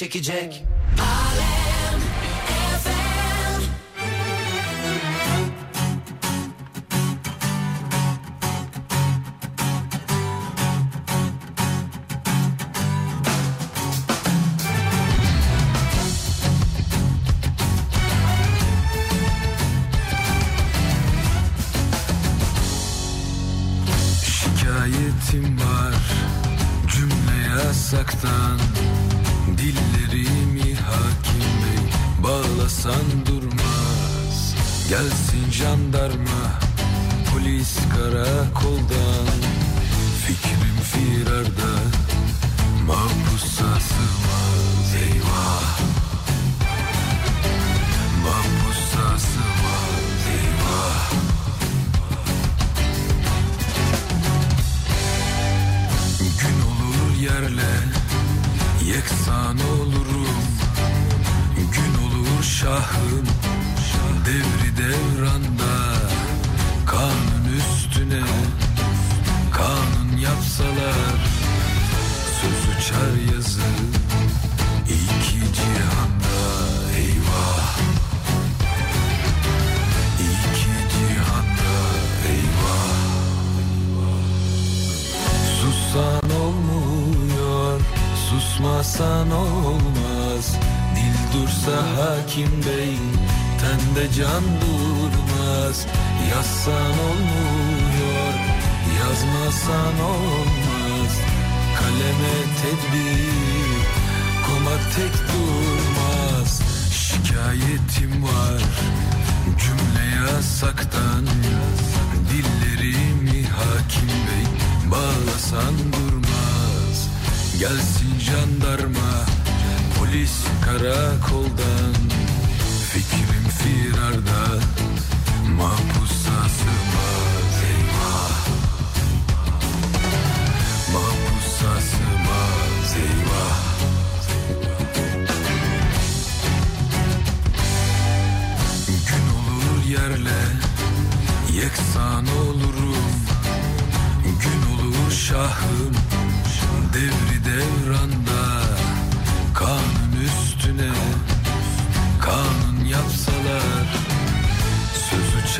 çekecek. Şikayetim var cümle yasaktan insan durmaz. Gelsin jandarma Polis karakoldan. şahım Devri devranda Kanun üstüne Kanun yapsalar Söz uçar yazı İki cihanda. Eyvah! İki cihanda eyvah, eyvah. Sussan olmuyor Susmasan olmaz. Dursa hakim bey Tende can durmaz. Yazsan olmuyor Yazmasan olmaz. Kaleme tedbir Komak tek durmaz. Şikayetim var Cümle yasaktan. Dillerimi hakim bey Bağlasan durmaz. Gelsin jandarma Polis karakoldan Fikrim firarda Mahpusa sığmaz eyvah. Mahpusa sığmaz eyvah. Gün olur yerle Yeksan olurum. Gün olur şahım Devri devranda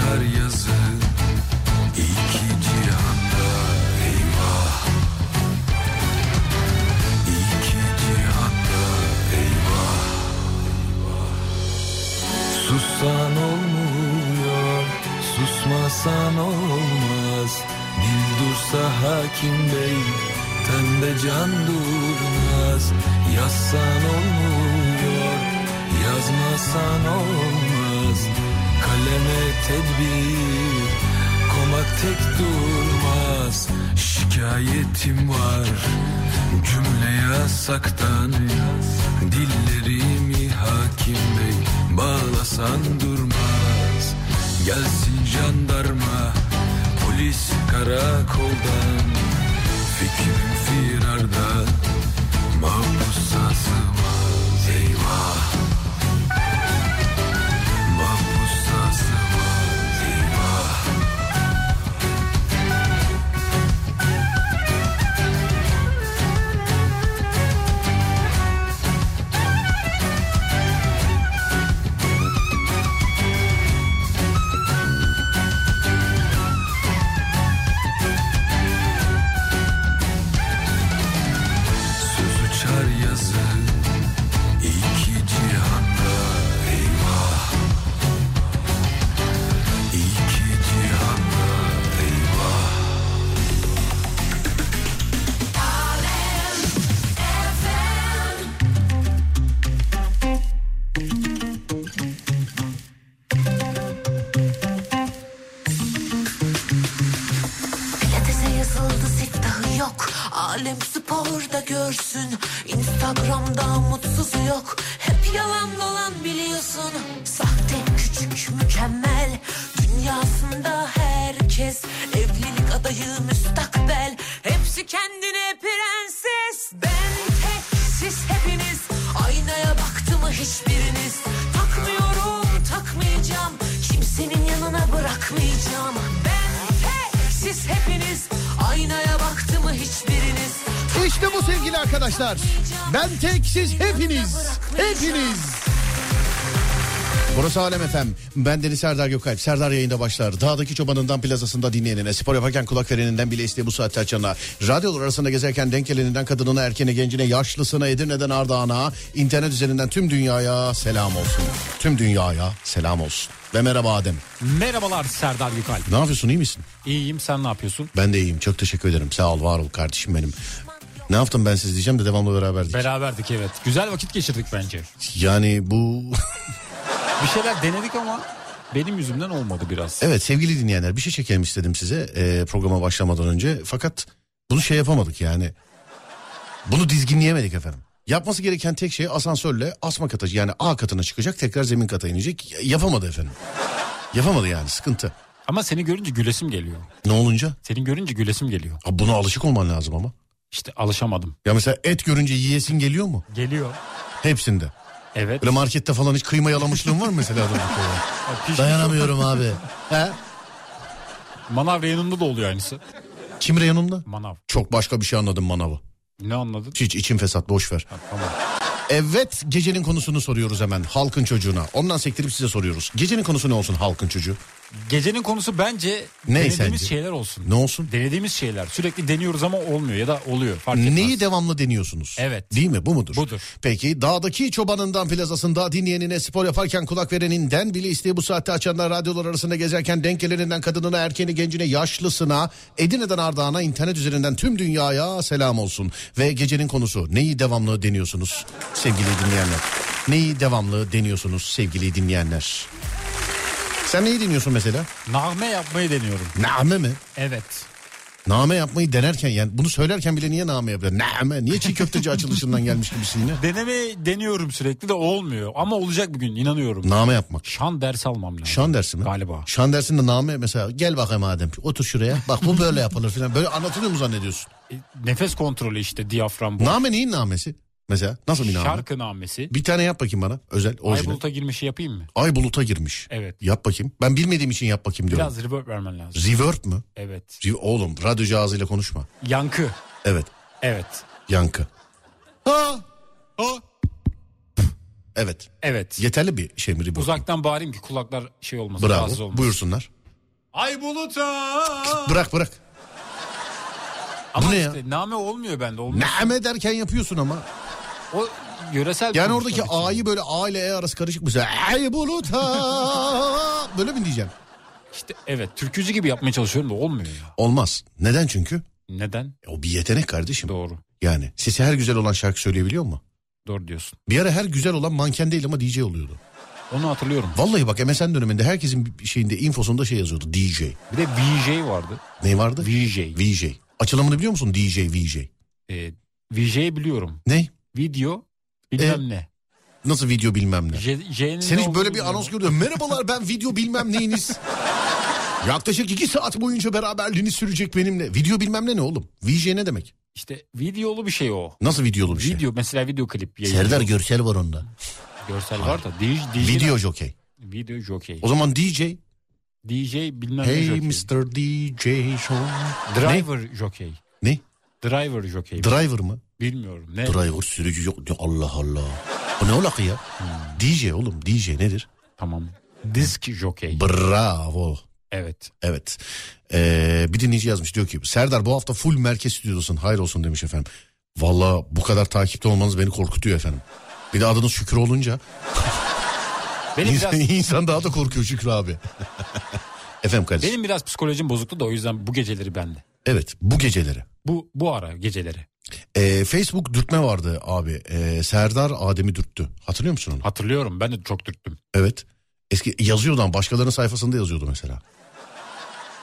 Uçar yazı iki cihanda Eyvah. İki cihanda Eyvah. Sussan olmuyor Susmasan olmaz. Dil dursa hakim bey Tende can durmaz. Yazsan olmuyor Yazmasan olmaz Kaleme tedbir. Komak tek durmaz Şikayetim var. Cümle yasaktan Dillerimi hakim bey Bağlasan durmaz. Gelsin jandarma Polis karakoldan. Fikrim firarda Mahpusa sığmaz. Eyvah Burası Alem FM. Ben Deniz Serdar Gökalp. Serdar yayında başlar. Dağdaki çobanından plazasında dinleyenine, spor yaparken kulak vereninden bile isteği bu saatte açana, radyolar arasında gezerken denk geleninden kadınına, erkeğine, gencine, yaşlısına, Edirne'den Ardahan'a, internet üzerinden tüm dünyaya selam olsun. Tüm dünyaya selam olsun. Ve merhaba Adem. Merhabalar Serdar Gökalp. Ne yapıyorsun iyi misin? İyiyim sen ne yapıyorsun? Ben de iyiyim. Çok teşekkür ederim. Sağ ol, var ol kardeşim benim. Ne yaptım ben siz diyeceğim de devamlı beraberdik. Beraberdik evet. Güzel vakit geçirdik bence. Yani bu Bir şeyler denedik ama benim yüzümden olmadı biraz. Evet sevgili dinleyenler bir şey çekelim istedim size e, programa başlamadan önce. Fakat bunu şey yapamadık yani. Bunu dizginleyemedik efendim. Yapması gereken tek şey asansörle asma kata yani A katına çıkacak tekrar zemin kata inecek. Yapamadı efendim. Yapamadı yani sıkıntı. Ama seni görünce gülesim geliyor. Ne olunca? Seni görünce gülesim geliyor. Ha, buna alışık olman lazım ama. İşte alışamadım. Ya mesela et görünce yiyesin geliyor mu? Geliyor. Hepsinde. Evet. Böyle markette falan hiç kıyma yalamışlığın var mı mesela? Dayanamıyorum abi. He? Manav reyonunda da oluyor aynısı. Kim reyonunda? Manav. Çok başka bir şey anladım manavı. Ne anladın? Hiç içim fesat boş ver. Tamam. Evet gecenin konusunu soruyoruz hemen halkın çocuğuna. Ondan sektirip size soruyoruz. Gecenin konusu ne olsun halkın çocuğu? Gecenin konusu bence Ne denediğimiz sence? şeyler olsun. Ne olsun? Denediğimiz şeyler. Sürekli deniyoruz ama olmuyor ya da oluyor. Fark etmez. Neyi devamlı deniyorsunuz? Evet. Değil mi bu mudur? Budur. Peki dağdaki çobanından plazasında dinleyenine spor yaparken kulak vereninden bile isteği bu saatte açanlar radyolar arasında gezerken denk geleninden kadınına erkeğine gencine yaşlısına Edirne'den Ardahan'a internet üzerinden tüm dünyaya selam olsun. Ve gecenin konusu neyi devamlı deniyorsunuz sevgili dinleyenler? Neyi devamlı deniyorsunuz sevgili dinleyenler? Sen neyi deniyorsun mesela? Nağme yapmayı deniyorum. Name mi? Evet. Name yapmayı denerken yani bunu söylerken bile niye name yapıyor? Name niye çiğ köfteci açılışından gelmiş gibisin yine? Deneme deniyorum sürekli de olmuyor. Ama olacak bir gün inanıyorum. Name yapmak. Şan dersi almam lazım. Şan dersi mi? Galiba. Şan dersinde name mesela gel bakayım Adem otur şuraya. Bak bu böyle yapılır falan. Böyle anlatılıyor mu zannediyorsun? E, Nefes kontrolü işte diyafram bu. Name neyin namesi? Mesela nasıl bir name? Şarkı namesi. Bir tane yap bakayım bana özel Ay orijinal. buluta girmişi yapayım mı? Ay buluta girmiş. Evet. Yap bakayım. Ben bilmediğim için yap bakayım diyorum. Biraz reverb vermen lazım. Reverb mü? Evet. Re- Oğlum radyocu ağzıyla konuşma. Yankı. Evet Evet. yankı. Ha. Ha. Evet. Evet. Yeterli bir şey mi reverb? Uzaktan bağırayım ki kulaklar şey olmasın. rahatsız Bravo. olmasın. Buyursunlar. Ay buluta. Bırak bırak. Ama Bu ne işte name olmuyor bende. Olmuyor. Name derken yapıyorsun ama. O yöresel Yani oradaki. A'yı böyle A ile E arası karışık mesela. Ay buluta. Böyle mi diyeceğim? İşte evet türkücü gibi yapmaya çalışıyorum da olmuyor ya. Olmaz. Neden çünkü? Neden? E, O bir yetenek kardeşim. Doğru. Yani sesi her güzel olan şarkı söyleyebiliyor mu? Doğru diyorsun. Bir ara her güzel olan manken değil ama DJ oluyordu. Onu hatırlıyorum. Vallahi bak MSN döneminde herkesin şeyinde infosunda şey yazıyordu DJ. Bir de VJ vardı. Ne vardı? VJ. VJ. Açılımını biliyor musun DJ VJ? Ee, VJ'yi biliyorum. Ne? Video bilmem E, ne. Nasıl video bilmem ne. J, J'nin Sen ne hiç böyle olduğunu bir anons bilmiyorum. gördün. Merhabalar ben video bilmem neyiniz. Yaklaşık iki saat boyunca beraberliğini sürecek benimle. Video bilmem ne ne oğlum? VJ ne demek? İşte videolu bir şey o. Nasıl videolu bir şey? Video mesela video klip yayınlıyor. Serdar görsel var onda. Görsel var da DJ, DJ Video jockey. video jockey. O zaman DJ. DJ bilmem ne Hey jockey. Mr. DJ Show. Driver jockey. Ne? Driver jockey. Driver mı? Bilmiyorum ne? Driver sürücü yok. Allah Allah. Bu ne olak ya? DJ oğlum DJ nedir? tamam. Disk jockey. Bravo. evet. Evet. Ee, bir dinleyici yazmış diyor ki Serdar bu hafta full merkez stüdyosun hayır olsun demiş efendim. Valla bu kadar takipte olmanız beni korkutuyor efendim. Bir de adınız Şükrü olunca Benim insan, biraz insan daha da korkuyor Şükrü abi. efendim kardeşim. benim biraz psikolojim bozuktu da o yüzden bu geceleri bende. Evet bu geceleri. Bu bu ara geceleri. Ee, Facebook dürtme vardı abi. Ee, Serdar Adem'i dürttü. Hatırlıyor musun onu? Hatırlıyorum ben de çok dürttüm. Evet. Eski yazıyordu ama başkalarının sayfasında yazıyordu mesela.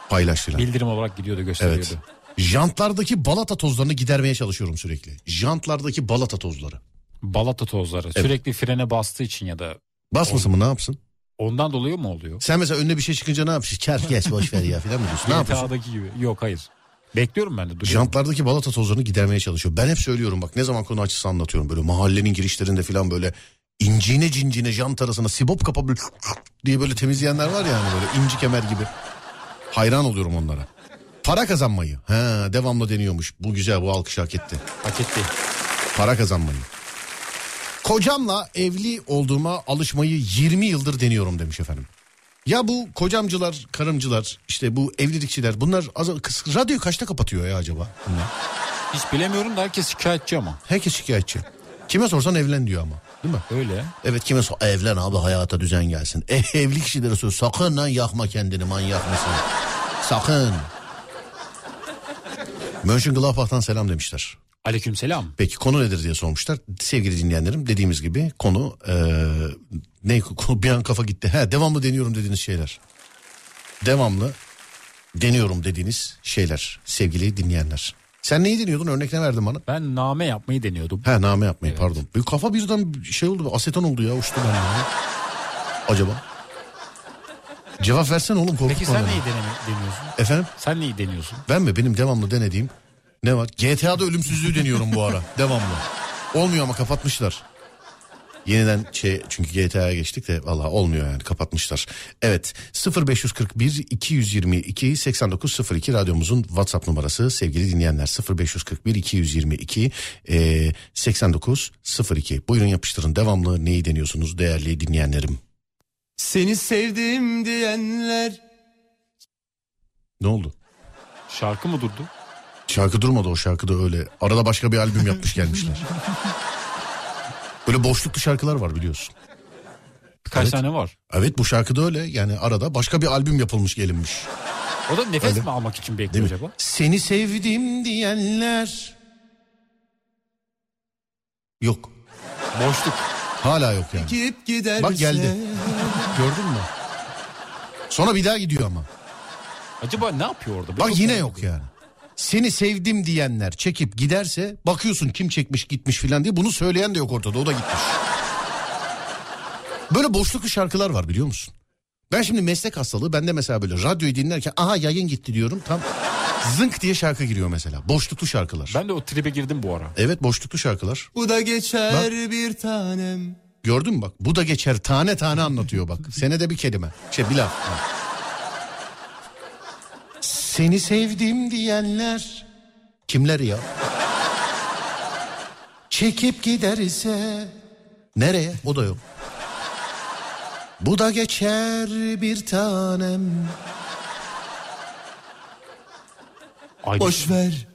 Paylaş filan. Bildirim olarak gidiyordu gösteriyordu. Evet. Jantlardaki balata tozlarını gidermeye çalışıyorum sürekli. Jantlardaki balata tozları. Balata tozları sürekli frene bastığı için ya da Basmasın mı ne yapsın? ondan dolayı mı oluyor? Sen mesela önüne bir şey çıkınca ne yapıyorsun? Ker geç boş ver ya filan mı diyorsun? Ne yapıyorsun? Gibi. Yok hayır. Bekliyorum ben de. duruyorum. Jantlardaki balata tozlarını gidermeye çalışıyor. Ben hep söylüyorum bak ne zaman konu açısı anlatıyorum. Böyle mahallenin girişlerinde filan böyle incine cincine jant arasına sibop kapı böyle diye böyle temizleyenler var ya hani böyle inci kemer gibi. Hayran oluyorum onlara. Para kazanmayı. He, devamlı deniyormuş. Bu güzel bu alkış hak etti. Hak etti. Para kazanmayı. Kocamla evli olduğuma alışmayı 20 yıldır deniyorum demiş efendim. Ya bu kocamcılar, karımcılar, işte bu evlilikçiler bunlar az, radyoyu kaçta kapatıyor ya acaba? Bunlar? Hiç bilemiyorum da herkes şikayetçi ama. Herkes şikayetçi. Kime sorsan evlen diyor ama. Değil mi? Öyle. Evet kime sor evlen abi hayata düzen gelsin. E, evli kişilere sor sakın lan yakma kendini manyak mısın? Sakın. Mönchengladbach'tan selam demişler. Aleykümselam. Peki konu nedir diye sormuşlar. Sevgili dinleyenlerim dediğimiz gibi konu eee, ne konu bir an kafa gitti. He devamlı deniyorum dediğiniz şeyler. Devamlı deniyorum dediğiniz şeyler sevgili dinleyenler. Sen neyi deniyordun örnek ne verdin bana? Ben name yapmayı deniyordum. He name yapmayı pardon. Bir kafa birden şey oldu aseton oldu ya uçtu bana ya. Acaba? Cevap versene oğlum korkutma Peki sen neyi deniyorsun? Efendim Sen neyi deniyorsun? ben mi benim devamlı denediğim ne var? GTA'da ölümsüzlüğü deniyorum bu ara devamlı. Olmuyor ama kapatmışlar. Yeniden şey çünkü GTA'ya geçtik de valla olmuyor yani kapatmışlar. Evet 0541 222 8902 radyomuzun WhatsApp numarası sevgili dinleyenler 0541 222 e, 8902 buyurun yapıştırın devamlı neyi deniyorsunuz değerli dinleyenlerim. Seni sevdim diyenler Ne oldu? Şarkı mı durdu? Şarkı durmadı o şarkı da öyle. Arada başka bir albüm yapmış gelmişler. Böyle boşluklu şarkılar var biliyorsun. Birkaç Evet. tane var. Evet bu şarkı da öyle. Yani arada başka bir albüm yapılmış gelinmiş. O da nefes Öyle. mi almak için Değil bekliyor mi? acaba? Seni sevdim diyenler. Yok. Boşluk. Hala yok yani. gidip giderse Bak geldi. Gördün mü? Sonra bir daha gidiyor ama. Acaba ne yapıyor orada? Bak Çok yine yok ediyorum. yani. Seni sevdim diyenler çekip giderse bakıyorsun kim çekmiş gitmiş filan diye bunu söyleyen de yok ortada o da gitmiş. Böyle boşluklu şarkılar var biliyor musun? Ben şimdi meslek hastalığı bende mesela böyle radyoyu dinlerken aha yayın gitti diyorum tam zınk diye şarkı giriyor mesela. Boşluklu şarkılar. Ben de o tribe girdim bu ara. Evet boşluklu şarkılar. Bu da geçer bir tanem. Gördün mü bak bu da geçer tane tane anlatıyor bak. Senede bir kelime. Şey bir laf. Seni sevdim diyenler kimler ya? Çekip giderse nereye? O da yok. Bu da geçer bir tanem. Ay, Boş ver.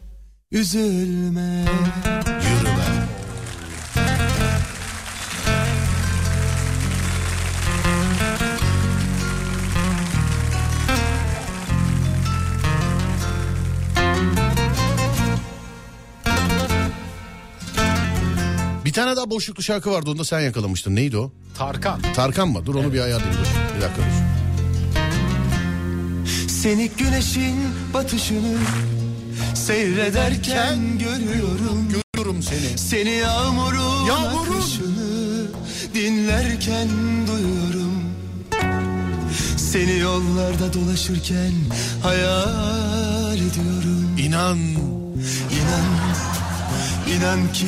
Üzülme. Bir tane daha boşluklu şarkı vardı onu da sen yakalamıştın. Neydi o? Tarkan. Tarkan mı? Dur onu bir ayarlayayım dur. Bir dakika dur. Seni güneşin batışını seyrederken görüyorum. Görüyorum seni. Seni yağmurun, Yağmurun. akışını dinlerken duyuyorum. Seni yollarda dolaşırken hayal ediyorum. İnan. İnan, inan ki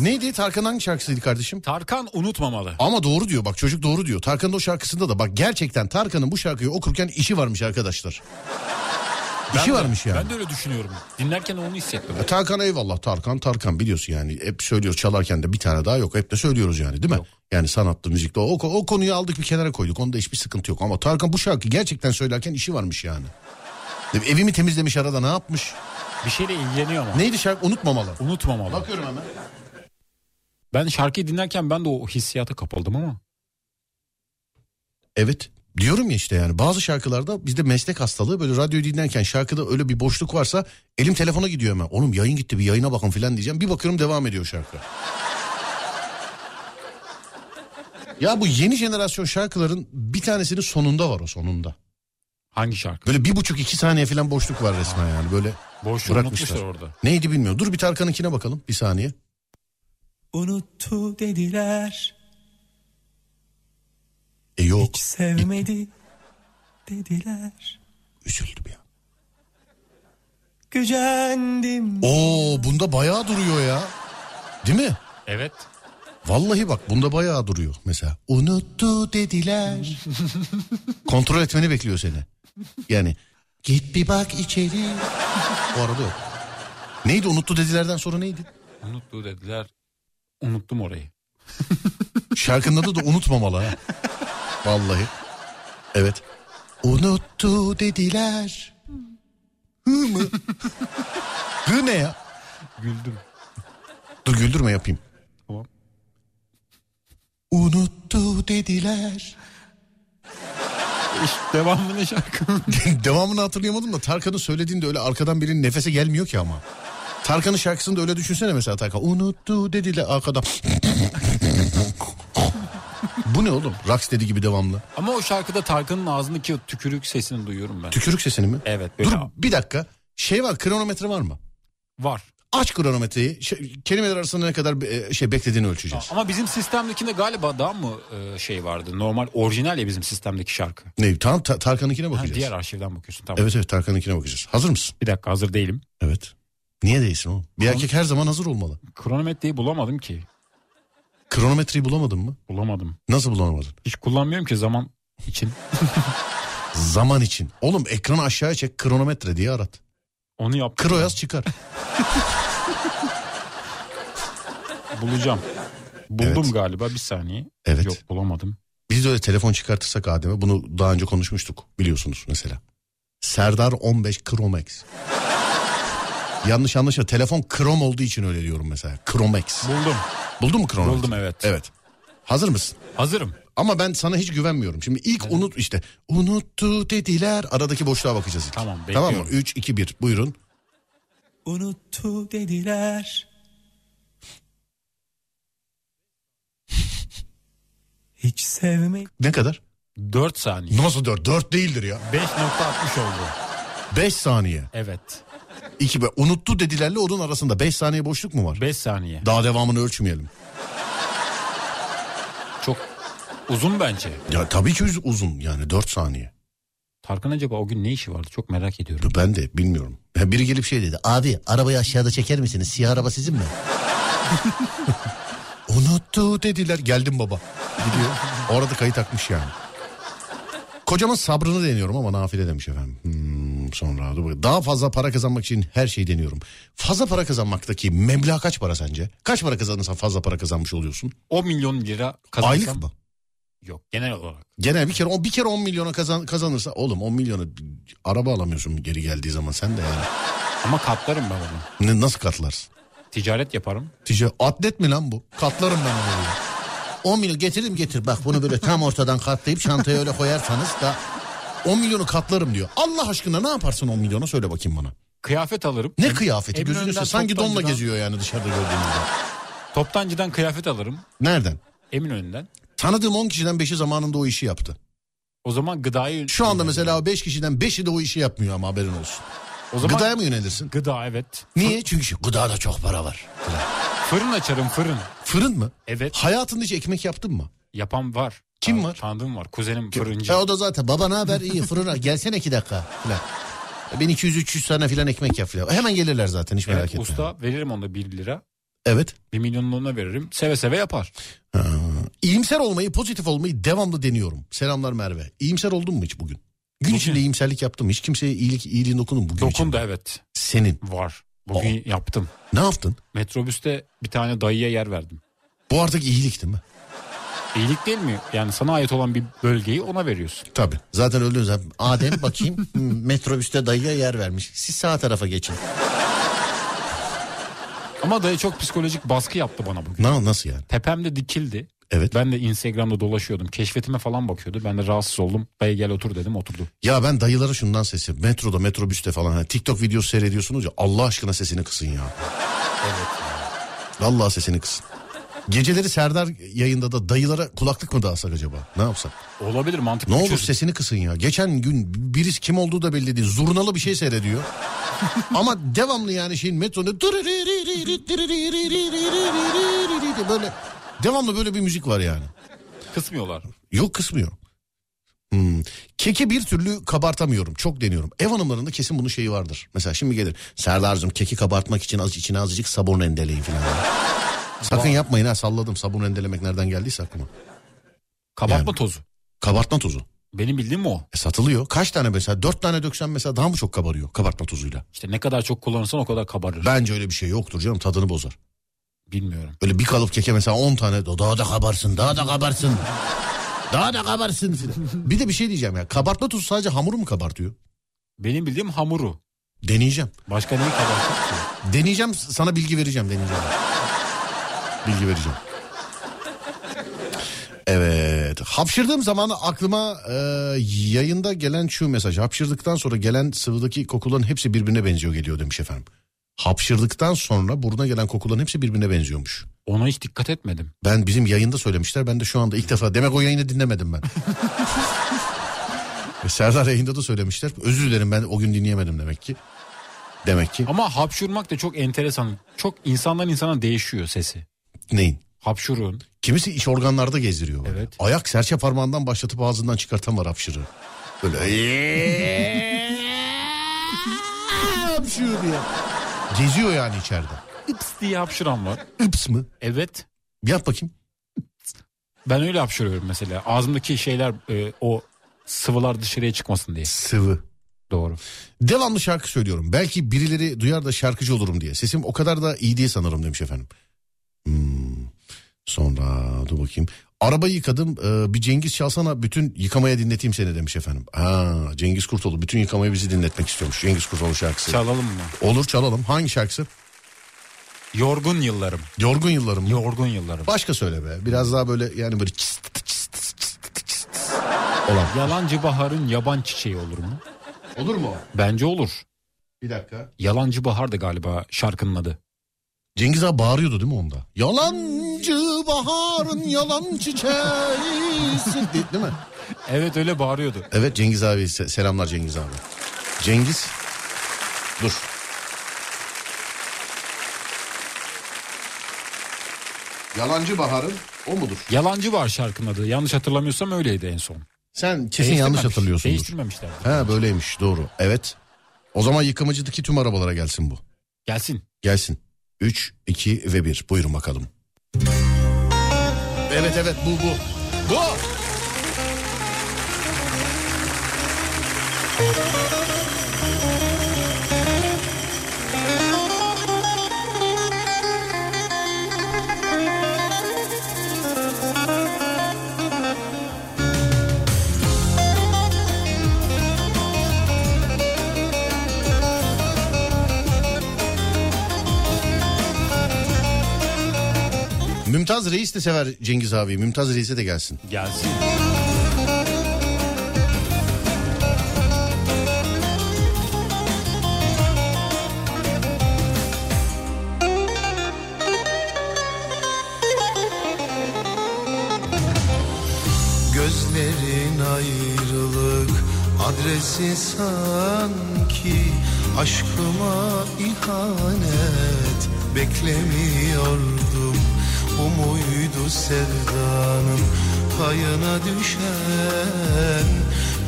Neydi? Tarkan hangi şarkısıydı kardeşim? Tarkan unutmamalı. Ama doğru diyor bak çocuk doğru diyor. Tarkan'ın o şarkısında da bak gerçekten Tarkan'ın bu şarkıyı okurken işi varmış arkadaşlar. işi Ben de- varmış yani. Ben de öyle düşünüyorum. Dinlerken onu hissettim. E, Tarkan eyvallah Tarkan Tarkan biliyorsun yani hep söylüyoruz çalarken de bir tane daha yok hep de söylüyoruz yani değil mi? Yani sanatta müzikte o, o konuyu aldık bir kenara koyduk onda hiçbir sıkıntı yok ama Tarkan bu şarkıyı gerçekten söylerken işi varmış yani. Evimi temizlemiş arada ne yapmış? Bir şeyle ilgileniyor ama. Neydi şarkı unutmamalı. Unutmamalı. Bakıyorum hemen. Ben şarkıyı dinlerken ben de o hissiyata kapıldım ama. Evet diyorum ya işte yani bazı şarkılarda bizde meslek hastalığı böyle radyoyu dinlerken şarkıda öyle bir boşluk varsa elim telefona gidiyor hemen. Oğlum yayın gitti bir yayına bakın filan diyeceğim. Bir bakıyorum devam ediyor şarkı. ya bu yeni jenerasyon şarkıların bir tanesinin sonunda var o sonunda. Hangi şarkı? Böyle bir buçuk iki saniye falan boşluk var resmen yani böyle Boşluğu bırakmışlar. orada. Neydi bilmiyorum. Dur bir Tarkan'ınkine bakalım bir saniye. unuttu dediler. E yok Hiç sevmedi dediler. üzüldüm ya. Gücendim. Oo bunda bayağı duruyor ya. Değil mi? Evet. Vallahi bak bunda bayağı duruyor mesela. Unuttu dediler. Kontrol etmeni bekliyor seni. Yani git bir bak içeri. O arada yok. Neydi unuttu dedilerden sonra neydi? Unuttu dediler. Unuttum orayı. Şarkının adı da unutmamalı ha. Vallahi. Evet. Unuttu dediler. Hı mı? Hı ne ya? Güldüm. Dur güldürme yapayım. Tamam. Unuttu dediler. İşte devamını şarkının. Devamını hatırlayamadım da Tarkan'ın söylediğinde öyle arkadan birinin nefese gelmiyor ki ama. Tarkan'ın şarkısında öyle düşünsene mesela Tarkan. Unuttu dediler arkadan. Bu ne oğlum? Rocksteady gibi devamlı. Ama o şarkıda Tarkan'ın ağzındaki o tükürük sesini duyuyorum ben. Tükürük sesini mi? Evet. Dur bir dakika. Şey var kronometre var mı? var. Aç kronometreyi. Şey, kelimeler arasında ne kadar e, şey beklediğini ölçeceğiz. Ama bizim sistemdekinde galiba daha mı e, şey vardı? Normal orijinal ya bizim sistemdeki şarkı. Ne? Tamam Ta- Tarkan'ınkine Ha, bakacağız. diğer arşivden bakıyorsun tamam. Evet evet Tarkan'ınkine bakacağız. Hazır mısın? Bir dakika hazır değilim. Evet. Niye değilsin oğlum? Bir erkek her zaman hazır olmalı. Kronometreyi bulamadım ki. Kronometreyi bulamadın mı? Bulamadım. Nasıl bulamadın? Hiç kullanmıyorum ki zaman için. Zaman için. Oğlum ekranı aşağıya çek kronometre diye arat. Onu yaptım. Kro yaz çıkar. Bulacağım. Buldum Evet. galiba bir saniye. Evet. Yok bulamadım. Biz de öyle telefon çıkartırsak Adem'e bunu daha önce konuşmuştuk biliyorsunuz mesela. Serdar 15 Chromex. Yanlış anlaşılma telefon krom olduğu için öyle diyorum mesela. Chromex. Buldum. Buldun mu kronometre? Buldum evet. Evet. Hazır mısın? Hazırım. Ama ben sana hiç güvenmiyorum. Şimdi ilk unut işte unuttu dediler aradaki boşluğa bakacağız ilk. Tamam, Tamam mı? bekliyorum. 3 2 1 buyurun. Unuttu dediler. Hiç sevmek. Ne kadar? 4 saniye. Nasıl 4? 4 değildir ya. 5.60 oldu. 5 saniye. Evet. İki be unuttu dedilerle onun arasında 5 saniye boşluk mu var? 5 saniye. Daha devamını ölçmeyelim. Çok uzun bence. Ya tabii ki uz- uzun yani 4 saniye. Tarkan acaba o gün ne işi vardı çok merak ediyorum. Ben de bilmiyorum. Ya biri gelip şey dedi. Abi arabayı aşağıda çeker misiniz? Siyah araba sizin mi? Unuttu dediler. Geldim baba. Gidiyor. Orada kayıt takmış yani. Kocamın sabrını deniyorum ama nafile demiş efendim. Hmm, sonra dur. Daha fazla para kazanmak için her şeyi deniyorum. Fazla para kazanmaktaki meblağ kaç para sence? Kaç para kazanırsan fazla para kazanmış oluyorsun? 10 milyon lira kazansam. Aylık mı? Yok genel olarak. Genel bir kere o bir kere 10 milyona kazan, kazanırsa oğlum 10 milyona araba alamıyorsun geri geldiği zaman sen de yani. Ama katlarım ben onu. Ne, nasıl katlarsın? Ticaret yaparım. Ticaret atlet mi lan bu? Katlarım ben onu. ya. 10 milyon getiririm getir. Bak bunu böyle tam ortadan katlayıp çantaya öyle koyarsanız da 10 milyonu katlarım diyor. Allah aşkına ne yaparsın 10 milyona söyle bakayım bana. Kıyafet alırım. Ne kıyafeti gözünü Eminönü'nden seveyim. Sanki donla geziyor yani dışarıda gördüğünüzde. Toptancıdan kıyafet alırım. Nereden? Eminönü'nden. Tanıdığım 10 kişiden 5'i zamanında o işi yaptı. O zaman gıdayı... Şu anda mesela o 5 kişiden 5'i de o işi yapmıyor ama haberin olsun. O zaman Gıdaya mı yönelirsin? Gıda evet. Niye? Çünkü gıdada çok para var. Fırın açarım fırın. Fırın mı? Evet. Hayatında hiç ekmek yaptın mı? Yapan var. Kim var? Tanıdığım var. Kuzenim fırıncı. E o da zaten baba ne haber iyi fırına gelsene iki dakika falan. E, Ben 200-300 tane falan ekmek yap falan. Hemen gelirler zaten hiç merak Evet, etme. usta veririm ona 1 lira. Evet. Bir milyonluğuna veririm. Seve seve yapar. Ha. İyimser olmayı pozitif olmayı devamlı deniyorum. Selamlar Merve. İyimser oldun mu hiç bugün? Gün Bugün- içinde iyimserlik yaptım? Hiç kimseye iyilik, iyiliğin dokundun mu bugün Dokun içinde? da evet. Senin. Var. Bugün yaptım. Ne yaptın? Metrobüste bir tane dayıya yer verdim. Bu artık iyilik değil mi? İyilik değil mi? Yani sana ait olan bir bölgeyi ona veriyorsun. Tabii. Zaten öldüğün zaman Adem bakayım metrobüste dayıya yer vermiş. Siz sağ tarafa geçin. Ama dayı çok psikolojik baskı yaptı bana bugün. Na, nasıl yani? Tepemde dikildi. Evet. Ben de Instagram'da dolaşıyordum. Keşfetime falan bakıyordu. Ben de rahatsız oldum. Dayı gel otur dedim oturdu. Ya ben dayılara şundan sesi metroda metrobüste falan hani TikTok videosu seyrediyorsunuz ya Allah aşkına sesini kısın ya. Evet. Vallahi sesini kısın. Geceleri Serdar yayında da dayılara kulaklık mı dağısak acaba? Ne yapsak? Olabilir mantıklı Ne olur çözüm. sesini kısın ya. Geçen gün birisi kim olduğu da belli değil. Zurnalı bir şey seyrediyor. Ama devamlı yani şeyin metronun böyle devamlı böyle bir müzik var yani. Kısmıyorlar. Yok kısmıyor. Hmm. Keki bir türlü kabartamıyorum. Çok deniyorum. Ev hanımlarında kesin bunun şeyi vardır. Mesela şimdi gelir. Serdar'cığım keki kabartmak için az içine azıcık sabun rendeleyin falan. Sakın yapmayın ha salladım. Sabun rendelemek nereden geldiyse aklıma. Kabartma Yani. tozu. Kabartma tozu. Benim bildiğim o. E, satılıyor. Kaç tane mesela? Dört tane döksen mesela daha mı çok kabarıyor kabartma tozuyla? İşte ne kadar çok kullanırsan o kadar kabarır. Bence öyle bir şey yoktur canım tadını bozar. Bilmiyorum. Öyle bir kalıp keke mesela 10 tane daha da kabarsın daha da kabarsın. daha da kabarsın filan. Bir de bir şey diyeceğim ya. Kabartma tozu sadece hamuru mu kabartıyor? Benim bildiğim hamuru. Deneyeceğim. Başka neyi kabartır ki? Deneyeceğim sana bilgi vereceğim deneyeceğim. Bilgi vereceğim. Evet. Hapşırdığım zaman aklıma e, yayında gelen şu mesaj. Hapşırdıktan sonra gelen sıvıdaki kokuların hepsi birbirine benziyor geliyor demiş efendim. Hapşırdıktan sonra buruna gelen kokuların hepsi birbirine benziyormuş. Ona hiç dikkat etmedim. Ben bizim yayında söylemişler. Ben de şu anda ilk defa demek o yayını dinlemedim ben. Serdar yayında da söylemişler. Özür dilerim ben o gün dinleyemedim demek ki. Demek ki. Ama hapşurmak da çok enteresan. Çok insandan insana değişiyor sesi. Neyin? Hapşurun. Kimisi iç organlarda gezdiriyor. böyle. Evet. Ayak serçe parmağından başlatıp ağzından çıkartan var hapşırı. Böyle hapşıyor diye. Geziyor yani içeride. Ips diye hapşuran var. Ips mı? Evet. Yap bakayım. Ben öyle hapşırıyorum mesela. Ağzımdaki şeyler e, o sıvılar dışarıya çıkmasın diye. Sıvı. Doğru. Devamlı şarkı söylüyorum. Belki birileri duyar da şarkıcı olurum diye. Sesim o kadar da iyi diye sanırım demiş efendim. Hmm. Sonra dur bakayım. Arabayı yıkadım. Ee, bir Cengiz çalsana bütün yıkamaya dinleteyim seni demiş efendim. Ha Cengiz Kurtoğlu bütün yıkamayı bizi dinletmek istiyormuş. Cengiz Kurtoğlu şarkısı. Çalalım mı? Olur çalalım. Hangi şarkısı? Yorgun yıllarım. Yorgun yıllarım. mı? Yorgun yıllarım. Başka söyle be. Biraz daha böyle yani böyle çıst çıst çıst çıst olan. Yalancı baharın yaban çiçeği olur mu? Olur mu? Bence olur. Bir dakika. Yalancı bahardı galiba şarkının adı. Cengiz abi bağırıyordu değil mi onda? Yalancı baharın yalan çiçeğisi değil mi? Evet öyle bağırıyordu. Evet Cengiz abi selamlar Cengiz abi. Cengiz dur. Yalancı Bahar'ın o mudur? Yalancı Bahar şarkının adı. Yanlış hatırlamıyorsam öyleydi en son. Sen kesin yanlış hatırlıyorsundur. Değiştirmemişler. He böyleymiş doğru. Evet. O zaman yıkamacıdaki tüm arabalara gelsin bu. Gelsin. Gelsin. 3, 2 ve 1. Buyurun bakalım. Evet evet bu bu. Bu. Mümtaz Reis de sever Cengiz abi. Mümtaz Reis'e de gelsin. Gelsin. Gözlerin ayrılık adresi sanki Aşkıma ihanet beklemiyordum Bu muydu sevdanın payına düşen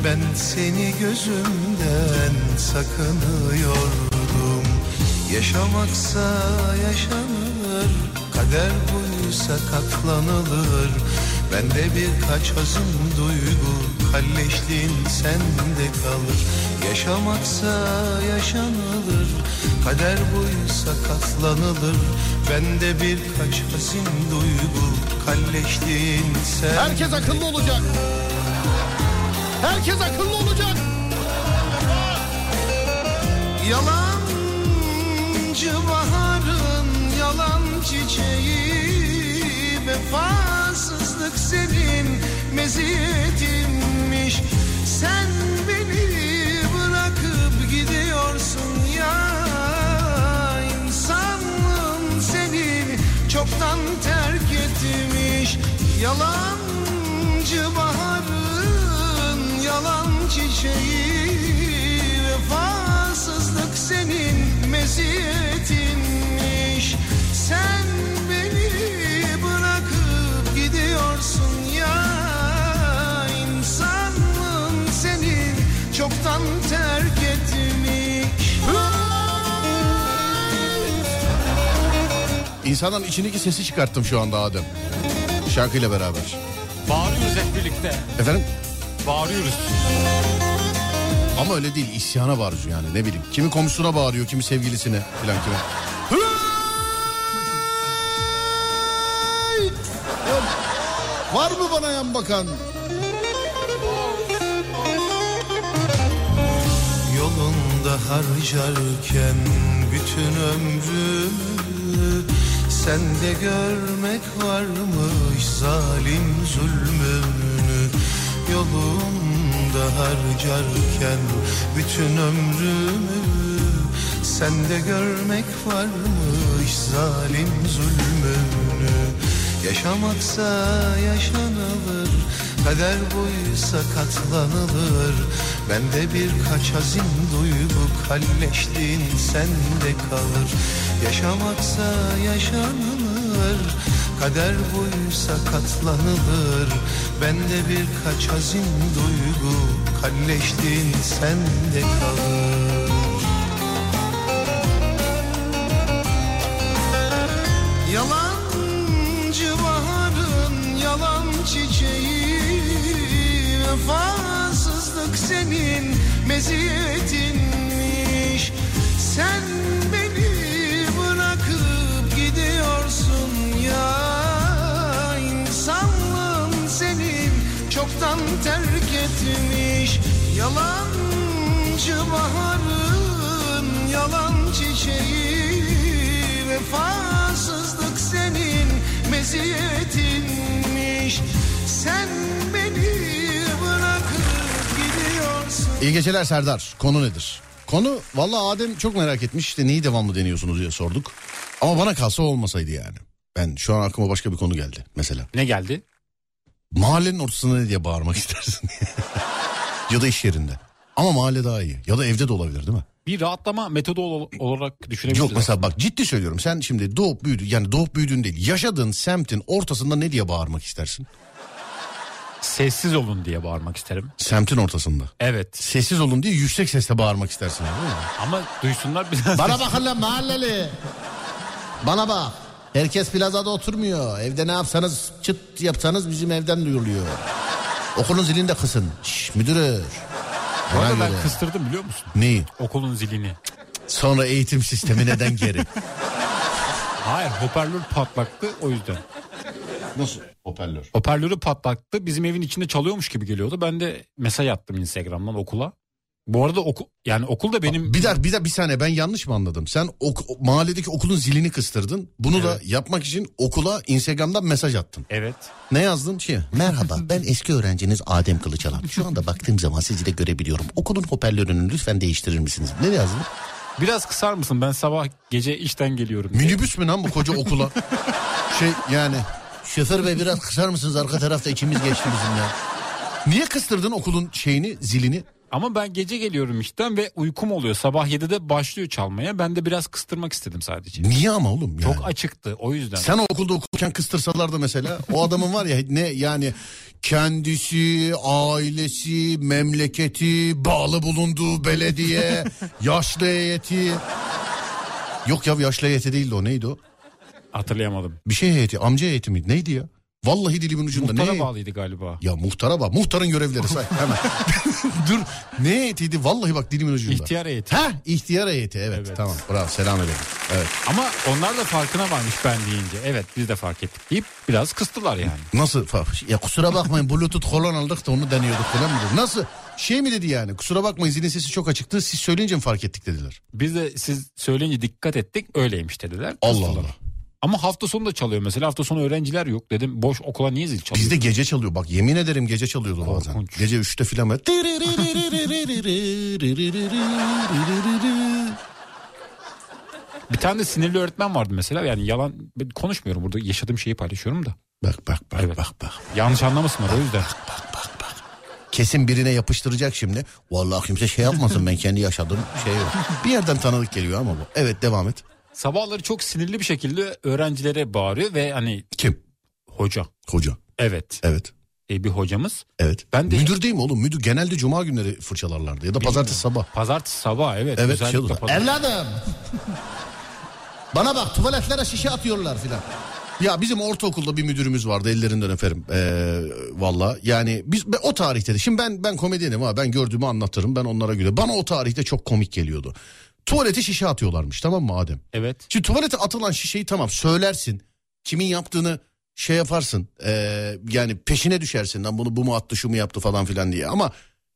Ben seni gözümden sakınıyordum. Yaşamaksa yaşanır Kader buysa katlanılır Bende birkaç hazın duygu Kalleşliğin sende kalır Yaşamaksa yaşanılır Kader buysa katlanılır Bende birkaç hazin duygu Kalleşliğin sende Herkes akıllı olacak. Herkes akıllı olacak. Yalancı baharın yalan çiçeği Vefasızlık senin meziyetinmiş Sen beni bırakıp gidiyorsun ya. İnsanlığın seni çoktan terk etmiş. Yalancı baharın yalan çiçeği. Vefasızlık senin meziyetinmiş İnsanların içindeki sesi çıkarttım şu anda Adem. Şarkıyla beraber. Bağırıyoruz hep birlikte. Efendim? Bağırıyoruz. Ama öyle değil isyana bağırıyor yani ne bileyim. Kimi komşusuna bağırıyor kimi sevgilisine filan kime. Hey! Var mı bana yan bakan? Yolunda harcarken bütün ömrümü Sende görmek varmış zalim zulmünü. Yolunda harcarken bütün ömrümü. Sende görmek varmış zalim zulmünü. Yaşamaksa yaşanılır Kader buysa katlanılır. Bende birkaç hazin duygu Kalleşliğin sende kalır. Yaşamaksa yaşanılır. Kader buysa katlanılır. Bende birkaç hazin duygu Kalleşliğin sende kalır. Yalancı Vefasızlık senin meziyetinmiş. Sen beni bırakıp gidiyorsun ya. İnsanlığın senin çoktan terk etmiş. Yalancı baharın yalan çiçeği. Vefasızlık senin meziyetinmiş. Sen beni İyi geceler Serdar. Konu nedir? Konu valla Adem çok merak etmiş işte neyi devamlı deniyorsunuz diye sorduk. Ama bana kalsa olmasaydı yani. Ben şu an aklıma başka bir konu geldi mesela. Ne geldi? Mahallenin ortasında ne diye bağırmak istersin? ya da iş yerinde. Ama mahalle daha iyi. Ya da evde de olabilir değil mi? Bir rahatlama metodu ol- olarak düşünebiliriz. Yok mesela bak ciddi söylüyorum sen şimdi doğup büyüdün yani doğup büyüdün değil yaşadığın semtin ortasında ne diye bağırmak istersin? Sessiz olun diye bağırmak isterim. Semtin ortasında. Evet. Sessiz olun diye yüksek sesle bağırmak istersin. değil mi? Ama duysunlar biraz. Bana bakın lan mahalleli. Bana bak. Herkes plazada oturmuyor. Evde ne yapsanız çıt yapsanız bizim evden duyuluyor. Okulun zilini de kısın. Şş, müdürü. Bu arada ben kıstırdım biliyor musun? Neyi? Okulun zilini. Sonra eğitim sistemi neden geri? Hayır hoparlör patlaktı o yüzden. Nasıl? Hoparlör. Hoparlörü patlattı bizim evin içinde çalıyormuş gibi geliyordu. Ben de mesaj attım Instagram'dan okula. Bu arada okul yani okul da benim Bir dakika bir, dakika, bir saniye ben yanlış mı anladım? Sen ok- mahalledeki okulun zilini kıstırdın. Bunu da Evet. yapmak için okula Instagram'dan mesaj attın. Evet. Ne yazdın? Şey, Merhaba ben eski öğrenciniz Adem Kılıçalan. Şu anda baktığım zaman sizi de görebiliyorum. Okulun hoparlörünü lütfen değiştirir misiniz? Ne yazdın? Biraz kısar mısın? Ben sabah gece işten geliyorum. Minibüs mü lan bu koca okula? şey yani şoför bey biraz kısar mısınız arka tarafta içimiz geçti bizim ya. Niye kıstırdın okulun şeyini zilini? Ama ben gece geliyorum işten ve uykum oluyor. Sabah 7'de başlıyor çalmaya. Ben de biraz kıstırmak istedim sadece. Niye ama oğlum yani? Çok açıktı o yüzden. Sen okulda okurken kıstırsalar da mesela o adamın var ya ne yani kendisi, ailesi, memleketi, bağlı bulunduğu belediye, yaşlı heyeti. Yok ya yaşlı heyeti değildi o neydi o? Hatırlayamadım. Bir şey heyeti amca heyeti miydi neydi ya? Vallahi dilimin ucunda. Muhtara ne? bağlıydı galiba. Ya muhtara bak. Muhtarın görevleri say hemen. Dur. Ne heyetiydi? Vallahi bak dilimin ucunda. İhtiyar heyeti. Ha ihtiyar heyeti evet, Evet. tamam bravo selam ederim. Evet. Ama onlar da farkına varmış ben deyince. Evet biz de fark ettik deyip biraz kıstılar yani. Nasıl? Ya kusura bakmayın bluetooth kolon aldık da onu deniyorduk falan mı? Nasıl? Şey mi dedi yani? Kusura bakmayın zilin sesi çok açıktı. Siz söyleyince mi fark ettik dediler. Biz de siz söyleyince dikkat ettik öyleymiş dediler. Allah Kıstılar. Allah. Ama hafta sonu da çalıyor mesela hafta sonu öğrenciler yok dedim boş okula niye zil çalıyor? Bizde gece çalıyor. Bak yemin ederim gece çalıyordu bazen. Korkunç. Gece 3'te filan böyle. Bir tane de sinirli öğretmen vardı mesela yani yalan ben konuşmuyorum burada yaşadığım şeyi paylaşıyorum da. Bak bak bak Evet. bak bak. Yanlış anlamasınlar o yüzden. Bak bak bak. Kesin birine yapıştıracak şimdi. Vallahi kimse şey yapmasın ben kendi yaşadığım şey yok. Bir yerden tanıdık geliyor ama bu. Evet devam et. Sabahları çok sinirli bir şekilde öğrencilere bağırıyor ve hani Kim? hoca. Hoca. Evet Evet. e, bir hocamız. Evet. Ben de- Müdür değil mi oğlum? Müdür genelde cuma günleri fırçalarlardı ya da pazartesi sabah. Pazartesi sabah evet. Evet şey özellikle olur. pazar- Evladım. Bana bak tuvaletlere şişe atıyorlar filan. Ya bizim ortaokulda bir müdürümüz vardı ellerinden öperim. Ee, Valla yani biz ben- o tarihte de şimdi ben ben komedyenim ha ben gördüğümü anlatırım ben onlara göre. Bana o tarihte çok komik geliyordu. Tuvalete şişe atıyorlarmış tamam mı Adem? Evet. Şimdi tuvalete atılan şişeyi tamam söylersin. Kimin yaptığını şey yaparsın. Ee, yani peşine düşersin. Lan bunu bu mu attı şu mu yaptı falan filan diye. Ama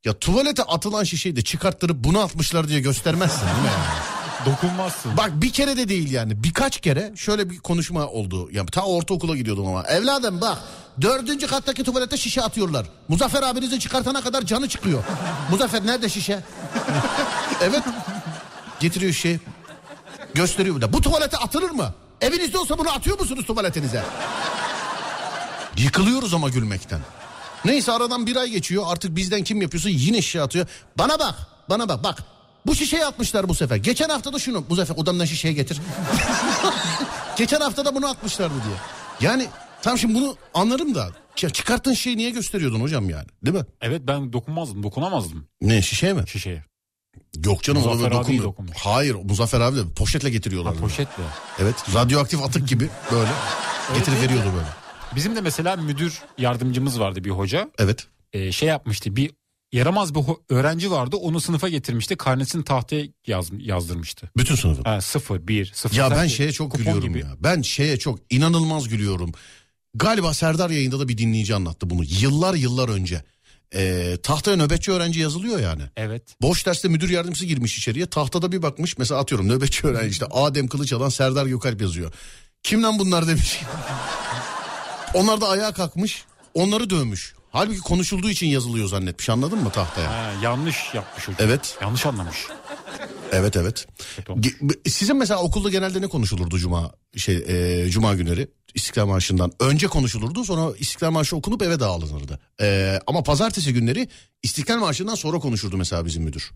ya tuvalete atılan şişeyi de çıkarttırıp bunu atmışlar diye göstermezsin değil mi? yani? Dokunmazsın. Bak bir kere de değil yani birkaç kere şöyle bir konuşma oldu. Ya ta ortaokula gidiyordum ama. Evladım bak dördüncü kattaki tuvalete şişe atıyorlar. Muzaffer abinizi çıkartana kadar canı çıkıyor. Muzaffer nerede şişe? evet. Getiriyor şişeyi. Gösteriyor burada. Bu tuvalete atılır mı? Evinizde olsa bunu atıyor musunuz tuvaletinize? Yıkılıyoruz ama gülmekten. Neyse aradan bir ay geçiyor artık bizden kim yapıyorsa yine şişe atıyor. Bana bak bana bak bak. Bu şişeyi atmışlar bu sefer. Geçen hafta da şunu. Bu sefer odamdan şişeyi getir. Geçen hafta da bunu atmışlardı diye. Yani tam şimdi bunu anlarım da. Çıkarttığın şeyi niye gösteriyordun hocam yani? Değil mi? Evet ben dokunmazdım dokunamazdım Ne şişeye mi? şişeye. Yok canım. Muzaffer ona dokunmuyor. dokunmuş. Hayır Muzaffer abi de poşetle getiriyorlar. Ha, poşetle. Evet radyoaktif atık gibi böyle. Getirip veriyordu böyle. Bizim de mesela müdür yardımcımız vardı bir hoca. Evet. Ee, şey yapmıştı bir yaramaz bir öğrenci vardı onu sınıfa getirmişti karnesini tahtaya yaz, yazdırmıştı. Bütün sınıfın. Ha, sıfır, bir, sıfır. Ya ben Sen- şeye çok gülüyorum gibi. ya. Ben şeye çok inanılmaz gülüyorum. Galiba Serdar yayında da bir dinleyici anlattı bunu. Yıllar yıllar önce. Ee, tahtaya nöbetçi öğrenci yazılıyor yani. Evet. Boş derste müdür yardımcısı girmiş içeriye. Tahtada bir bakmış. Mesela atıyorum nöbetçi öğrenci işte Adem Kılıçalan Serdar Gökalp yazıyor. Kim lan bunlar demiş. Onlar da ayağa kalkmış. Onları dövmüş. Halbuki konuşulduğu için yazılıyor zannetmiş anladın mı tahtaya? Ha, yanlış yapmış hocam. Evet. Yanlış anlamış. Evet evet. Sizin mesela okulda genelde ne konuşulurdu cuma şey e, cuma günleri İstiklal Marşı'ndan önce konuşulurdu sonra İstiklal Marşı okunup eve dağılınırdı. E, ama pazartesi günleri İstiklal Marşı'ndan sonra konuşurdu mesela bizim müdür.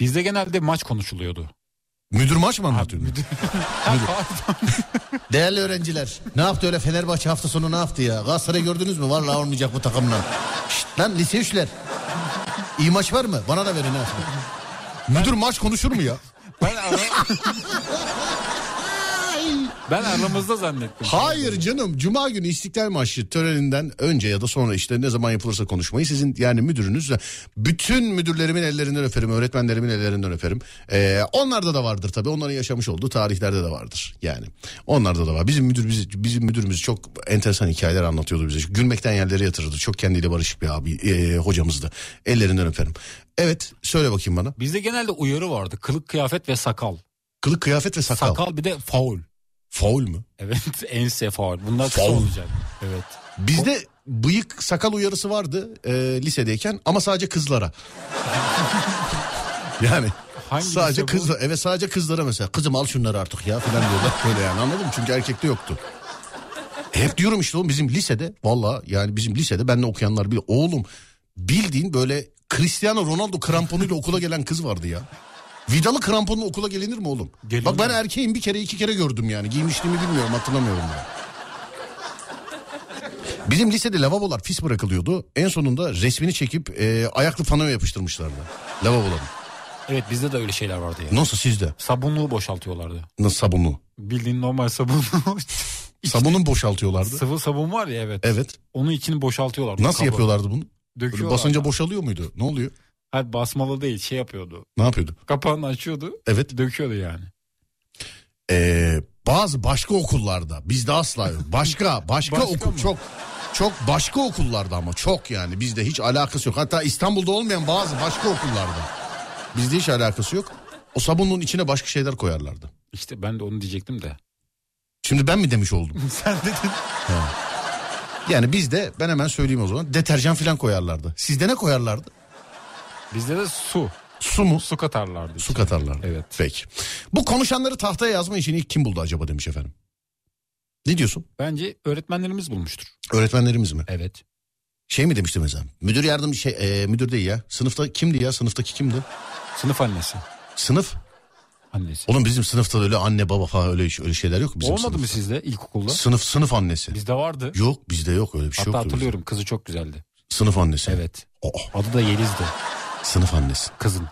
Bizde genelde maç konuşuluyordu. Müdür maç mı anlatıyor? Pardon. Değerli öğrenciler ne yaptı öyle Fenerbahçe hafta sonu ne yaptı ya? Galatasaray gördünüz mü? Vallahi olmayacak bu takımla. Şşt lan lise üçler. İyi maç var mı? Bana da verin ha. Müdür maç konuşur mu ya? ben. Ben aramızda zannettim. Hayır canım Cuma günü İstiklal Marşı töreninden önce ya da sonra işte ne zaman yapılırsa konuşmayı sizin yani müdürünüz bütün müdürlerimin ellerinden öperim öğretmenlerimin ellerinden öperim. Ee, onlarda da vardır tabii onların yaşamış olduğu tarihlerde de vardır yani onlarda da var. Bizim müdür bizi, bizim müdürümüz çok enteresan hikayeler anlatıyordu bize. Gülmekten yerlere yatırırdı çok kendiyle barışık bir abi e, hocamızdı ellerinden öperim. Evet söyle bakayım bana Bizde genelde uyarı vardı. Kılık kıyafet ve sakal. kılık kıyafet ve sakal. Sakal bir de faul. Faul mü? Evet ense faul. Bunlar Faul. olacak. Evet. Bizde bıyık sakal uyarısı vardı e, lisedeyken ama sadece kızlara. yani Hangi sadece kızlar evet sadece kızlara mesela kızım al şunları artık ya falan diyorlar böyle yani anladın mı? Çünkü erkekte yoktu. Hep diyorum işte oğlum bizim lisede valla yani bizim lisede benimle okuyanlar bile oğlum bildiğin böyle Cristiano Ronaldo kramponuyla okula gelen kız vardı ya. Vidalı kramponla okula gelinir mi oğlum? Gelinir. Bak ben erkeğim bir kere iki kere gördüm yani. Giymişliğimi bilmiyorum hatırlamıyorum ben. Bizim lisede lavabolar pis bırakılıyordu. En sonunda resmini çekip e, ayaklı panoya yapıştırmışlardı. Lavaboların. Evet bizde de öyle şeyler vardı ya. Nasıl sizde? Sabunluğu boşaltıyorlardı. Nasıl sabunlu? Bildiğin normal sabun. Sabunu mu boşaltıyorlardı? Sıvı sabun var ya evet. Evet. Onun içini boşaltıyorlardı. Nasıl Kabı. yapıyorlardı bunu? Böyle Döküyorlardı. basınca boşalıyor muydu? Ne oluyor? Hayır basmalı değil şey yapıyordu. Ne yapıyordu? Kapağını açıyordu. Evet. Döküyordu yani. Ee, bazı başka okullarda bizde asla yok. Başka başka, Başka okul mı? çok çok başka okullarda ama çok yani bizde hiç alakası yok. Hatta İstanbul'da olmayan bazı başka okullarda bizde hiç alakası yok. O sabunun içine başka şeyler koyarlardı. İşte ben de onu diyecektim de. Şimdi ben mi demiş oldum? Sen dedin. Yani bizde ben hemen söyleyeyim o zaman deterjan falan koyarlardı. Sizde ne koyarlardı? Bizde de su. Su mu? Su katarlardı. Su katarlardı. Evet. Peki. Bu konuşanları tahtaya yazma işini ilk kim buldu acaba demiş efendim. Ne diyorsun? Bence öğretmenlerimiz bulmuştur. Öğretmenlerimiz mi? Evet. Şey mi demişti mesela? Müdür yardımcı şey e, müdür değil ya. Sınıfta kimdi ya? Sınıftaki kimdi? Sınıf annesi. Sınıf. Annesi. Oğlum bizim sınıfta öyle anne baba falan öyle öyle şeyler yok bizim Olmadı mı sınıfta. sizde ilkokulda? Sınıf sınıf annesi. Bizde vardı. Yok bizde yok öyle bir şey Hatta yoktu. bizde. hatırlıyorum kızı çok güzeldi. Sınıf annesi. Evet. Oh, Adı da Yeliz'di. Sınıf annesi. Kızın.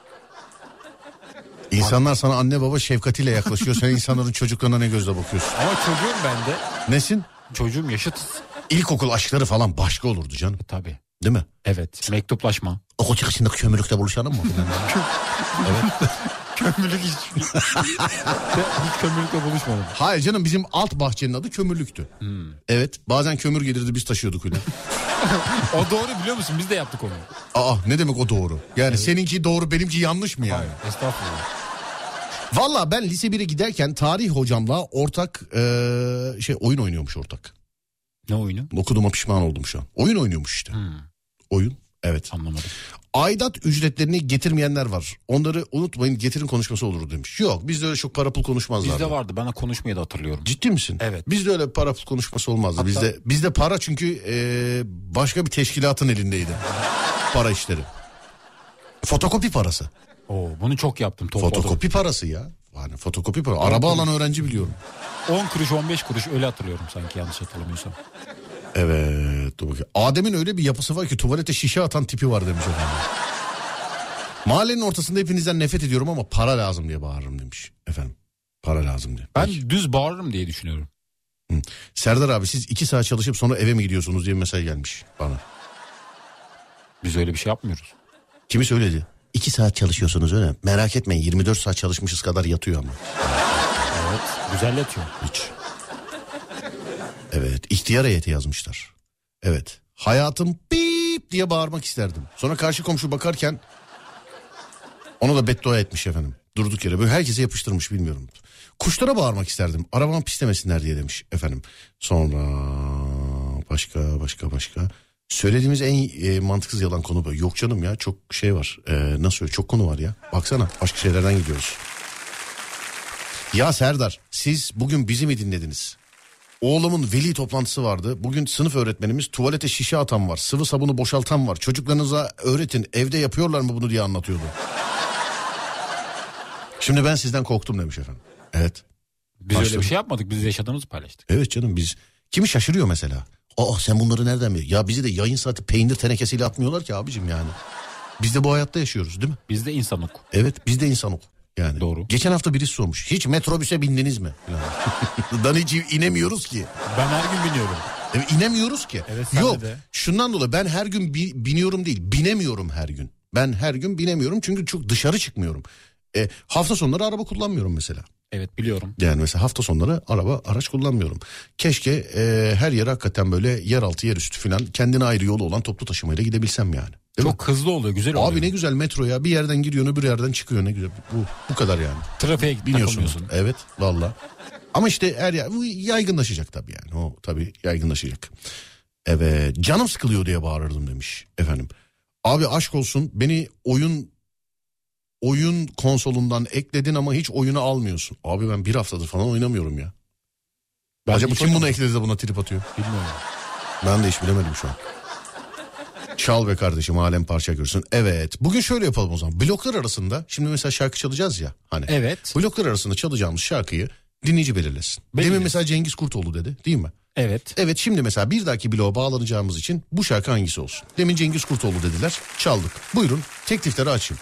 İnsanlar sana anne baba şefkatiyle yaklaşıyor. Sen insanların çocuklarına ne gözle bakıyorsun? Ama çocuğum ben de. Nesin? Çocuğum yaşıtız. İlkokul aşkları falan başka olurdu canım. E, tabii. Değil mi? Evet. Mektuplaşma. Okul çıkışında kömürlükte buluşalım mı? evet. Kömürlük hiç. hiç kömürlükle buluşmadım. Hayır canım bizim alt bahçenin adı kömürlüktü. Hmm. Evet bazen kömür gelirdi biz taşıyorduk öyle. O doğru biliyor musun? Biz de yaptık onu. Aa ne demek o doğru? Yani seninki doğru benimki yanlış mı yani? Hayır. Estağfurullah. Valla ben lise 1'e giderken tarih hocamla ortak eee, şey oyun oynuyormuş ortak. Ne oyunu? Okuduğuma pişman oldum şu an. Oyun oynuyormuş işte. Hmm, Oyun. Evet. anlamadım. Aidat ücretlerini getirmeyenler var. Onları unutmayın getirin konuşması olur demiş. Yok bizde öyle çok para pul konuşmazlar. Bizde vardı. Ben konuşmayı da hatırlıyorum. Ciddi misin? Evet. Bizde öyle para pul konuşması olmazdı. Hatta- Bizde bizde para çünkü eee, başka bir teşkilatın elindeydi. para işleri. Fotokopi parası. Oo, bunu çok yaptım. Topladım. Fotokopi parası ya. Yani fotokopi parası. Araba alan öğrenci biliyorum. 10 kuruş 15 kuruş öyle hatırlıyorum sanki yanlış hatırlamıyorsam. Evet dur bakayım. Adem'in öyle bir yapısı var ki tuvalete şişe atan tipi var demiş efendim. Mahallenin ortasında hepinizden nefret ediyorum ama para lazım diye bağırırım demiş efendim. Para lazım diye. Ben Peki. düz bağırırım diye düşünüyorum. Serdar abi siz iki saat çalışıp sonra eve mi gidiyorsunuz diye mesaj gelmiş bana. Biz öyle bir şey yapmıyoruz. Kimi söyledi? İki saat çalışıyorsunuz öyle? Merak etmeyin 24 saat çalışmışız kadar yatıyor ama. Evet. Güzel yatıyor. Hiç. Evet ihtiyar heyeti yazmışlar. Evet. Hayatım bip diye bağırmak isterdim. Sonra karşı komşu bakarken ona da beddua etmiş efendim. Durduk yere böyle herkese yapıştırmış bilmiyorum. Kuşlara bağırmak isterdim. Arabamı pislemesinler diye demiş efendim. Sonra başka başka başka. Söylediğimiz en e, mantıksız yalan konu bu. Yok canım ya çok şey var. E, nasıl çok konu var ya. Baksana başka şeylerden gidiyoruz. Ya Serdar siz bugün bizi mi dinlediniz? Oğlumun veli toplantısı vardı. Bugün sınıf öğretmenimiz tuvalete şişe atan var. Sıvı sabunu boşaltan var. Çocuklarınıza öğretin evde yapıyorlar mı bunu diye anlatıyordu. Şimdi ben sizden korktum demiş efendim. Evet. Biz öyle Başladım. bir şey yapmadık. Biz yaşadığımızı paylaştık. Evet canım biz kimi şaşırıyor mesela. Aa sen bunları nereden biliyorsun? Ya bizi de yayın saati peynir tenekesiyle atmıyorlar ki abicim yani. Biz de bu hayatta yaşıyoruz değil mi? Biz de insanlık. Evet biz de insanız. Yani. Doğru. Geçen hafta birisi sormuş. Hiç metrobüse bindiniz mi? Dan hiç inemiyoruz ki. Ben her gün biniyorum. Evet, inemiyoruz ki. Evet, Yok de. şundan dolayı ben her gün bi- biniyorum değil binemiyorum her gün. Ben her gün binemiyorum çünkü çok dışarı çıkmıyorum. E, hafta sonları araba kullanmıyorum mesela. Evet biliyorum. Yani mesela hafta sonları araba araç kullanmıyorum. Keşke e, her yere hakikaten böyle yeraltı yerüstü falan kendine ayrı yolu olan toplu taşımayla gidebilsem yani. Değil mi? Çok hızlı oluyor. Güzel oluyor. Abi ne güzel metro ya bir yerden giriyorsun öbür yerden çıkıyor ne güzel. Bu, bu kadar yani. Trafiğe Biniyorsun. takılmıyorsun. Evet valla. Ama işte her yer bu yaygınlaşacak tabii yani. O tabii yaygınlaşacak. Evet canım sıkılıyor diye bağırırdım demiş efendim. Abi aşk olsun beni oyun oyun konsolundan ekledin ama hiç oyunu almıyorsun. Abi ben bir haftadır falan oynamıyorum ya. Ben Acaba kim bunu ekledi de buna trip atıyor? Bilmiyorum. Ben de hiç bilemedim şu an. Çal be kardeşim alem parça görsün. Evet bugün şöyle yapalım o zaman. Bloklar arasında şimdi mesela şarkı çalacağız ya hani. Evet. Bloklar arasında çalacağımız şarkıyı dinleyici belirlesin. Belirlesin. Demin mesela Cengiz Kurtoğlu dedi değil mi? Evet. Evet şimdi mesela bir dahaki bloğa bağlanacağımız için bu şarkı hangisi olsun? Demin Cengiz Kurtoğlu dediler çaldık. Buyurun teklifleri açayım.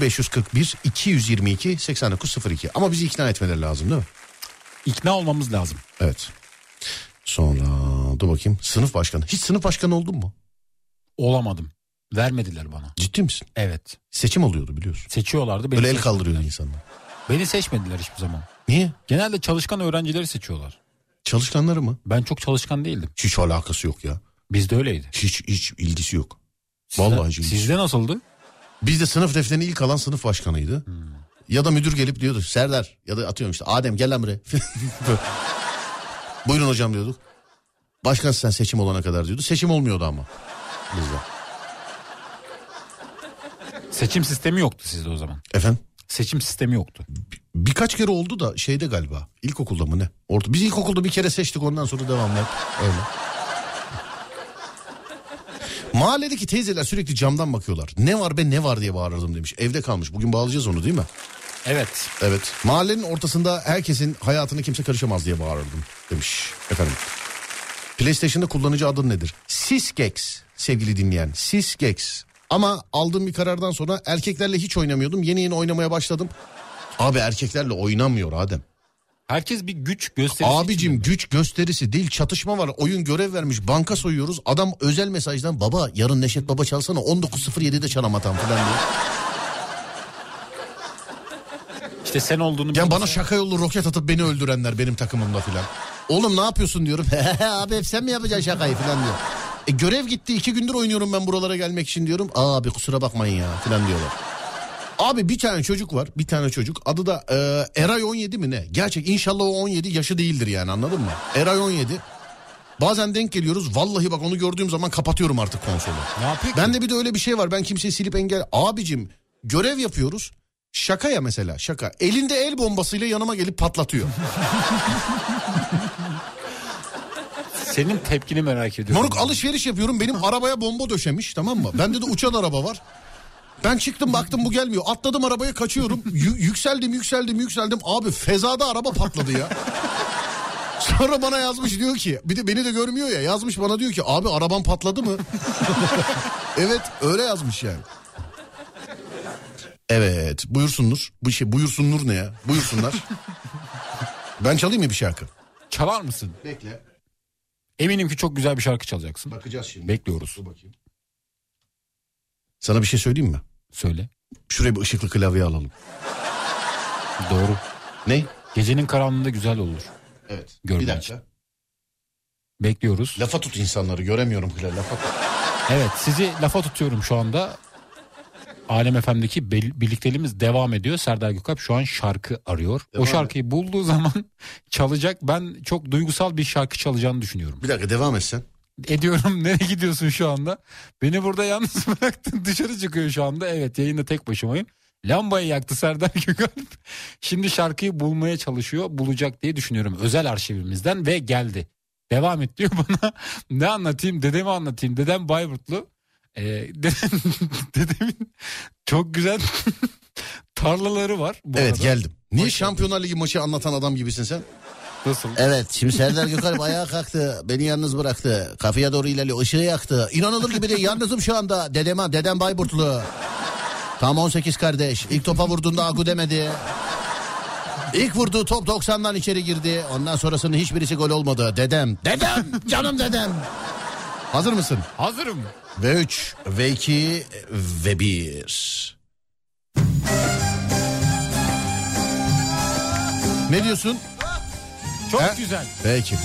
0541 222 8902 ama bizi ikna etmeleri lazım değil mi? İkna olmamız lazım. Evet. Sonra dur bakayım sınıf başkanı. Hiç sınıf başkanı oldun mu? Olamadım. Vermediler bana. Ciddi misin? Evet. Seçim oluyordu biliyorsun. Seçiyorlardı. Beni Böyle el kaldırıyordu insanlar. Beni seçmediler hiçbir zaman. Niye? Genelde çalışkan öğrencileri seçiyorlar. Çalışkanları mı? Ben çok çalışkan değildim. Hiç alakası yok ya. Bizde öyleydi. Hiç hiç ilgisi yok. Sizde- Vallahi hiç ilgisi Sizde nasıldı? Bizde sınıf defterini ilk alan sınıf başkanıydı. Hmm. Ya da müdür gelip diyordu Serdar ya da atıyorum işte Adem gel lan buraya. Buyurun hocam diyorduk. Başkan sen seçim olana kadar diyordu. Seçim olmuyordu ama bizde. Seçim sistemi yoktu sizde o zaman. Efendim? Seçim sistemi yoktu. Birkaç kere oldu da şeyde galiba. İlkokulda mı ne? Orada. Biz ilkokulda bir kere seçtik ondan sonra devamlı hep öyle. Mahalledeki teyzeler sürekli camdan bakıyorlar. Ne var be ne var diye bağırırdım demiş. Evde kalmış. Bugün bağlayacağız onu değil mi? Evet. Evet. Mahallenin ortasında herkesin hayatına kimse karışamaz diye bağırırdım demiş efendim. PlayStation'da kullanıcı adın nedir? Sisgex sevgili dinleyen. Sisgex. Ama aldığım bir karardan sonra erkeklerle hiç oynamıyordum. Yeni yeni oynamaya başladım. Abi erkeklerle oynamıyor Adem. Herkes bir güç gösterisi Abicim güç gösterisi değil çatışma var. Oyun görev vermiş banka soyuyoruz. Adam özel mesajdan baba yarın Neşet Baba çalsana 19.07'de çalam atan falan diyor. İşte sen olduğunu bilmese- bana şaka yollu roket atıp beni öldürenler benim takımımda filan. Oğlum ne yapıyorsun diyorum. abi sen mi yapacaksın şakayı filan diyor. E, görev gitti iki gündür oynuyorum ben buralara gelmek için diyorum. Abi kusura bakmayın ya filan diyorlar. Abi bir tane çocuk var bir tane çocuk adı da e, Eray 17 mi ne? Gerçek inşallah o 17 yaşı değildir yani anladın mı? Eray 17. Bazen denk geliyoruz vallahi bak onu gördüğüm zaman kapatıyorum artık konsolu. Ne ki? Ben de bir de öyle bir şey var ben kimseyi silip engel... Abicim görev yapıyoruz. Şaka ya mesela şaka. Elinde el bombasıyla yanıma gelip patlatıyor. Senin tepkini merak ediyorum. Moruk alışveriş yapıyorum benim arabaya bomba döşemiş tamam mı? Bende de uçan araba var. Ben çıktım baktım bu gelmiyor. Atladım arabaya kaçıyorum. Yü- yükseldim yükseldim yükseldim. Abi fezada araba patladı ya. Sonra bana yazmış diyor ki bir de beni de görmüyor ya yazmış bana diyor ki abi araban patladı mı? evet öyle yazmış yani. Evet buyursunlar. Bu şey buyursunlar ne ya? Buyursunlar. ben çalayım mı bir şarkı? Çalar mısın? Bekle. Eminim ki çok güzel bir şarkı çalacaksın. Bakacağız şimdi. Bekliyoruz. Dur bakayım. Sana bir şey söyleyeyim mi? Söyle. Şuraya bir ışıklı klavye alalım. Doğru. Ne? Gecenin karanlığında güzel olur. Evet. Görmek bir dakika. Bekliyoruz. Lafa tut insanları göremiyorum klavye. Lafa tut. Evet sizi lafa tutuyorum şu anda. Alem FM'deki birlikteliğimiz devam ediyor. Serdar Gökalp şu an şarkı arıyor. Devam o et. şarkıyı bulduğu zaman çalacak. Ben çok duygusal bir şarkı çalacağını düşünüyorum. Bir dakika devam et sen. Ediyorum. Nereye gidiyorsun şu anda? Beni burada yalnız bıraktın. Dışarı çıkıyor şu anda. Evet yayında tek başımayım. Lambayı yaktı Serdar Gökalp. Şimdi şarkıyı bulmaya çalışıyor. Bulacak diye düşünüyorum. Özel arşivimizden ve geldi. Devam et diyor bana. Ne anlatayım? Dedemi anlatayım. Dedem Bayburtlu. Dedem, dedemin çok güzel Tarlaları var. Bu evet arada. geldim. Niye Hoş Şampiyonlar Ligi maçı anlatan adam gibisin sen? Nasıl? Evet şimdi Serdar Gökalp ayağa kalktı. Beni yalnız bıraktı. Kafaya doğru ilerliyor. Işığı yaktı. İnanılır gibi değil. Yalnızım şu anda. Dedem, dedem Bayburtlu. Tam 18 kardeş. İlk topa vurduğunda Agu demedi. İlk vurduğu top 90'dan içeri girdi. Ondan sonrasının hiçbirisi gol olmadı. Dedem. Dedem. Canım dedem. Hazır mısın? Hazırım. Ve 3, ve 2, ve 1. Ne diyorsun? Çok He? güzel. Peki.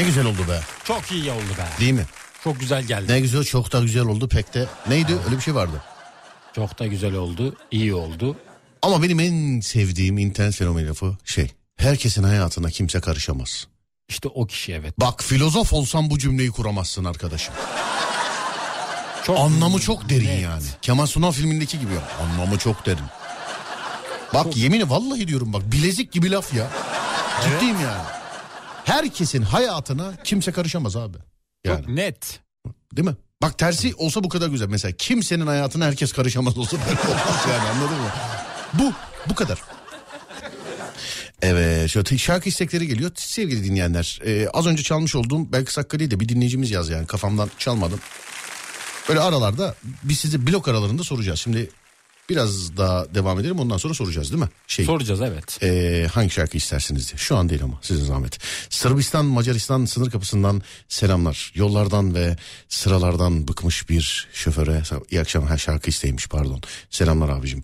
Ne güzel oldu be. Çok iyi oldu be. Değil mi? Çok güzel geldi. Ne güzel çok da güzel oldu pek de. Neydi öyle bir şey vardı. Çok da güzel oldu. iyi oldu. Ama benim en sevdiğim internet fenomeni lafı şey. Herkesin hayatına kimse karışamaz. İşte o kişi evet. Bak filozof olsan bu cümleyi kuramazsın arkadaşım. Çok Anlamı çok derin Evet. yani. Kemal Sunal filmindeki gibi. Anlamı çok derin. Bak yemin vallahi diyorum bak bilezik gibi laf ya. Ciddiyim yani. Herkesin hayatına kimse karışamaz abi. Yani Çok net. değil mi? Bak tersi olsa bu kadar güzel. Mesela kimsenin hayatına herkes karışamaz olsa böyle olmaz yani anladın mı? Bu bu kadar. Evet şöyle şarkı istekleri geliyor. Sevgili dinleyenler e, az önce çalmış olduğum belki Sakkari'yi de bir dinleyicimiz yaz yani kafamdan çalmadım. Böyle aralarda biz size blok aralarında soracağız. Şimdi biraz daha devam edelim ondan sonra soracağız değil mi? Şey, Soracağız evet. ee, hangi şarkı istersiniz diye. Şu an değil ama sizin zahmet. Sırbistan Macaristan sınır kapısından selamlar. Yollardan ve sıralardan bıkmış bir şoföre iyi akşamlar ha, şarkı isteymiş pardon. Selamlar abicim.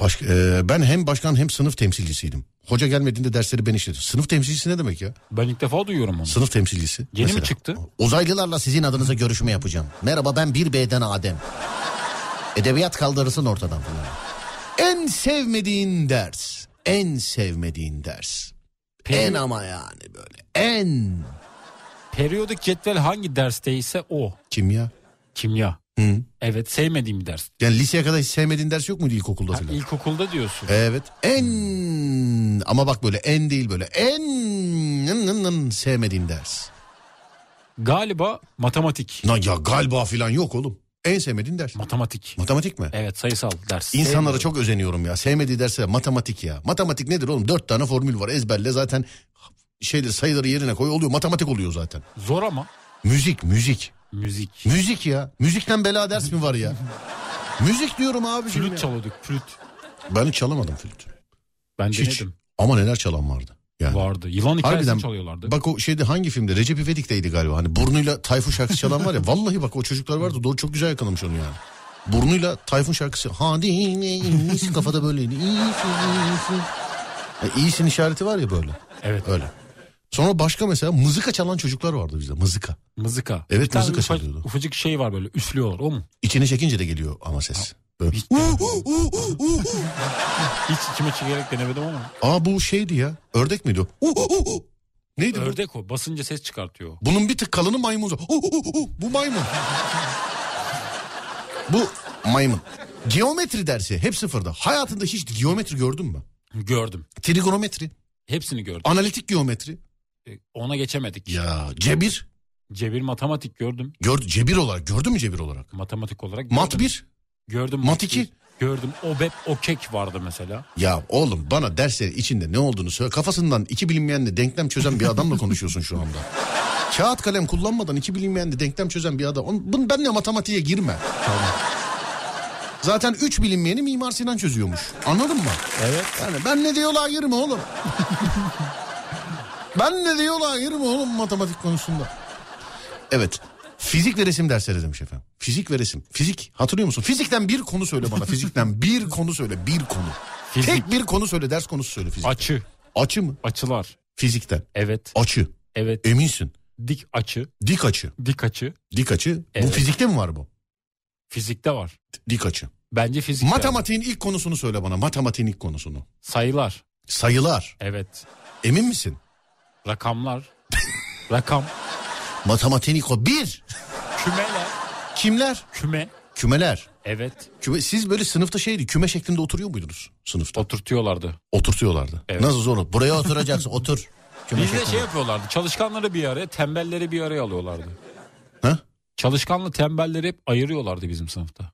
Baş, ee, ben hem başkan hem sınıf temsilcisiydim. Hoca gelmediğinde dersleri ben işledim. Sınıf temsilcisi ne demek ya? Ben ilk defa duyuyorum onu. Sınıf temsilcisi. Yeni mi çıktı? Uzaylılarla sizin adınıza görüşme yapacağım. Merhaba ben 1B'den Adem. Edebiyat kaldırırsın ortadan falan. En sevmediğin ders. En sevmediğin ders. En ama yani böyle. En. Periyodik cetvel hangi dersteyse o. Kimya. Kimya. Hı. Evet sevmediğim bir ders. Yani liseye kadar hiç sevmediğin ders yok muydu ilkokulda falan? ilkokulda diyorsun. Evet. En ama bak böyle en değil böyle en nın nın nın sevmediğin ders. Galiba matematik. Na ya galiba falan yok oğlum. En sevmediğin ders. Matematik. Matematik mi? Evet sayısal ders. İnsanlara çok özeniyorum ya. Sevmediği derse matematik ya. Matematik nedir oğlum? Dört tane formül var ezberle zaten şeyde sayıları yerine koy oluyor. Matematik oluyor zaten. Zor ama. Müzik müzik. Müzik. Müzik ya. Müzikten bela ders mi var ya? Müzik diyorum abi. Flüt çalıyorduk flüt. Ben hiç çalamadım flüt. Ben Hiç. denedim. Ama neler çalan vardı. Yani. Vardı. Yılan hikayesini Harbiden çalıyorlardı. bak o şeyde hangi filmde Recep İvedik'teydi galiba hani burnuyla Tayfun şarkısı çalan var ya vallahi bak o çocuklar vardı doğru çok güzel yakalamış onu yani. Burnuyla Tayfun şarkısı hadi iyisin kafada böyleydi iyisin iyisin. Ya, iyisin işareti var ya böyle Evet. öyle. Sonra başka mesela mızıka çalan çocuklar vardı bizde mızıka. Mızıka. Evet, Bir mızıka ufa- çalıyordu. Ufacık şey var böyle üflüyorlar o mu? İçine çekince de geliyor ama ses. Böyle. Hiç, içime çekerek denemedim ama. Aa bu şeydi ya ördek miydi o? Neydi bu? Ördek o. Basınca ses çıkartıyor. Bunun bir tık kalını maymun. Bu maymun. Bu maymun. Geometri dersi hep sıfırda. Hayatında hiç geometri gördün mü? Gördüm. Trigonometri, Hepsini gördüm. analitik geometri. E, Ona geçemedik. Ya cebir. Cebir matematik gördüm. Gördü cebir olarak. Gördün mü cebir olarak? Matematik olarak gördüm. Mat 1. Gördüm. Mat iki. bir. Gördüm. OBEP, OKEK vardı mesela. Ya oğlum bana derslerin içinde ne olduğunu söyle. Kafasından iki bilinmeyenle denklem çözen bir adamla konuşuyorsun şu anda. Kağıt kalem kullanmadan iki bilinmeyenle denklem çözen bir adam. Bunu benle matematiğe girme. Zaten üç bilinmeyeni Mimar Sinan çözüyormuş. Anladın mı? Evet. Yani ben ne diyorlar girme oğlum. ben ne diyorlar girme oğlum matematik konusunda. Evet. Fizik ve resim dersleri demiş efendim. Fizik ve resim. Fizik hatırlıyor musun? Fizikten bir konu söyle bana. Fizikten bir konu söyle. Bir konu. Fizik. Tek bir konu söyle. Ders konusu söyle fizik. Açı. Açı mı? Açılar. Fizikten. Evet. Açı. Evet. Eminsin. Dik açı. Dik açı. Dik açı. Dik açı. Bu Evet. fizikte mi var bu? Fizikte var. Dik açı. Bence fizikte. Matematiğin ilk konusunu söyle bana. Matematiğin ilk konusunu. Sayılar. Sayılar. Evet. Emin misin? Rakamlar. Rakam. Matematiğin ilk o. Bir. Kümeler. Kimler? Küme. Kümeler. Evet. Küme, siz böyle sınıfta şeydi küme şeklinde oturuyor muydunuz sınıfta? Oturtuyorlardı. Oturtuyorlardı. Evet. Nasıl zor? Buraya oturacaksın otur. Küme Bizde şeklinde. şey yapıyorlardı. Çalışkanları bir araya, tembelleri bir araya alıyorlardı. Ha? Çalışkanlı tembelleri hep ayırıyorlardı bizim sınıfta.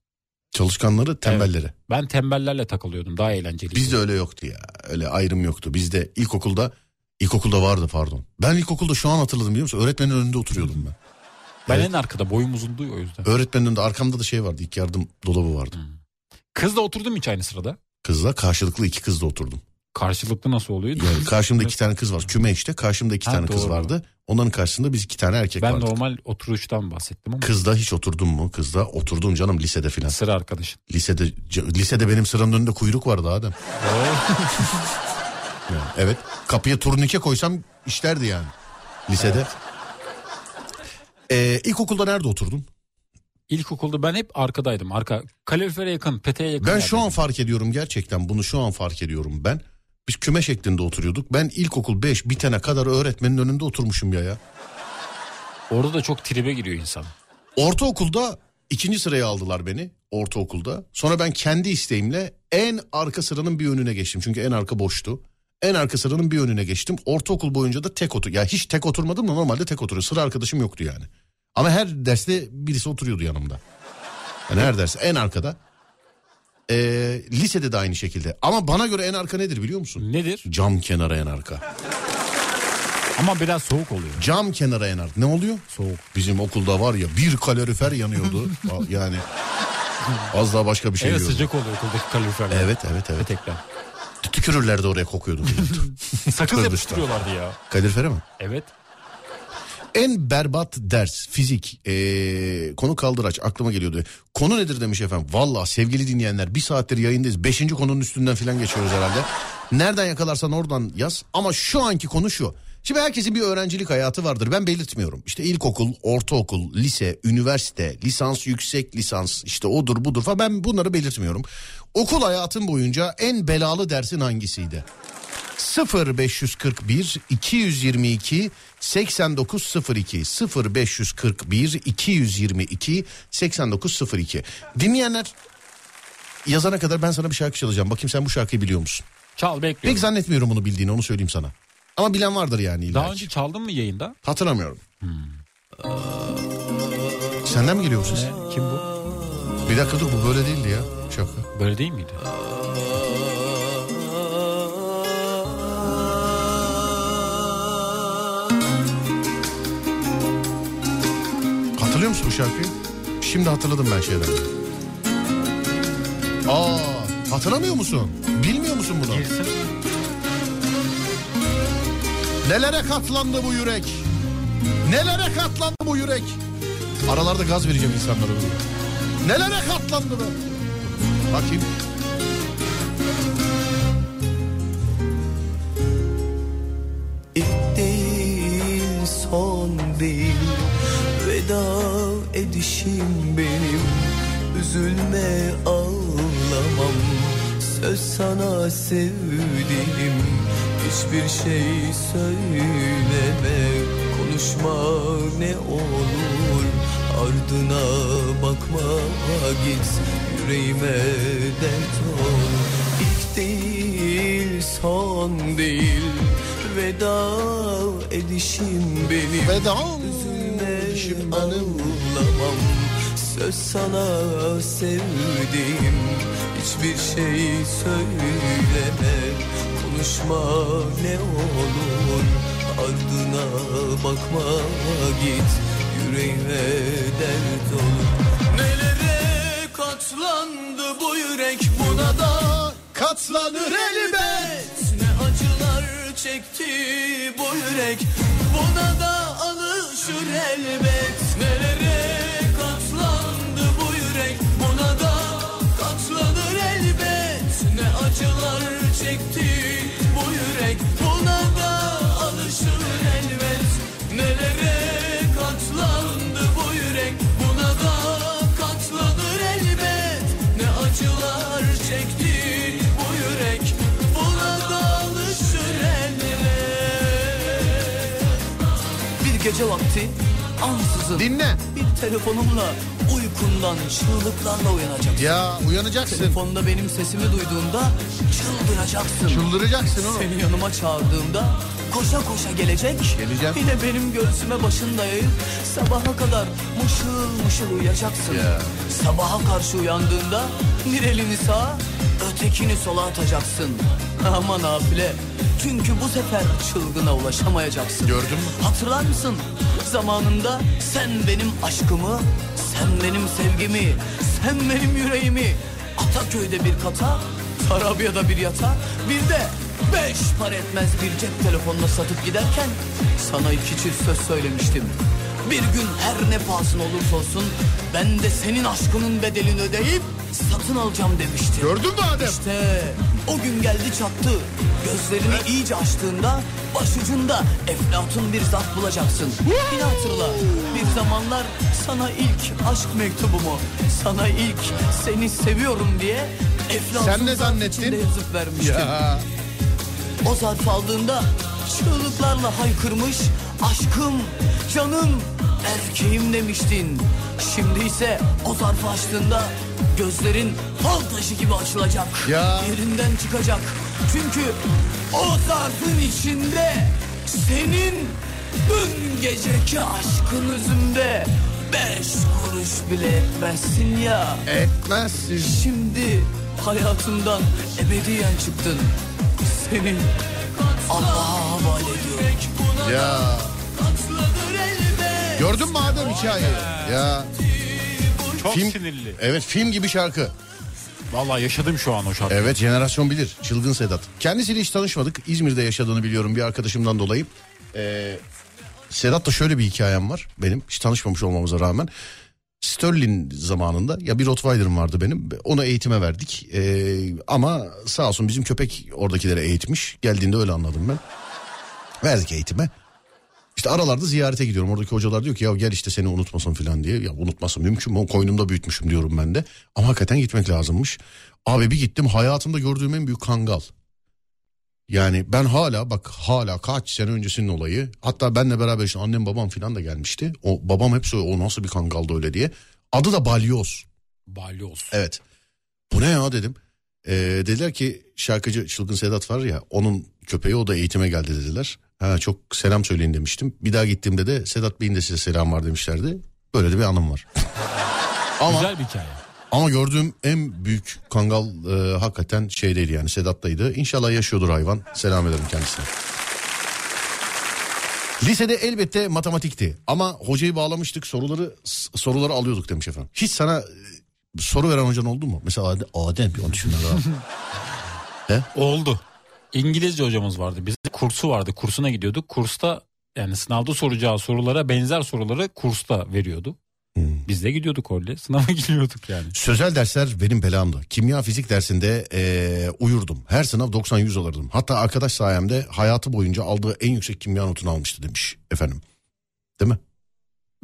Çalışkanları tembelleri. Ben tembellerle takılıyordum. Daha eğlenceli. Bizde öyle yoktu ya. Öyle ayrım yoktu. Bizde ilkokulda ilkokulda vardı pardon. Ben ilkokulda şu an hatırladım biliyor musun? Öğretmenin önünde oturuyordum ben. Ben Evet. en arkada boyum uzundu o yüzden. Öğretmenin önünde arkamda da şey vardı. ilk yardım dolabı vardı. Kızla oturdum hiç aynı sırada. Kızla karşılıklı iki kızla oturdum. Karşılıklı nasıl oluyor? Yani karşımda iki tane kız var. Küme işte. Karşımda iki Ha, tane kız doğru. vardı. Onların karşısında biz iki tane erkek Ben vardık. normal oturuştan bahsettim ama Kızda hiç oturdum mu? Kızda oturdum canım lisede filan. sıra arkadaşın. Lisede lisede benim sıramın önünde kuyruk vardı Adem. Yani, evet. Kapıya turnike koysam işlerdi yani. Lisede. Ee, ilkokulda nerede oturdun? İlkokulda ben hep arkadaydım. Arka kalorifere yakın, peteğe yakın. Ben şu an fark ediyorum gerçekten bunu şu an fark ediyorum ben. Biz küme şeklinde oturuyorduk. Ben ilkokul 5 bitene kadar öğretmenin önünde oturmuşum ya ya. Orada da çok tribe giriyor insan. Ortaokulda ikinci sıraya aldılar beni ortaokulda. Sonra ben kendi isteğimle en arka sıranın bir önüne geçtim. Çünkü en arka boştu. En arka sıranın bir önüne geçtim. Ortaokul boyunca da tek otur. Ya hiç tek oturmadım da normalde tek oturuyor. Sıra arkadaşım yoktu yani. Ama her derste birisi oturuyordu yanımda. Yani her ders en arkada. Ee, lisede de aynı şekilde. Ama bana göre en arka nedir biliyor musun? Nedir? Cam kenarı en arka. Ama biraz soğuk oluyor. Cam kenara yanar. Ne oluyor? Soğuk. Bizim okulda var ya bir kalorifer yanıyordu. yani az daha başka bir şey Evet diyordum. sıcak oluyor okuldaki kaloriferler. Evet evet evet. Petekler. Tükürürlerdi oraya kokuyordu. Sakız yapıştırıyorlardı ya. kalorifere mi? Evet. En berbat ders fizik ee, konu kaldıraç aklıma geliyordu. Konu nedir demiş efendim. Valla sevgili dinleyenler bir saattir yayındayız. Beşinci konunun üstünden filan geçiyoruz herhalde. Nereden yakalarsan oradan yaz. Ama şu anki konu şu. Şimdi herkesin bir öğrencilik hayatı vardır. Ben belirtmiyorum. İşte ilkokul, ortaokul, lise, üniversite, lisans, yüksek lisans işte odur budur falan ben bunları belirtmiyorum. Okul hayatım boyunca en belalı dersin hangisiydi? 0541 222 8902 0541 222 8902 Dinleyenler yazana kadar ben sana bir şarkı çalacağım. Bakayım sen bu şarkıyı biliyor musun? Çal bekliyorum. Pek zannetmiyorum bunu bildiğini onu söyleyeyim sana. Ama bilen vardır yani illa Daha önce çaldın mı yayında? Hatırlamıyorum. Senden mi geliyor bu ses? Ne? Kim bu? Bir dakika dur bu böyle değildi ya şarkı. Böyle değil miydi? Hatırlıyor musun bu şarkıyı? Şimdi hatırladım ben şeyden. Aa, hatırlamıyor musun? Bilmiyor musun bunu? Girsin. Nelere katlandı bu yürek? Nelere katlandı bu yürek? Aralarda gaz vereceğim insanlara. Nelere katlandı be? Bakayım. İlk değil son değil Veda edişim benim Üzülme ağlamam Söz sana sevdiğim Hiçbir şey söyleme Konuşma ne olur. Ardına bakma git Yüreğime dert ol. İlk değil son değil Veda edişim benim. Veda edişim benim. Söz sana sevdiğim Hiçbir şey söyleme Konuşma ne olur Ardına bakma git Yüreğime dert olur Nelere katlandı bu yürek Buna da Katlanır elbet. ne acılar çekti bu yürek Buna da alışır elbet Nelere alışır elbet. Nelere katlandı bu yürek? Buna da katlanır elbet. Ne acılar çekti bu yürek? Buna da alışır elbet. Bir gece vakti ansızın. Dinle. bir telefonumla uykundan çığlıklarla uyanacaksın. Ya uyanacaksın. Telefonda benim sesimi duyduğunda çıldıracaksın. Çıldıracaksın oğlum. Seni yanıma çağırdığımda koşa koşa gelecek. Geleceğim. Yine benim göğsüme başını dayayıp sabaha kadar mışıl mışıl uyuyacaksın. Ya. Sabaha karşı uyandığında bir elini sağa ötekini sola atacaksın. Aman nafile. Çünkü bu sefer çılgına ulaşamayacaksın. Gördün mü? Hatırlar mısın? Zamanında sen benim aşkımı, sen benim sevgimi, sen benim yüreğimi Ataköy'de bir kata, Tarabya'da bir yata, bir de beş para etmez bir cep telefonuna satıp giderken sana iki çift söz söylemiştim. Bir gün her ne pahasına olursa olsun ben de senin aşkının bedelini ödeyip satın alacağım demiştim. Gördün mü Adem? İşte o gün geldi çattı. Gözlerini iyice açtığında başucunda eflatun bir zat bulacaksın. Yine hatırla bir zamanlar sana ilk aşk mektubumu, sana ilk seni seviyorum diye eflatun Sen ne zannettin? yazıp vermiştim. Ya. O zarf aldığında çığlıklarla haykırmış aşkım, canım, erkeğim demiştin. Şimdi ise o zarfı açtığında gözlerin fal taşı gibi açılacak. Ya. Yerinden çıkacak. Çünkü o zarfın içinde senin dün geceki aşkın üzümde beş kuruş bile etmezsin ya. Etmezsin. Şimdi hayatımdan ebediyen çıktın. Senin Allah'a havale ediyorum. Ya. Gördün mü Adem hikayeyi? Ya. Çok Film- sinirli. Evet film gibi şarkı. Vallahi yaşadım şu an o şarkıyı. Evet jenerasyon bilir. Çılgın Sedat. Kendisiyle hiç tanışmadık. İzmir'de yaşadığını biliyorum bir arkadaşımdan dolayı. Ee, Sedat'la şöyle bir hikayem var benim. Hiç tanışmamış olmamıza rağmen. Sterling zamanında ya bir Rottweiler'ım vardı benim. Onu eğitime verdik. Ee, ama sağ olsun bizim köpek oradakileri eğitmiş. Geldiğinde öyle anladım ben. Verdik eğitime. İşte aralarda ziyarete gidiyorum. Oradaki hocalar diyor ki ya gel işte seni unutmasın falan diye. Ya unutmasın mümkün mü? Koynumda büyütmüşüm diyorum ben de. Ama hakikaten gitmek lazımmış. Abi bir gittim hayatımda gördüğüm en büyük kangal. Yani ben hala bak hala kaç sene öncesinin olayı. Hatta benle beraber işte annem babam falan da gelmişti. O babam hep söylüyor o nasıl bir kangaldı öyle diye. Adı da Balyoz. Balyoz. Evet. Bu ne ya dedim. Ee, dediler ki şarkıcı Çılgın Sedat var ya onun köpeği o da eğitime geldi dediler. Ha, çok selam söyleyin demiştim. Bir daha gittiğimde de Sedat Bey'in de size selam var demişlerdi. Böyle de bir anım var. ama, Güzel bir hikaye. Ama gördüğüm en büyük kangal e, hakikaten şeydeydi yani Sedat'taydı. İnşallah yaşıyordur hayvan. Selam ederim kendisine. Lisede elbette matematikti ama hocayı bağlamıştık soruları soruları alıyorduk demiş efendim. Hiç sana e, soru veren hocan oldu mu? Mesela Adem, bir onu düşünme daha. Oldu. İngilizce hocamız vardı. Bizde kursu vardı. Kursuna gidiyorduk. Kursta yani sınavda soracağı sorulara benzer soruları kursta veriyordu. Hmm. Biz de gidiyorduk öyle. Sınava giriyorduk yani. Sözel dersler benim belamdı. Kimya fizik dersinde eee, uyurdum. Her sınav 90-100 alırdım. Hatta arkadaş sayemde hayatı boyunca aldığı en yüksek kimya notunu almıştı demiş efendim. Değil mi?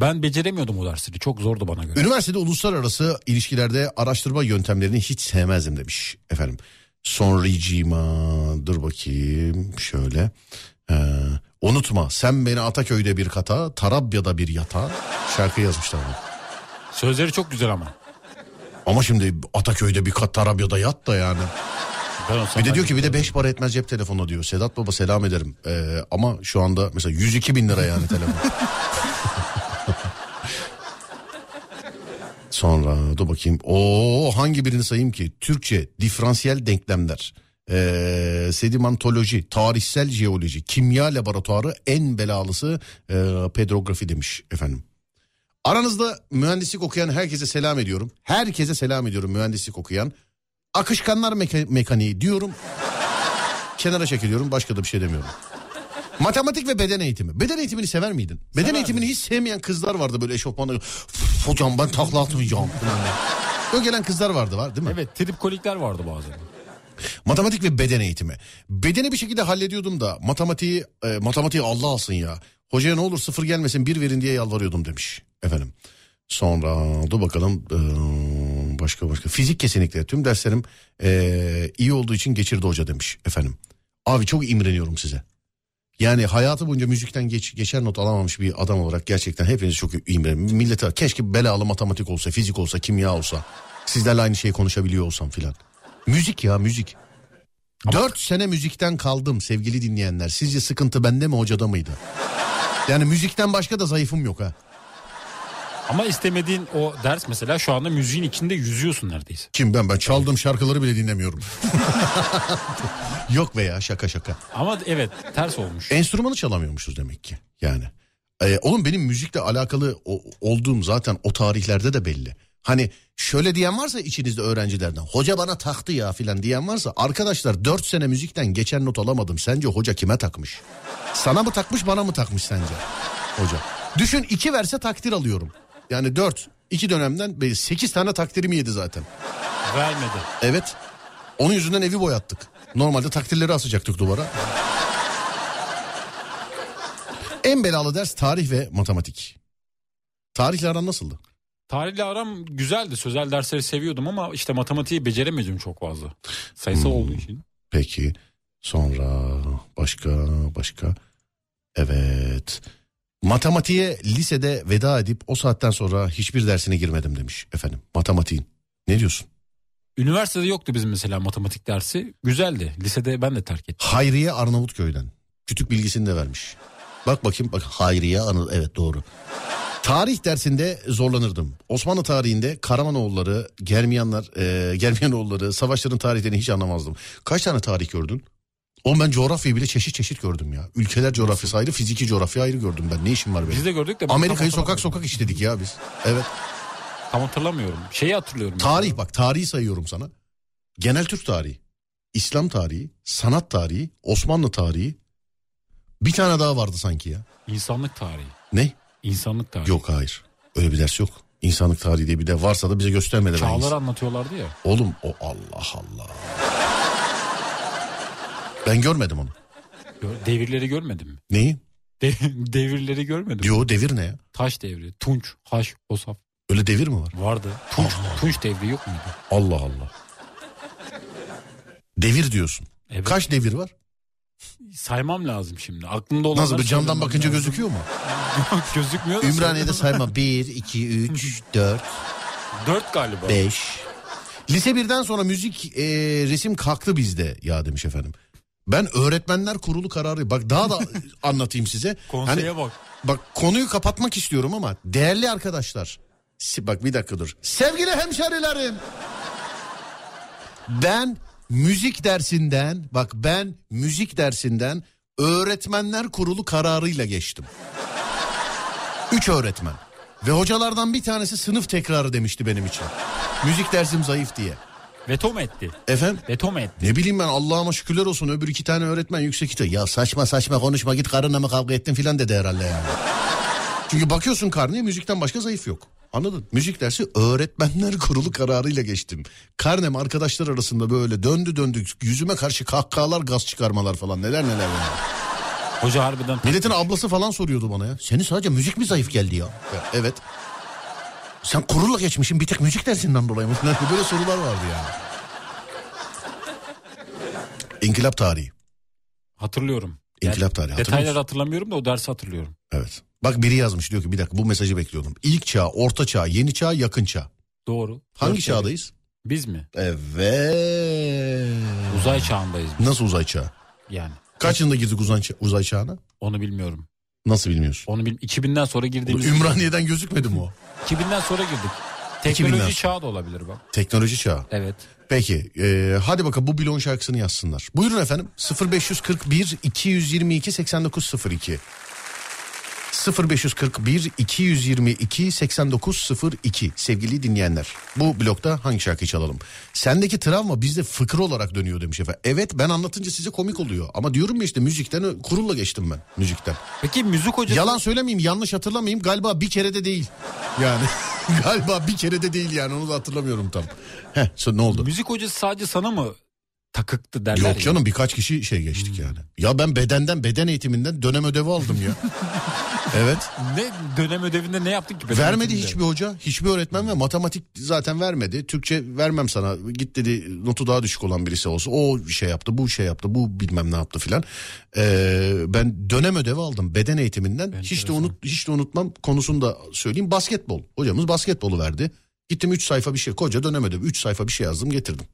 Ben beceremiyordum o dersleri. Çok zordu bana göre. Üniversitede uluslararası ilişkilerde araştırma yöntemlerini hiç sevmezdim demiş efendim. Sonracığıma dur bakayım şöyle. Ee, unutma sen beni Ataköy'de bir kata Tarabya'da bir yata şarkı yazmışlar. bana. Sözleri çok güzel ama. Ama şimdi Ataköy'de bir kat Tarabya'da yat da yani. Bir de diyor ki bir de beş para etmez cep telefonu diyor. Sedat Baba selam ederim. Ee, ama şu anda mesela 102 bin lira yani telefon. Sonra dur bakayım. Oo hangi birini sayayım ki? Türkçe, diferansiyel denklemler. Ee, sedimentoloji, tarihsel jeoloji, kimya laboratuvarı en belalısı e, pedrografi demiş efendim. Aranızda mühendislik okuyan herkese selam ediyorum. Herkese selam ediyorum mühendislik okuyan. Akışkanlar meka- mekaniği diyorum. Kenara çekiliyorum başka da bir şey demiyorum. Matematik ve beden eğitimi. Beden eğitimini sever miydin? Beden Severdim. eğitimini hiç sevmeyen kızlar vardı böyle eşofmanda. "Üf, Hocam ben takla atmayacağım. falan diye. Öyle gelen kızlar vardı var değil mi? Evet tripkolikler vardı bazen. Matematik ve beden eğitimi. Bedeni bir şekilde hallediyordum da matematiği e, matematiği Allah alsın ya. Hocaya ne olur sıfır gelmesin bir verin diye yalvarıyordum demiş efendim. Sonra dur bakalım e, başka başka. Fizik kesinlikle tüm derslerim e, iyi olduğu için geçirdi hoca demiş efendim. Abi çok imreniyorum size. Yani hayatı boyunca müzikten geç, geçer not alamamış bir adam olarak gerçekten hepiniz çok imreniyorum. Millete keşke belalı matematik olsa, fizik olsa, kimya olsa. Sizlerle aynı şeyi konuşabiliyor olsam filan. Müzik ya müzik. Dört sene müzikten kaldım sevgili dinleyenler. Sizce sıkıntı bende mi hocada mıydı? Yani müzikten başka da zayıfım yok ha. Ama istemediğin o ders mesela şu anda müziğin içinde yüzüyorsun neredeyse. Kim ben ben çaldığım şarkıları bile dinlemiyorum. yok be ya şaka şaka. Ama evet ters olmuş. Enstrümanı çalamıyormuşuz demek ki yani. Ee, oğlum benim müzikle alakalı o- olduğum zaten o tarihlerde de belli. Hani şöyle diyen varsa içinizde öğrencilerden hoca bana taktı ya filan diyen varsa arkadaşlar 4 sene müzikten geçen not alamadım. Sence hoca kime takmış? Sana mı takmış bana mı takmış sence hoca? Düşün iki verse takdir alıyorum. Yani 4 iki dönemden 8 tane takdirimi yedi zaten. Vermedi. Evet. Onun yüzünden evi boyattık. Normalde takdirleri asacaktık duvara. en belalı ders tarih ve matematik. Tarihle aran nasıldı? Tarihle aram güzeldi. Sözel dersleri seviyordum ama işte matematiği beceremiyordum çok fazla. Sayısal Hmm. olduğu için. Peki. Sonra başka başka. Evet. Matematiğe lisede veda edip o saatten sonra hiçbir dersine girmedim demiş efendim. Matematiğin. Ne diyorsun? Üniversitede yoktu bizim mesela matematik dersi. Güzeldi. Lisede ben de terk ettim. Hayriye Arnavutköy'den. Kütük bilgisini de vermiş. Bak bakayım bak Hayriye Anı evet doğru. Tarih dersinde zorlanırdım. Osmanlı tarihinde Karamanoğulları, Germiyanlar, e, Germiyanoğulları, savaşların tarihlerini hiç anlamazdım. Kaç tane tarih gördün? O ben coğrafyayı bile çeşit çeşit gördüm ya. Ülkeler coğrafyası ayrı, fiziki coğrafya ayrı gördüm ben. Ne işim var benim? Biz de gördük de. Amerika'yı sokak sokak işledik ya biz. Evet. Tam hatırlamıyorum. Şeyi hatırlıyorum. Tarih bak tarihi sayıyorum sana. Genel Türk tarihi, İslam tarihi, sanat tarihi, Osmanlı tarihi. Bir tane daha vardı sanki ya. İnsanlık tarihi. Ne? İnsanlık tarihi. Yok hayır. Öyle bir ders yok. İnsanlık tarihi diye bir de varsa da bize göstermedi. Çağları anlatıyorlardı ya. Oğlum o Allah Allah. Ben görmedim onu. Devirleri görmedin mi? Neyi? De- devirleri görmedin mi? Yo devir ne ya? Taş devri, Tunç, Haş, Osaf Öyle devir mi var? vardı. Tunç, Tunç devri yok muydu? Allah Allah. Devir diyorsun. Evet. Kaç devir var? Saymam lazım şimdi. Aklımda olanları Nasıl bir camdan bakınca lazım. gözüküyor mu? Gözükmüyor. Ümraniye'de sayma 1, 2, 3, 4, Dört galiba. 5. Lise birden sonra müzik e, resim kalktı bizde ya demiş efendim. Ben öğretmenler kurulu kararı bak daha da anlatayım size. Konseye Hani- bak. Bak konuyu kapatmak istiyorum ama değerli arkadaşlar. Bak bir dakika dur. Sevgili hemşerilerim. Ben müzik dersinden bak ben müzik dersinden öğretmenler kurulu kararıyla geçtim. Üç öğretmen. Ve hocalardan bir tanesi sınıf tekrarı demişti benim için. Müzik dersim zayıf diye. Veto mu etti? Efendim? Veto mu etti? Ne bileyim ben Allah'ıma şükürler olsun öbür iki tane öğretmen yüksek ihtimal. Ya saçma saçma konuşma git karınla mı kavga ettin filan dedi herhalde yani. Çünkü bakıyorsun karneye müzikten başka zayıf yok. Anladın? Müzik dersi öğretmenler kurulu kararıyla geçtim. Karnem arkadaşlar arasında böyle döndü döndü yüzüme karşı kahkahalar gaz çıkarmalar falan neler neler yani. Hoca harbiden Milletin ablası falan soruyordu bana ya. Senin sadece müzik mi zayıf geldi ya? ya evet. Sen kurulla geçmişsin bir tek müzik dersinden dolayı mı? Böyle sorular vardı yani. İnkılap tarihi. hatırlıyorum. İnkılap tarihi, hatırlıyor Detayları hatırlamıyorum da o dersi hatırlıyorum. Evet. Bak biri yazmış diyor ki bir dakika bu mesajı bekliyordum. İlk çağ, orta çağ, yeni çağ, yakın çağ. Doğru. Hangi Dört çağdayız? Biz mi? Evet. Uzay çağındayız biz. Nasıl uzay çağı? Yani. Kaç yılında girdik uzay, ça- uzay çağına? Onu bilmiyorum. Nasıl bilmiyorsun? Onu bil 2000'den sonra girdiğimiz. Ümraniye'den gözükmedi mi o? 2000'den sonra girdik. 2000'den Teknoloji çağı da olabilir bak. Teknoloji çağı. Evet. Peki e, hadi bakalım bu bloğun şarkısını yazsınlar. Buyurun efendim 0541 222 8902 0541 222 8902 sevgili dinleyenler. Bu blokta hangi şarkıyı çalalım? Sendeki travma bizde fıkra olarak dönüyor demiş efendim. Evet ben anlatınca size komik oluyor. Ama diyorum ya işte müzikten kurulla geçtim ben müzikten. Peki müzik hocası Yalan söylemeyeyim yanlış hatırlamayayım galiba bir kere de değil. Yani galiba bir kere de değil yani onu da hatırlamıyorum tam. Heh ne oldu? müzik hocası sadece sana mı takıktı derler Yok ya. canım birkaç kişi şey geçtik yani. Ya ben bedenden beden eğitiminden dönem ödevi aldım ya. evet. Ne dönem ödevinde ne yaptın ki? Vermedi hiçbir hoca, hiçbir öğretmen ve matematik zaten vermedi. Türkçe vermem sana. Git dedi notu daha düşük olan birisi olsun. O şey yaptı, bu şey yaptı, bu bilmem ne yaptı filan. Ee, ben dönem ödevi aldım beden eğitiminden. Hiç de unut hiç de unutmam konusunu da söyleyeyim. Basketbol. Hocamız basketbolu verdi. Gittim 3 sayfa bir şey, koca dönem ödevi 3 sayfa bir şey yazdım, getirdim.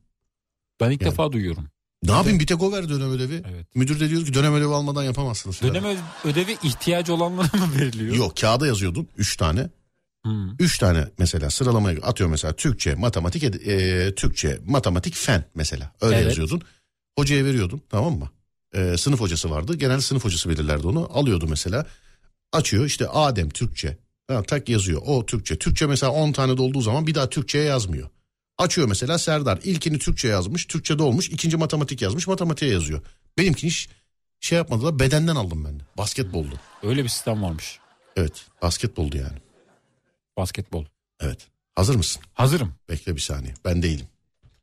Ben ilk Yani. defa duyuyorum. Ne yapayım bir tek o verdi dönem ödevi. Evet. Müdür de diyor ki dönem ödevi almadan yapamazsınız. Dönem ödevi ihtiyacı olanlara mı veriliyor? Yok kağıda yazıyordun 3 tane. Hmm. Üç tane mesela sıralamaya atıyor mesela Türkçe, matematik, e, Türkçe, matematik, fen mesela. Öyle Evet. yazıyordun. Hocaya veriyordun tamam mı? E, sınıf hocası vardı. Genel sınıf hocası belirlerdi onu. Alıyordu mesela. Açıyor işte Adem Türkçe. Ha, tak yazıyor. O Türkçe. Türkçe mesela 10 tane dolduğu zaman bir daha Türkçe'ye yazmıyor. Açıyor mesela Serdar. İlkini Türkçe yazmış. Türkçe'de olmuş. ikinci matematik yazmış. Matematiğe yazıyor. Benimkini hiç şey yapmadılar. Bedenden aldım ben de. Basketboldu. Öyle bir sistem varmış. Evet. Basketboldu yani. Basketbol. Evet. Hazır mısın? Hazırım. Bekle bir saniye. Ben değilim.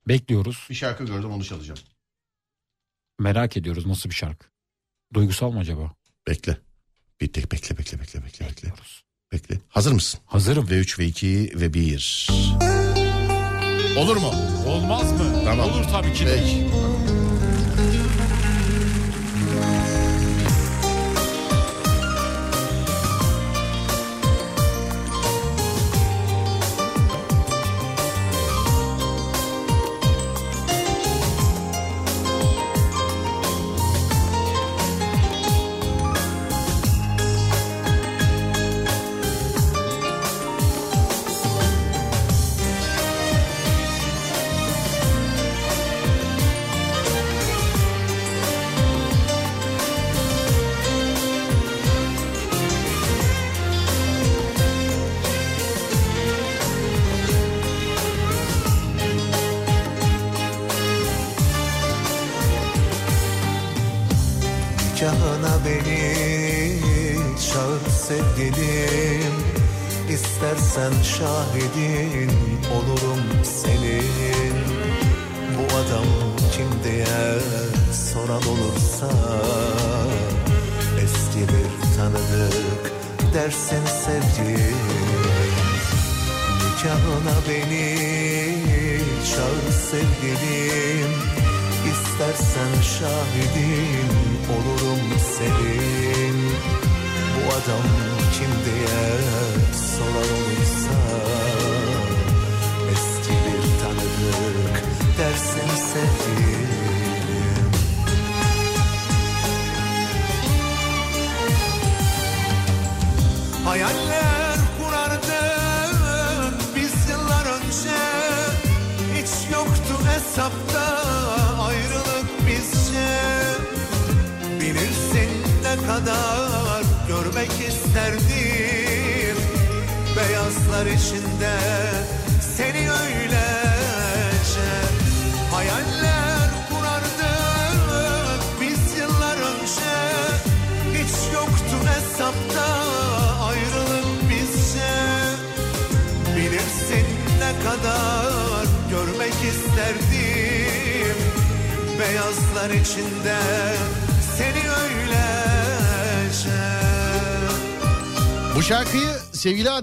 Bekliyoruz. Bir şarkı gördüm onu çalacağım. Merak ediyoruz nasıl bir şarkı. Duygusal mı acaba? Bekle. Bir tek bekle bekle bekle bekle bekle. Bekle. Hazır mısın? Hazırım. Ve 3 ve 2 ve 1. Olur mu? Olmaz mı? Tamam. Olur tabii ki. de. Peki.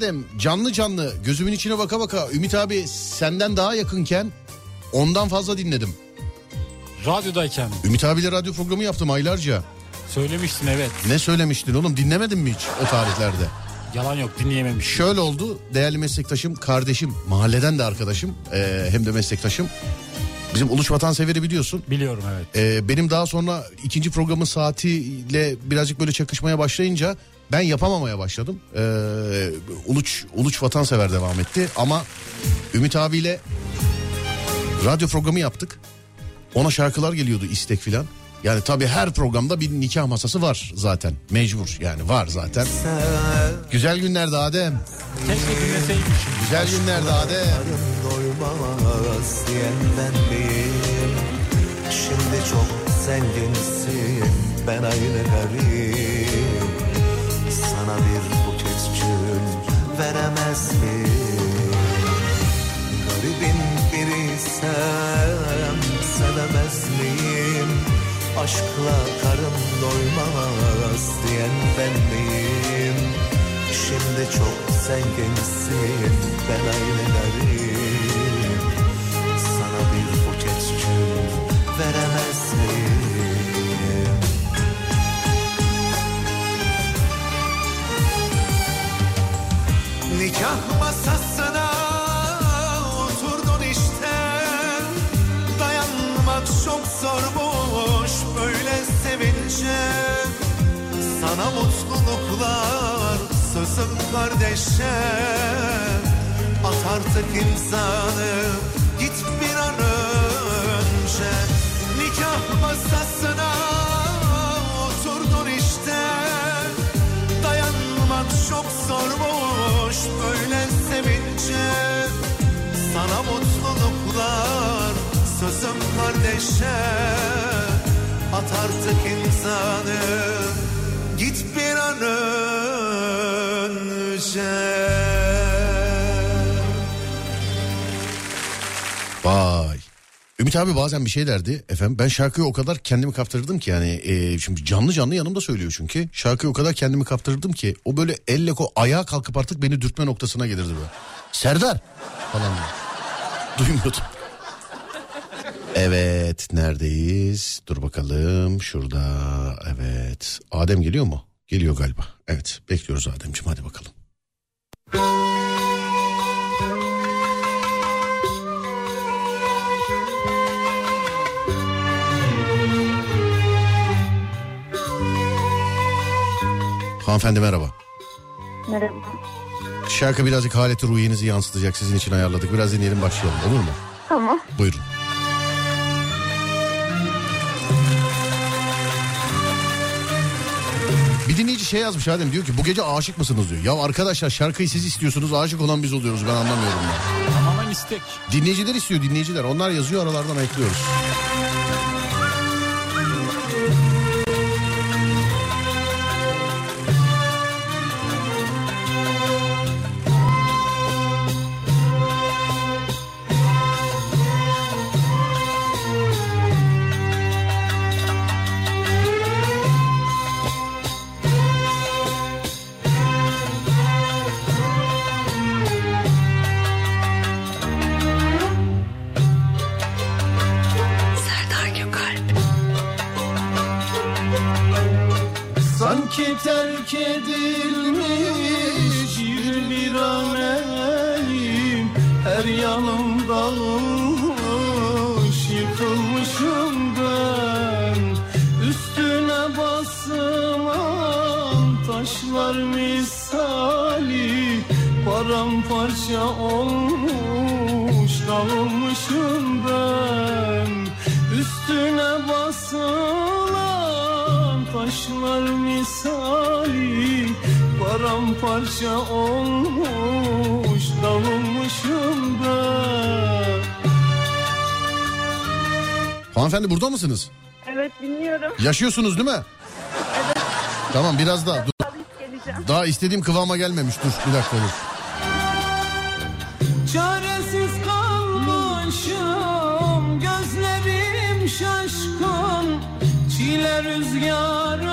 Sevgili Adem canlı canlı gözümün içine baka baka Ümit abi senden daha yakınken ondan fazla dinledim. Radyodayken Ümit abiyle radyo programı yaptım aylarca. söylemiştin evet. Ne söylemiştin oğlum dinlemedin mi hiç o tarihlerde? Yalan yok dinleyememiş. Şöyle oldu değerli meslektaşım kardeşim mahalleden de arkadaşım eee, hem de meslektaşım. Bizim Uluç Vatansever'i biliyorsun. Biliyorum evet. Ee, benim daha sonra ikinci programın saatiyle birazcık böyle çakışmaya başlayınca ben yapamamaya başladım. Ee, Uluç Uluç Vatansever devam etti ama Ümit abiyle radyo programı yaptık. Ona şarkılar geliyordu istek filan. Yani tabii her programda bir nikah masası var zaten. Mecbur yani var zaten. Güzel günlerde Adem. Keşke dinleseymişim. Güzel günlerde Adem. Karın doymaz diyen ben miyim? Şimdi çok zenginsin ben aynı garip Sana bir buket gül veremez miyim? Garibin biriysem sevemez miyim? Aşkla karım doymaz diyen ben miyim? Şimdi çok zenginsin ben aynı Sana bir buket gül veremez miyim? Masasına oturdun işte. Dayanmak çok zormuş böyle sevince Sana mutluluklar sözüm kardeşe. At artık imzanı git bir an önce. Nikah masasına oturdun işte. Dayanmak çok zormuş böyle sevince Sana mutluluklar sözüm kardeşe At artık imzanı git bir an önce Vay. Ümit abi bazen bir şey derdi efendim. Ben şarkıyı o kadar kendimi kaptırırdım ki yani e, şimdi canlı canlı yanımda söylüyor çünkü. Şarkıyı o kadar kendimi kaptırırdım ki o böyle elle ko ayağa kalkıp artık beni dürtme noktasına gelirdi böyle. Serdar falan. Duymuyordum. Evet neredeyiz? Dur bakalım şurada evet. Adem geliyor mu? Geliyor galiba. Evet bekliyoruz Ademciğim hadi bakalım. Hanımefendi merhaba. Merhaba. Şarkı birazcık haleti ruhiyenizi yansıtacak sizin için ayarladık. Biraz dinleyelim başlayalım olur mu? Tamam. Buyurun. Bir dinleyici şey yazmış Adem diyor ki bu gece aşık mısınız diyor. Ya arkadaşlar şarkıyı siz istiyorsunuz aşık olan biz oluyoruz ben anlamıyorum ya. Tamamen istek. Dinleyiciler istiyor dinleyiciler onlar yazıyor aralardan ekliyoruz. Terk edilmiş bir viraneyim Her yanım dağılmış yıkılmışım ben. Üstüne basılan taşlar misali Paramparça olmuş dağılmışım ben. Üstüne basılan taşlar misali Paramparça olmuş dağılmışım ben Hanımefendi burada mısınız? Evet dinliyorum. Yaşıyorsunuz değil mi? Tamam biraz daha. Dur. Daha istediğim kıvama gelmemiş. Dur bir dakika dur. Çaresiz kalmışım Gözlerim şaşkın Çile rüzgarında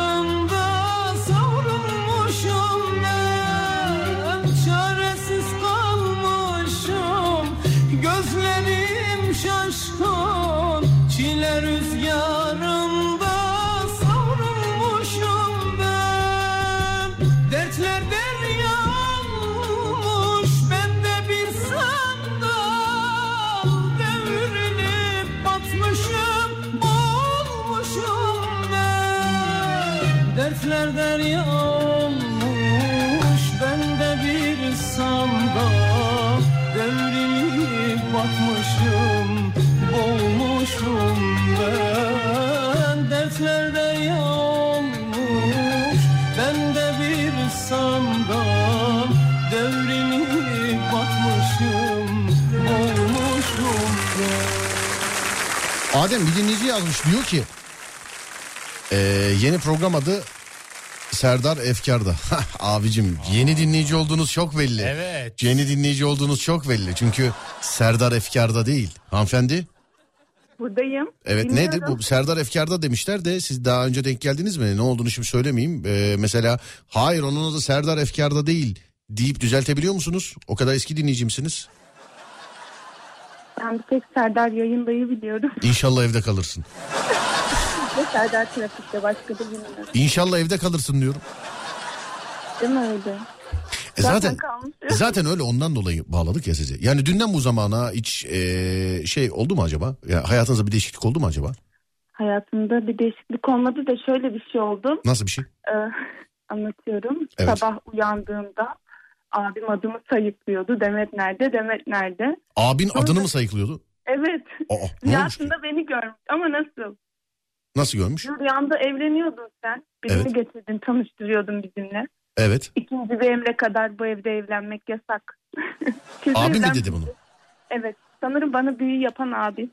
Adem bir dinleyici yazmış diyor ki eee, yeni program adı Serdar Efkar'da. Abicim yeni dinleyici olduğunuz çok belli. Evet. Yeni dinleyici olduğunuz çok belli. Çünkü Serdar Efkar'da değil. Hanımefendi? Buradayım. Evet Dinliyorum. neydi bu Serdar Efkar'da demişler de siz daha önce denk geldiniz mi? Ne olduğunu şimdi söylemeyeyim. Ee, mesela hayır onun adı Serdar Efkar'da değil deyip düzeltebiliyor musunuz? O kadar eski dinleyici misiniz? Ben bir tek Serdar yayındayı biliyorum. İnşallah evde kalırsın. Ve Serdar trafikte başka da bilmiyorum. İnşallah evde kalırsın diyorum. Değil mi öyle? E zaten kalmış. zaten öyle ondan dolayı bağladık ya sizi. Yani dünden bu zamana hiç e, şey oldu mu acaba? Ya hayatınızda bir değişiklik oldu mu acaba? Hayatımda bir değişiklik olmadı da şöyle bir şey oldu. Nasıl bir şey? Ee, anlatıyorum. Evet. Sabah uyandığımda abim adımı sayıklıyordu. Demet nerede? Demet nerede? Abin Sonra- adını mı sayıklıyordu? Evet. Aa? Rüyasında beni görmüş. Ama nasıl? Nasıl görmüş? Rüyanda evleniyordun sen. Birini Evet. getirdin, tanıştırıyordun bizimle. Evet. İkinci bir emre kadar bu evde evlenmek yasak. Abin mi dedi bunu? Evet. Sanırım bana büyü yapan abi.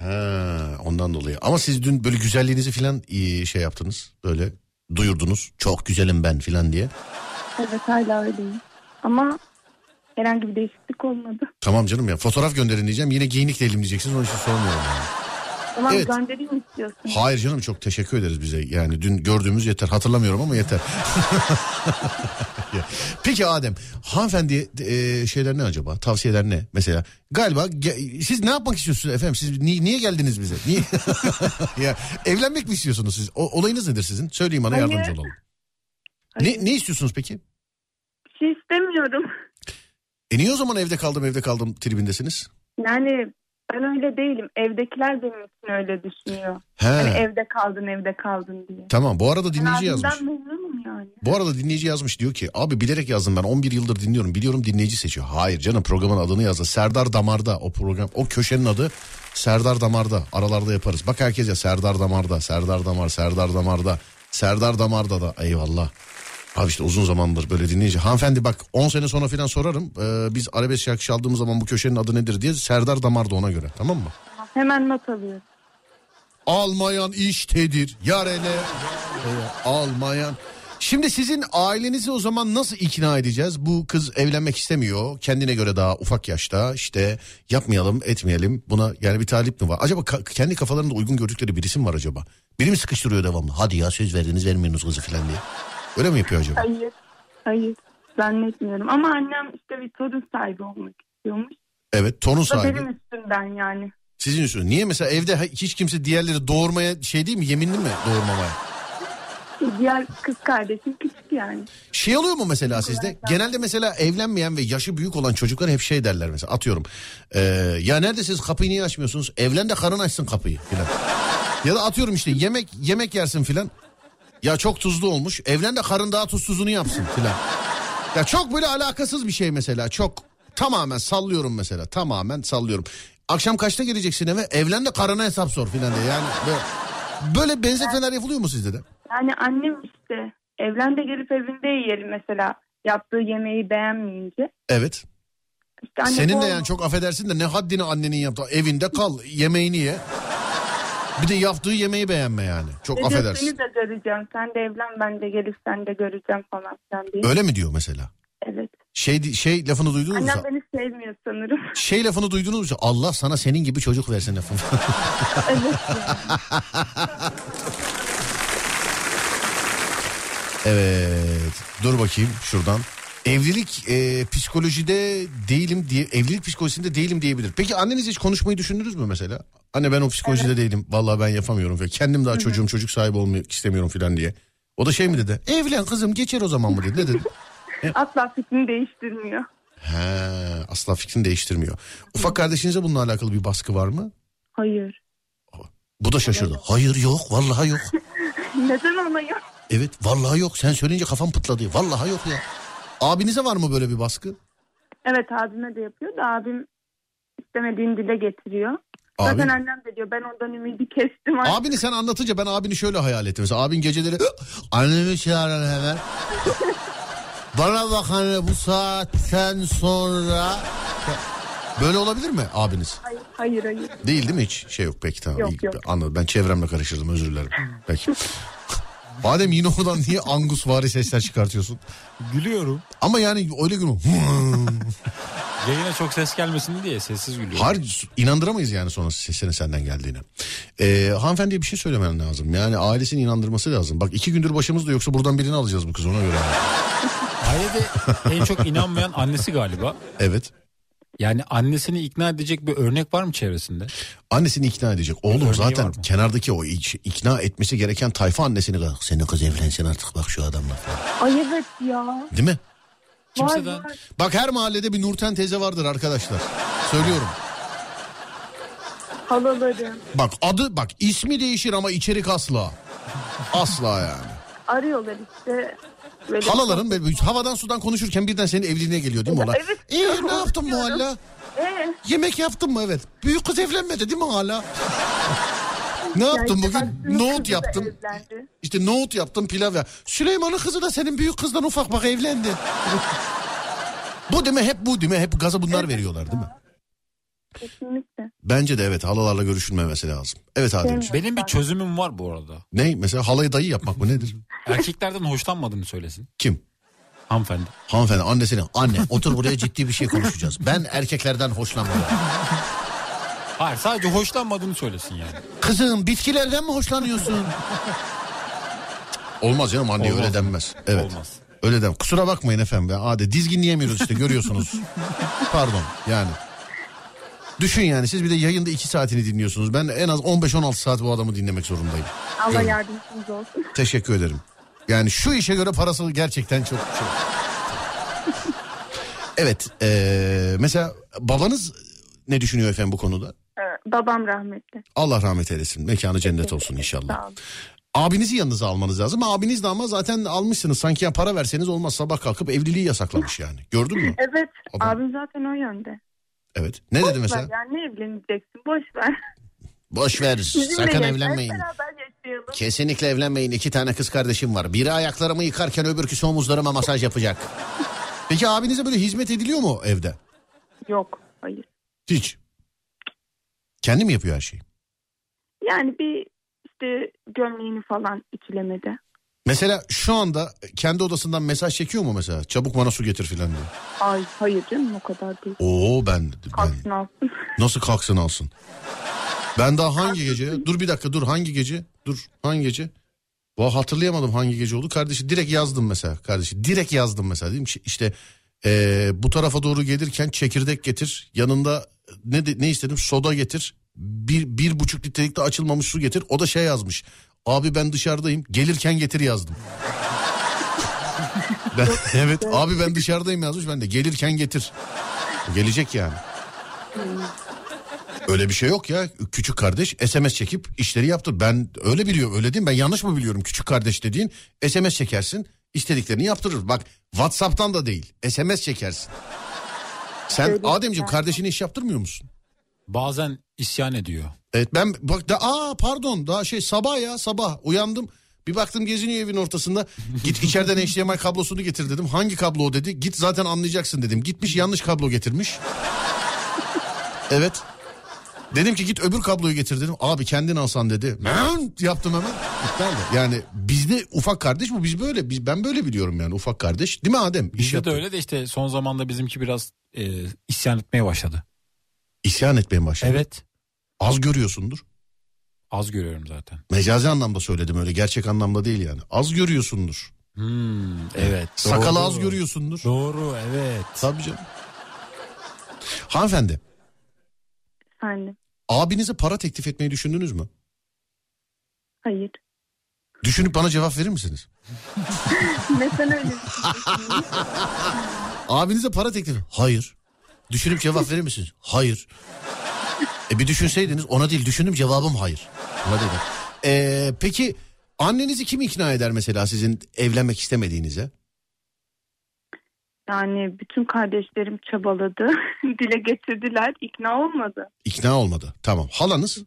Ha, ondan dolayı. Ama siz dün böyle güzelliğinizi filan iyi şey yaptınız. Böyle duyurdunuz. Çok güzelim ben filan diye. Evet hala öyleyim. Ama herhangi bir değişiklik olmadı. Tamam canım ya fotoğraf gönderin diyeceğim. Yine giyinik değilim diyeceksiniz. Onun için sormuyorum yani. Tamam Evet. göndereyim mi istiyorsun? Hayır canım çok teşekkür ederiz bize. Yani dün gördüğümüz yeter. Hatırlamıyorum ama yeter. Peki Adem, hanımefendi e, şeyler ne acaba? Tavsiyeler ne? Mesela galiba ge- siz ne yapmak istiyorsunuz efendim? Siz ni- niye geldiniz bize? Niye? ya evlenmek mi istiyorsunuz siz? O, olayınız nedir sizin? Söyleyin bana Hayır. yardımcı olalım. Ne, ne istiyorsunuz peki? Bir şey istemiyorum. E niye o zaman evde kaldım evde kaldım tribindesiniz? Yani ben öyle değilim. Evdekiler benim için öyle düşünüyor. He. Hani evde kaldın evde kaldın diye. Tamam bu arada Ben dinleyici yazmış. memnunum yani. Bu arada dinleyici yazmış diyor ki abi bilerek yazdım ben 11 yıldır dinliyorum biliyorum dinleyici seçiyor. Hayır canım programın adını yazdı. Serdar Damar'da o program o köşenin adı Serdar Damar'da aralarda yaparız. Bak herkes ya Serdar Damar'da Serdar Damar Serdar Damar'da Serdar Damar'da da eyvallah. Abi işte uzun zamandır böyle dinleyici. Hanımefendi bak 10 sene sonra falan sorarım. Ee, biz arabesk şarkı çaldığımız zaman bu köşenin adı nedir diye Serdar Damar'da ona göre tamam mı? Hemen not alıyorum. Almayan iştedir yar ele. Ee, almayan. Şimdi sizin ailenizi o zaman nasıl ikna edeceğiz? Bu kız evlenmek istemiyor. Kendine göre daha ufak yaşta. işte yapmayalım etmeyelim. Buna yani bir talip mi var? Acaba ka- kendi kafalarında uygun gördükleri birisi mi var acaba? Biri mi sıkıştırıyor devamlı? Hadi ya söz verdiniz vermiyorsunuz kızı falan diye. Öyle mi yapıyor acaba? Hayır. Hayır. Zannetmiyorum. Ama annem işte bir torun sahibi olmak istiyormuş. Evet torun sahibi. benim üstümden yani. Sizin üstünüz. Niye mesela evde hiç kimse diğerleri doğurmaya şey değil mi? Yeminli mi doğurmamaya? Diğer kız kardeşim küçük yani. Şey oluyor mu mesela sizde? Genelde mesela evlenmeyen ve yaşı büyük olan çocuklar hep şey derler mesela atıyorum. Ee, ya neredesiniz kapıyı niye açmıyorsunuz? Evlen de karın açsın kapıyı filan. ya da atıyorum işte yemek yemek yersin filan. Ya çok tuzlu olmuş. Evlen de karın daha tuzsuzunu yapsın filan. Ya çok böyle alakasız bir şey mesela. Çok tamamen sallıyorum mesela. Tamamen sallıyorum. Akşam kaçta geleceksin eve? Evlen de karına hesap sor filan diye. Yani böyle, böyle benzetmeler yapılıyor mu sizde de? Yani annem işte evlen de gelip evinde yiyelim mesela. Yaptığı yemeği beğenmeyince. Evet. İşte Senin de yani çok affedersin de ne haddini annenin yaptı. Evinde kal yemeğini ye. Bir de yaptığı yemeği beğenme yani. Çok Gece affedersin. Seni de göreceğim. Sen de evlen ben de gelip sen de göreceğim falan filan diye. Öyle mi diyor mesela? Evet. Şey şey lafını duydunuz mu? Annem beni sevmiyor sanırım. Şey lafını duydunuz mu? Allah sana senin gibi çocuk versin lafını. evet evet. Dur bakayım şuradan. Evlilik e, psikolojide değilim diye evlilik psikolojisinde değilim diyebilir. Peki anneniz hiç konuşmayı düşündünüz mü mesela? Anne ben o psikolojide değilim. Vallahi ben yapamıyorum ve kendim daha çocuğum çocuk sahibi olmak istemiyorum falan diye. O da şey mi dedi? Evlen kızım geçer o zaman mı dedi. Ne dedi? Asla fikrini değiştirmiyor. He, asla fikrini değiştirmiyor. Ufak kardeşinize bununla alakalı bir baskı var mı? Hayır. Bu da şaşırdı. Hayır yok vallahi yok. Neden ona yok? Evet vallahi yok. Sen söyleyince kafam pıtladı. Vallahi yok ya. Abinize var mı böyle bir baskı? Evet abime de yapıyor da abim istemediğini dile getiriyor. Abi, Zaten annem de diyor ben ondan ümidi kestim. artık. abini sen anlatınca ben abini şöyle hayal ettim. Mesela abin geceleri annemi çağırın hemen. Bana bak anne bu saatten sonra. Böyle olabilir mi abiniz? Hayır hayır. hayır. Değil değil mi hiç? Şey yok peki tamam. Yok, İyi, yok. Anladım ben çevremle karıştırdım özür dilerim. Peki. Madem yine oradan niye angus vari sesler çıkartıyorsun? Gülüyorum. Ama yani öyle gülüm. Yayına çok ses gelmesin diye sessiz gülüyorum. Hayır inandıramayız yani sonra sesinin senden geldiğine. Ee, hanımefendiye bir şey söylemen lazım. Yani ailesini inandırması lazım. Bak iki gündür başımızda yoksa buradan birini alacağız bu kız ona göre. Ailede en çok inanmayan annesi galiba. Evet. Yani annesini ikna edecek bir örnek var mı çevresinde? Annesini ikna edecek. Oğlum Örneği zaten kenardaki o iç- ikna etmesi gereken tayfa annesini. Senin kız evlensin artık bak şu adamla falan. Ay evet ya. Değil mi? Kimseden Var, var. Bak her mahallede bir Nurten teyze vardır arkadaşlar. Söylüyorum. Halalarım. Bak adı bak ismi değişir ama içerik asla. Asla yani. Arıyorlar işte. Böyle Halaların böyle havadan sudan konuşurken birden senin evliliğine geliyor değil mi ola? Evet. İyi ne yaptın bu hala? Ee, Yemek yaptın mı evet. Büyük kız evlenmedi değil mi hala? ne yaptın işte bugün? Nohut yaptım. evlendi. İşte nohut yaptım pilav ya. Süleyman'ın kızı da senin büyük kızdan ufak bak evlendi. bu mi? Hep bu mi? Hep gaza bunlar veriyorlar değil mi? Kesinlikle. Bence de evet halalarla görüşülmemesi lazım. Evet Ademciğim. Benim bir çözümüm var bu arada. Ne? Mesela halayı dayı yapmak mı nedir? Erkeklerden hoşlanmadığını söylesin. Kim? Hanımefendi. Hanımefendi annesine anne otur buraya ciddi bir şey konuşacağız. Ben erkeklerden hoşlanmıyorum. Hayır sadece hoşlanmadığını söylesin yani. Kızım bitkilerden mi hoşlanıyorsun? Olmaz canım anne Olmaz. öyle denmez. Evet. Olmaz. Öyle dem. Kusura bakmayın efendim be. Hadi dizginleyemiyoruz işte görüyorsunuz. Pardon yani. Düşün yani siz bir de yayında iki saatini dinliyorsunuz. Ben en az 15-16 saat bu adamı dinlemek zorundayım. Allah Görün. yardımcınız olsun. Teşekkür ederim. Yani şu işe göre parası gerçekten çok çok. Evet eee, mesela babanız ne düşünüyor efendim bu konuda? Evet, babam rahmetli. Allah rahmet eylesin. Mekanı cennet olsun inşallah. Sağ olun. Abinizi yanınıza almanız lazım. Abiniz de ama zaten almışsınız. Sanki ya para verseniz olmaz. Sabah kalkıp evliliği yasaklamış yani. Gördün mü? Evet Adam- abim zaten o yönde. Evet. Ne dedi Boş ver mesela? yani ne evleneceksin boş ver. Boş ver. Bizimle Sakın evlenmeyin. Kesinlikle evlenmeyin. İki tane kız kardeşim var. Biri ayaklarımı yıkarken öbürküsü omuzlarıma masaj yapacak. Peki abinize böyle hizmet ediliyor mu evde? Yok hayır. Hiç. Kendi mi yapıyor her şeyi? Yani bir işte gömleğini falan ikilemedi. Mesela şu anda kendi odasından mesaj çekiyor mu mesela? Çabuk bana su getir filan diye. Ay hayır canım o kadar değil. Oo ben, ben Kalksın alsın. nasıl kalksın alsın? Ben daha hangi gece? Dur bir dakika dur hangi gece? Dur hangi gece? Bu hatırlayamadım hangi gece oldu. Kardeşi direkt yazdım mesela kardeşi. Direkt yazdım mesela dedim ki işte eee, bu tarafa doğru gelirken çekirdek getir. Yanında ne ne istedim? Soda getir. Bir, bir buçuk litrelik de açılmamış su getir. O da şey yazmış. Abi ben dışarıdayım gelirken getir yazdım. ben, evet abi ben dışarıdayım yazmış ben de gelirken getir. Gelecek yani. Öyle bir şey yok ya. Küçük kardeş SMS çekip işleri yaptır. Ben öyle biliyorum öyle değil mi? Ben yanlış mı biliyorum? Küçük kardeş dediğin SMS çekersin istediklerini yaptırır. Bak Whatsapp'tan da değil SMS çekersin. Sen Ademciğim kardeşine iş yaptırmıyor musun? Bazen isyan ediyor. Evet ben bak da aa pardon daha şey sabah ya sabah uyandım. Bir baktım geziniyor evin ortasında. Git içeriden HDMI kablosunu getir dedim. Hangi kablo o dedi. Git zaten anlayacaksın dedim. Gitmiş yanlış kablo getirmiş. Evet. Dedim ki git öbür kabloyu getir dedim. Abi kendin alsan dedi. Ben yaptım hemen. İptal de. Yani bizde ufak kardeş bu biz böyle. Biz, ben böyle biliyorum yani ufak kardeş. Değil mi Adem? İş Bizde de yaptı. öyle de işte son zamanda bizimki biraz e, isyan etmeye başladı. İsyan etmeye başladı. Evet. Az görüyorsundur. Az görüyorum zaten. Mecazi anlamda söyledim öyle gerçek anlamda değil yani. Az görüyorsundur. Hmm, evet. Sakalı doğru. az görüyorsundur. Doğru evet. Tabii canım. Hanımefendi Efendim. abinize para teklif etmeyi düşündünüz mü? Hayır. Düşünüp bana cevap verir misiniz? Neden öyle düşünüyorsunuz? Abinize para teklif Hayır. Düşünüp cevap verir misiniz? Hayır. E bir düşünseydiniz ona değil düşündüm cevabım hayır. Ona değil. Ee, peki annenizi kim ikna eder mesela sizin evlenmek istemediğinize? Yani bütün kardeşlerim çabaladı. Dile getirdiler. ikna olmadı. İkna olmadı. Tamam. Halanız?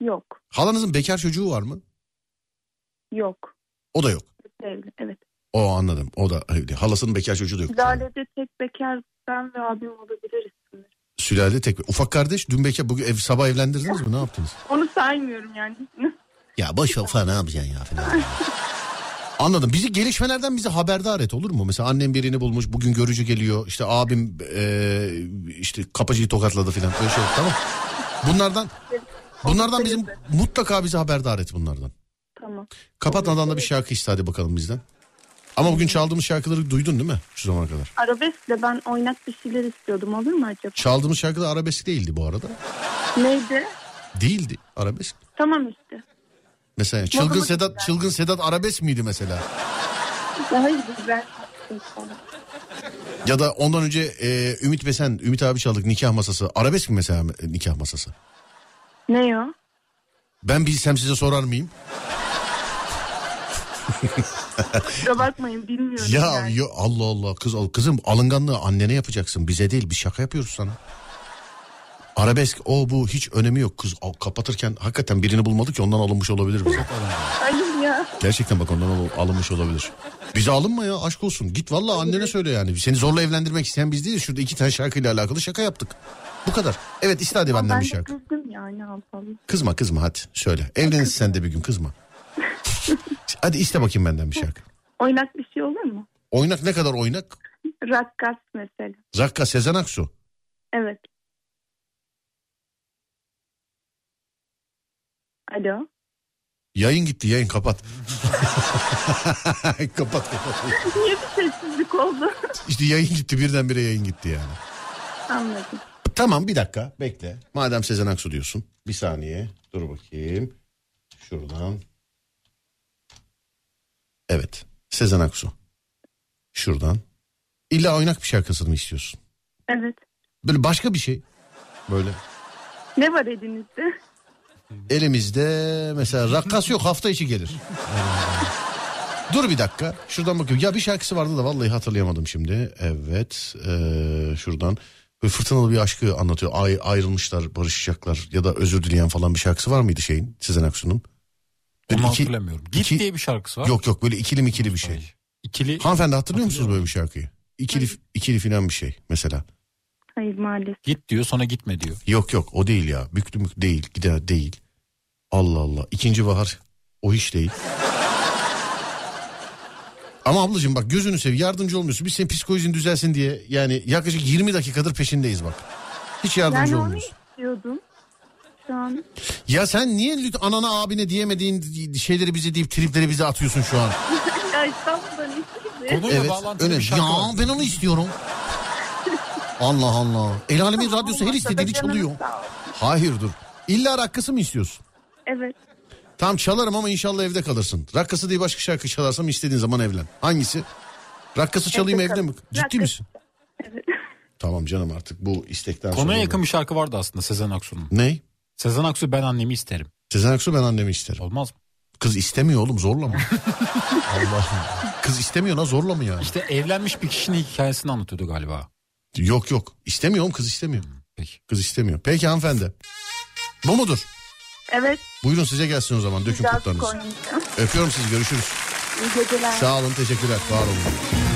Yok. Halanızın bekar çocuğu var mı? Yok. O da yok. Evli. Evet. O anladım. O da evli. Halasının bekar çocuğu da yok. Lale'de tek bekar ben ve abim olabiliriz. Sülale tek. Ufak kardeş dün bekar bugün ev, sabah evlendirdiniz mi? Ne yaptınız? Onu saymıyorum yani. Ya boş ver falan ne yapacaksın ya falan. Anladım. Bizi gelişmelerden bizi haberdar et olur mu? Mesela annem birini bulmuş bugün görücü geliyor. İşte abim eee, işte kapıcıyı tokatladı falan. Böyle şey tamam. Bunlardan bunlardan bizim mutlaka bizi haberdar et bunlardan. tamam. Kapatmadan da bir şarkı iste hadi bakalım bizden. Ama bugün çaldığımız şarkıları duydun değil mi şu zamana kadar? Arabeskle ben oynak bir şeyler istiyordum olur mu acaba? Çaldığımız şarkı da arabesk değildi bu arada. Neydi? Değildi arabesk. Tamam işte. Mesela çılgın Bakalım. Sedat çılgın Sedat arabesk miydi mesela? Daha güzel. Ya da ondan önce e, Ümit Besen, Ümit abi çaldık nikah masası. Arabesk mi mesela e, nikah masası? Ne o? Ben bilsem size sorar mıyım? Kusura bakmayın bilmiyorum. Ya, yani. ya Allah Allah kız kızım alınganlığı annene yapacaksın bize değil bir şaka yapıyoruz sana. Arabesk o bu hiç önemi yok kız al- kapatırken hakikaten birini bulmadı ki ondan alınmış olabilir bize. Hayır ya. Gerçekten bak ondan al- alınmış olabilir. Bize alınma ya aşk olsun. Git valla annene söyle yani. Seni zorla evlendirmek isteyen biz değiliz. Şurada iki tane şarkıyla alakalı şaka yaptık. Bu kadar. Evet iste hadi benden ben bir şarkı. kızdım ya ne yapalım. Kızma kızma hadi söyle. Evlenirsin sen de bir gün kızma. hadi iste bakayım benden bir şarkı. Oynak bir şey olur mu? Oynak ne kadar oynak? Rakkas mesela. Zakka Sezen Aksu. Evet. Alo. Yayın gitti yayın kapat. kapat kapat. Niye bir sessizlik oldu? İşte yayın gitti birdenbire yayın gitti yani. Anladım. Tamam bir dakika bekle. Madem Sezen Aksu diyorsun. Bir saniye dur bakayım. Şuradan. Evet Sezen Aksu. Şuradan. İlla oynak bir şarkısını mı istiyorsun? Evet. Böyle başka bir şey. Böyle. Ne var elinizde? Elimizde mesela rakkas yok hafta içi gelir. Dur bir dakika şuradan bakıyorum. Ya bir şarkısı vardı da vallahi hatırlayamadım şimdi. Evet eee, şuradan. Böyle fırtınalı bir aşkı anlatıyor. Ay, ayrılmışlar barışacaklar ya da özür dileyen falan bir şarkısı var mıydı şeyin Sezen Aksu'nun? Böyle Onu iki- hatırlamıyorum. Git iki- diye bir şarkısı var. Yok yok böyle ikili mikili bir şey. İkili. Hanımefendi hatırlıyor musunuz böyle bir şarkıyı? İkili, ikili filan bir şey mesela. Hayır maalesef. Git diyor sonra gitme diyor. Yok yok o değil ya. Büklü mük değil. Gider değil. Allah Allah. İkinci bahar o hiç değil. Ama ablacığım bak gözünü sev yardımcı olmuyorsun. Biz senin psikolojin düzelsin diye yani yaklaşık 20 dakikadır peşindeyiz bak. Hiç yardımcı Yani onu olmuyorsun. istiyordum. An. Ya sen niye lütfen anana abine diyemediğin şeyleri bize deyip tripleri bize atıyorsun şu an? ya İstanbul'dan iyisiniz. Konuyla Evet bağlantılı öyle. bir şarkı Ya var. ben onu istiyorum. Allah Allah. El alemin radyosu her istediğini çalıyor. Hayır dur. İlla rakkası mı istiyorsun? Evet. Tamam çalarım ama inşallah evde kalırsın. Rakkası diye başka şarkı çalarsam istediğin zaman evlen. Hangisi? Rakkası çalayım Evde mi? Ciddi Rakkası. misin? Tamam canım artık bu istekten sonra. Konuya yakın bir şarkı vardı aslında Sezen Aksu'nun. Ne? Sezen Aksu ben annemi isterim. Sezen Aksu ben annemi isterim. Olmaz mı? Kız istemiyor oğlum zorla mı? Allah'ım. Kız istemiyor lan zorla mı yani? İşte evlenmiş bir kişinin hikayesini anlatıyordu galiba. Yok yok istemiyorum kız istemiyor. Peki. Kız istemiyor. Peki hanımefendi. Bu mudur? Evet. Buyurun size gelsin o zaman dökün Güzel kurtlarınızı. Öpüyorum sizi görüşürüz. İyi geceler. Sağ olun teşekkürler var olun.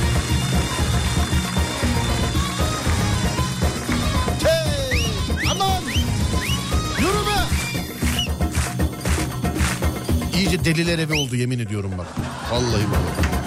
İyice deliler evi oldu yemin ediyorum bak. Vallahi bak.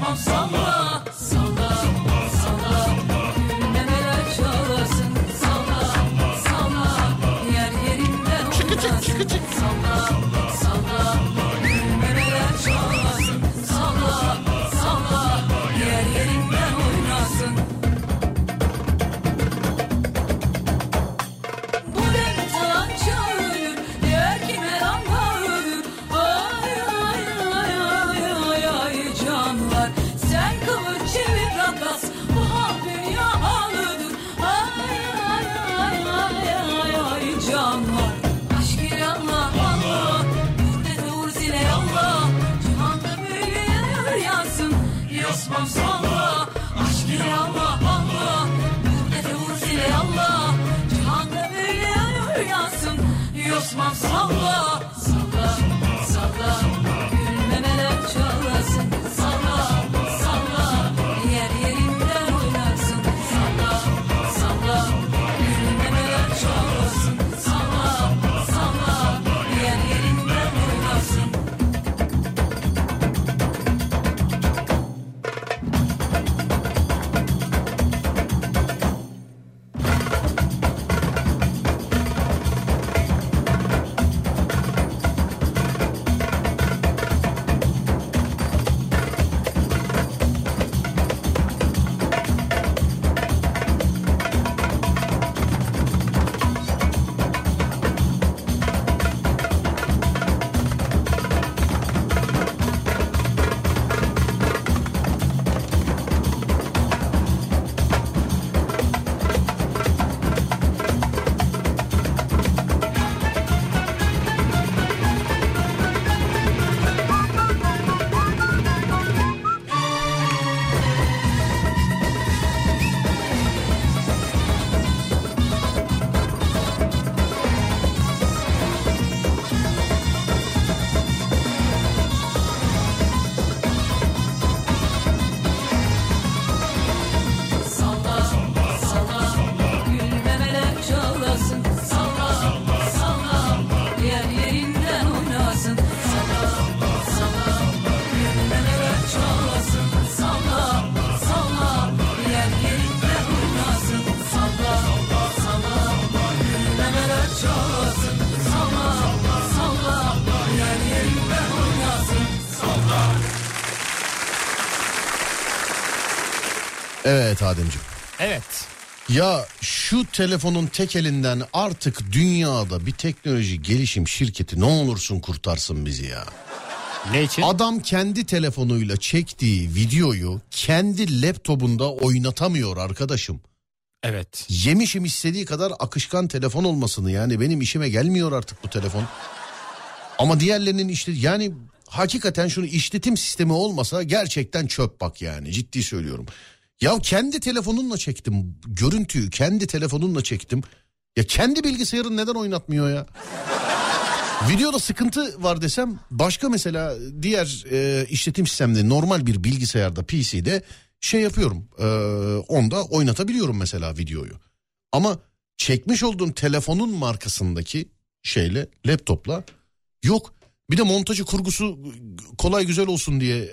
maximum Evet Ademciğim. Evet. Ya şu telefonun tek elinden artık dünyada bir teknoloji gelişim şirketi ne olursun kurtarsın bizi ya. Ne için? Adam kendi telefonuyla çektiği videoyu kendi laptopunda oynatamıyor arkadaşım. Evet. Yemişim istediği kadar akışkan telefon olmasını yani benim işime gelmiyor artık bu telefon. Ama diğerlerinin işte yani hakikaten şunu işletim sistemi olmasa gerçekten çöp bak yani ciddi söylüyorum. Ya kendi telefonunla çektim görüntüyü kendi telefonunla çektim. Ya kendi bilgisayarın neden oynatmıyor ya? Videoda sıkıntı var desem başka mesela diğer e, işletim sistemde normal bir bilgisayarda PC'de şey yapıyorum. E, onda oynatabiliyorum mesela videoyu. Ama çekmiş olduğum telefonun markasındaki şeyle laptopla yok. Bir de montajı kurgusu kolay güzel olsun diye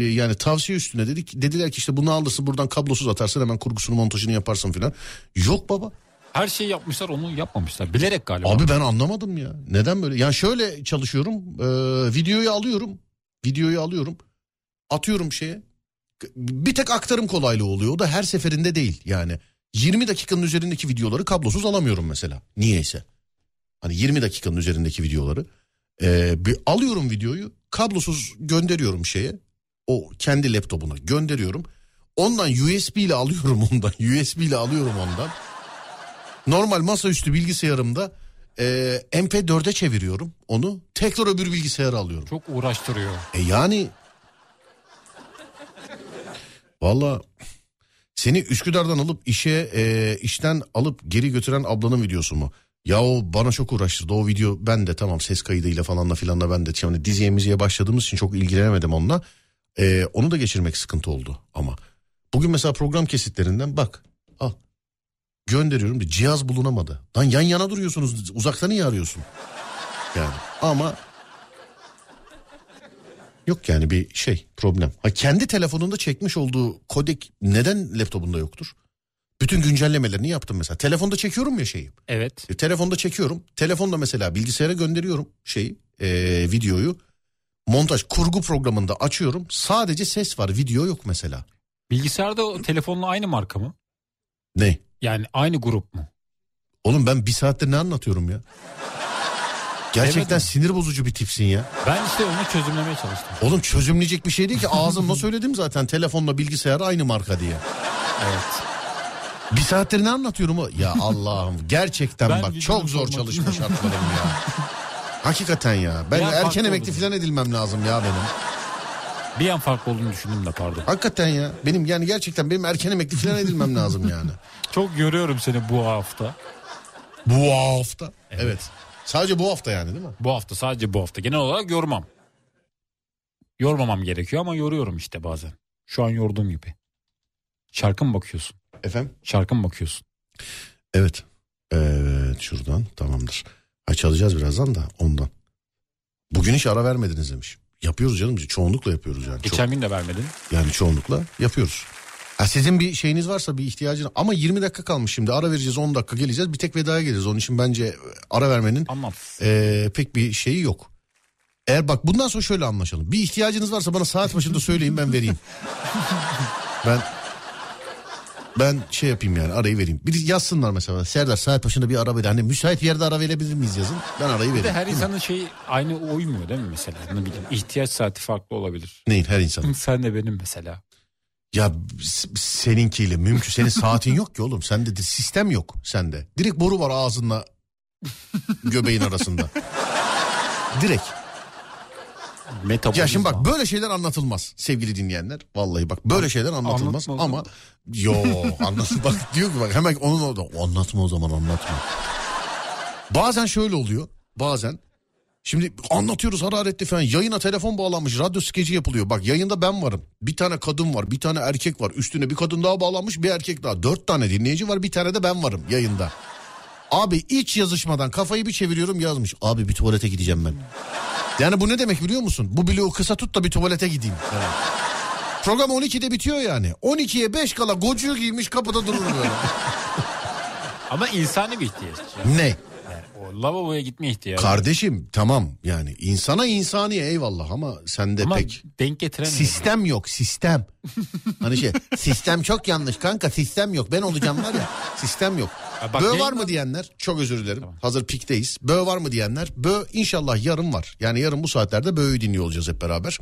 yani tavsiye üstüne dedik. Dediler ki işte bunu alırsın buradan kablosuz atarsın hemen kurgusunu montajını yaparsın filan. Yok baba. Her şeyi yapmışlar onu yapmamışlar. Bilerek galiba. Abi ben anlamadım ya. Neden böyle? Yani şöyle çalışıyorum. e, videoyu alıyorum. Videoyu alıyorum. Atıyorum şeye. Bir tek aktarım kolaylığı oluyor. O da her seferinde değil yani. 20 dakikanın üzerindeki videoları kablosuz alamıyorum mesela. Niyeyse. Hani 20 dakikanın üzerindeki videoları. e, bir alıyorum videoyu. Kablosuz gönderiyorum şeye. O kendi laptopuna gönderiyorum. Ondan USB ile alıyorum ondan. USB ile alıyorum ondan. Normal masaüstü bilgisayarımda e, MP4'e çeviriyorum onu. Tekrar öbür bilgisayara alıyorum. Çok uğraştırıyor. E yani valla seni Üsküdar'dan alıp işe e, işten alıp geri götüren ablanın videosu mu? Ya o bana çok uğraştırdı o video ben de tamam ses kaydıyla falanla filanla ben de yani diziye müziğe başladığımız için çok ilgilenemedim onunla. E, onu da geçirmek sıkıntı oldu ama. Bugün mesela program kesitlerinden bak al gönderiyorum bir cihaz bulunamadı. Lan yan yana duruyorsunuz uzaktan niye arıyorsun? Yani ama Yok yani bir şey problem. Ha kendi telefonunda çekmiş olduğu kodek neden laptopunda yoktur? Bütün güncellemelerini yaptım mesela. Telefonda çekiyorum ya şeyi. Evet. E, telefonda çekiyorum. Telefonda mesela bilgisayara gönderiyorum şeyi, e, videoyu. Montaj kurgu programında açıyorum. Sadece ses var, video yok mesela. Bilgisayarda telefonla aynı marka mı? Ne? Yani aynı grup mu? Oğlum ben bir saattir ne anlatıyorum ya? Gerçekten Demedim. sinir bozucu bir tipsin ya. Ben işte onu çözümlemeye çalıştım. Oğlum çözümleyecek bir şey değil ki ağzımla söyledim zaten telefonla bilgisayar aynı marka diye. Evet. Bir saattir ne anlatıyorum o? Ya Allah'ım gerçekten Ben bak çok zor çalışma şartlarım ya. Hakikaten ya. Ben erken farklı emekli oldu. falan edilmem lazım ya benim. Bir an farklı olduğunu düşündüm de pardon. Hakikaten ya. Benim yani gerçekten benim erken emekli falan edilmem lazım yani. Çok görüyorum seni bu hafta. Bu hafta. Evet. Sadece bu hafta yani değil mi? Bu hafta sadece bu hafta. Genel olarak yormam. Yormamam gerekiyor ama yoruyorum işte bazen. Şu an yorduğum gibi. Şarkı mı bakıyorsun? Efendim? Şarkı mı bakıyorsun? Evet. Evet şuradan tamamdır. Ha çalacağız birazdan da ondan. Bugün hiç ara vermediniz demiş. Yapıyoruz canım çoğunlukla yapıyoruz yani. Çok- Geçen gün de vermedin. Yani çoğunlukla yapıyoruz. Ha sizin bir şeyiniz varsa bir ihtiyacınız ama 20 dakika kalmış şimdi ara vereceğiz 10 dakika geleceğiz bir tek vedaya geliriz. Onun için bence ara vermenin eee, pek bir şeyi yok. Eğer bak bundan sonra şöyle anlaşalım. Bir ihtiyacınız varsa bana saat başında söyleyin ben vereyim. ben ben şey yapayım yani arayı vereyim. Bir yazsınlar mesela Serdar saat başında bir ara ver. Hani müsait bir yerde ara verebilir miyiz yazın. Ben arayı Bir de vereyim. her insanın şeyi aynı uymuyor değil mi mesela? Ne bileyim ihtiyaç saati farklı olabilir. Neyin her insan. Sen de benim mesela. Ya seninkiyle mümkün. Senin saatin yok ki oğlum. Sende de sistem yok sende. Direkt boru var ağzınla göbeğin arasında. Direkt. Metabolizma. Ya şimdi bak böyle şeyler anlatılmaz sevgili dinleyenler. Vallahi bak böyle şeyler anlatılmaz Anlatma ama yo anlat bak diyor ki bak hemen onun orada anlatma o zaman anlatma. Bazen şöyle oluyor. Bazen Şimdi anlatıyoruz hararetli falan. Yayına telefon bağlanmış. Radyo skeci yapılıyor. Bak yayında ben varım. Bir tane kadın var. Bir tane erkek var. Üstüne bir kadın daha bağlanmış. Bir erkek daha. Dört tane dinleyici var. Bir tane de ben varım yayında. Abi iç yazışmadan kafayı bir çeviriyorum yazmış. Abi bir tuvalete gideceğim ben. Yani bu ne demek biliyor musun? Bu bloğu kısa tut da bir tuvalete gideyim. Evet. Program 12'de bitiyor yani. 12'ye 5 kala gocuğu giymiş kapıda durur böyle. Ama insani bir ihtiyaç. ne? Yani o lavaboya gitme ihtiyacı. Kardeşim tamam yani insana insaniye eyvallah ama sende Ama pek denk getiremiyorum. sistem yok sistem. Hani şey sistem çok yanlış kanka sistem yok ben olacağım var ya sistem yok. Ya bak Bö var mı diyenler çok özür dilerim hazır pikteyiz. Bö var mı diyenler bö inşallah yarın var. Yani yarın bu saatlerde bö'yü dinliyor olacağız hep beraber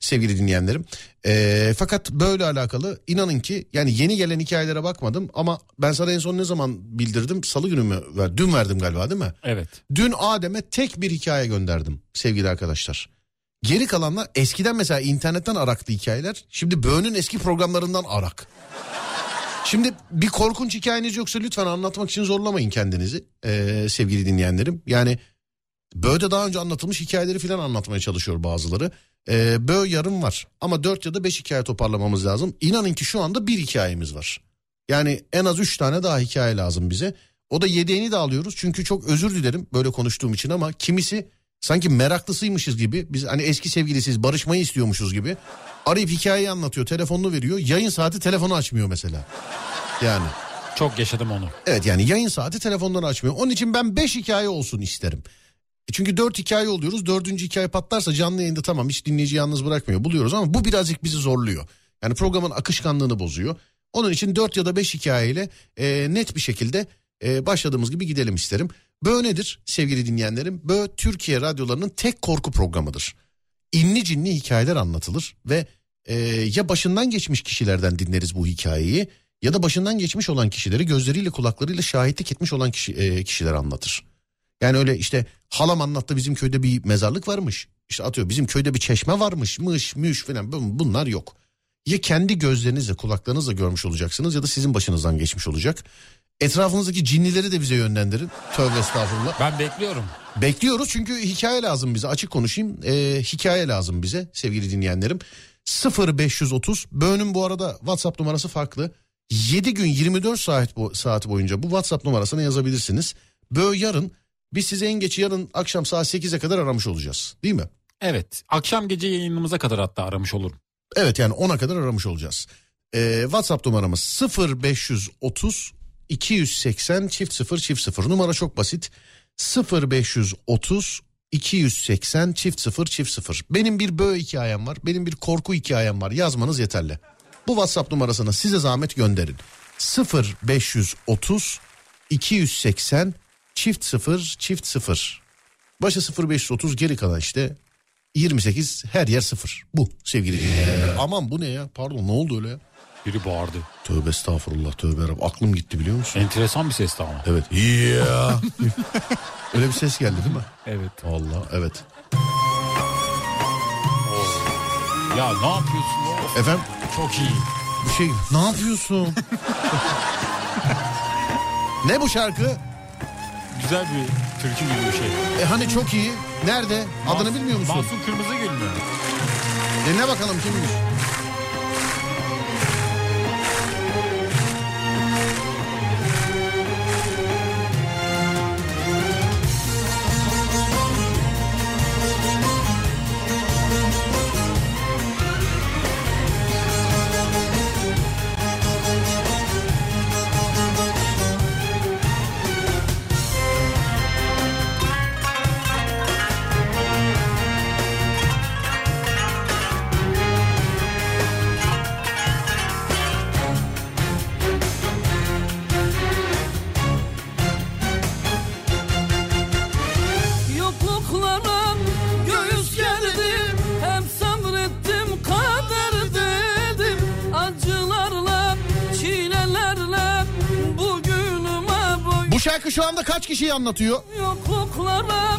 sevgili dinleyenlerim. Ee, fakat böyle alakalı inanın ki yani yeni gelen hikayelere bakmadım ama ben sana en son ne zaman bildirdim salı günü mü ver, dün verdim galiba değil mi? Evet. Dün Adem'e tek bir hikaye gönderdim sevgili arkadaşlar. Geri kalanlar eskiden mesela internetten araktı hikayeler. Şimdi Böğün'ün eski programlarından arak. Şimdi bir korkunç hikayeniz yoksa lütfen anlatmak için zorlamayın kendinizi ee, sevgili dinleyenlerim. Yani Böğ'de daha önce anlatılmış hikayeleri falan anlatmaya çalışıyor bazıları. Ee, Böğ yarım var ama dört ya da beş hikaye toparlamamız lazım. İnanın ki şu anda bir hikayemiz var. Yani en az üç tane daha hikaye lazım bize. O da yedeğini de alıyoruz. Çünkü çok özür dilerim böyle konuştuğum için ama kimisi sanki meraklısıymışız gibi. Biz hani eski sevgilisiz barışmayı istiyormuşuz gibi. Arayıp hikayeyi anlatıyor. Telefonunu veriyor. Yayın saati telefonu açmıyor mesela. Yani. Çok yaşadım onu. Evet yani yayın saati telefonları açmıyor. Onun için ben 5 hikaye olsun isterim. E Çünkü 4 hikaye oluyoruz. Dördüncü hikaye patlarsa canlı yayında tamam hiç dinleyici yalnız bırakmıyor. Buluyoruz ama bu birazcık bizi zorluyor. Yani programın akışkanlığını bozuyor. Onun için 4 ya da 5 hikayeyle e, net bir şekilde e, başladığımız gibi gidelim isterim. Bö nedir sevgili dinleyenlerim? Bö Türkiye radyolarının tek korku programıdır. İnli cinli hikayeler anlatılır ve e, ya başından geçmiş kişilerden dinleriz bu hikayeyi ya da başından geçmiş olan kişileri gözleriyle kulaklarıyla şahitlik etmiş olan kişi, e, kişiler anlatır. Yani öyle işte halam anlattı bizim köyde bir mezarlık varmış. İşte atıyor bizim köyde bir çeşme varmış mış müş falan Bun- bunlar yok. Ya kendi gözlerinizle kulaklarınızla görmüş olacaksınız ya da sizin başınızdan geçmiş olacak. Etrafınızdaki cinlileri de bize yönlendirin. Tövbe estağfurullah. Ben bekliyorum. Bekliyoruz çünkü hikaye lazım bize açık konuşayım. Ee, hikaye lazım bize sevgili dinleyenlerim. 0530 Böğünün bu arada WhatsApp numarası farklı. 7 gün 24 saat bu, saat boyunca bu WhatsApp numarasına yazabilirsiniz. Bö yarın biz size en geç yarın akşam saat 8'e kadar aramış olacağız. Değil mi? Evet. Akşam gece yayınımıza kadar hatta aramış olurum. Evet yani 10'a kadar aramış olacağız. Ee, WhatsApp numaramız 0530 280 çift 0 çift 0 numara çok basit 0530 280 çift 0 çift 0 benim bir böğ hikayem var benim bir korku hikayem var yazmanız yeterli bu WhatsApp numarasına size zahmet gönderin 0530 280 çift 0 çift 0 başa 0530 geri kalan işte 28 her yer sıfır. Bu sevgili dinleyenler. Aman bu ne ya? Pardon ne oldu öyle ya? Biri bağırdı. Tövbe estağfurullah tövbe Rabbim. Aklım gitti biliyor musun? Enteresan bir sesti ama. Evet. Ya. öyle bir ses geldi değil mi? Evet. Allah evet. Ya ne yapıyorsun? Of, Efendim Çok iyi. bu şey ne yapıyorsun? ne bu şarkı? Güzel bir türkü gibi bir şey. E hani çok iyi. Nerede? Adını bilmiyor musun? Masum Kırmızıgül mü? Dinle bakalım kimmiş? Anda kaç kişiyi anlatıyor? Yokluklara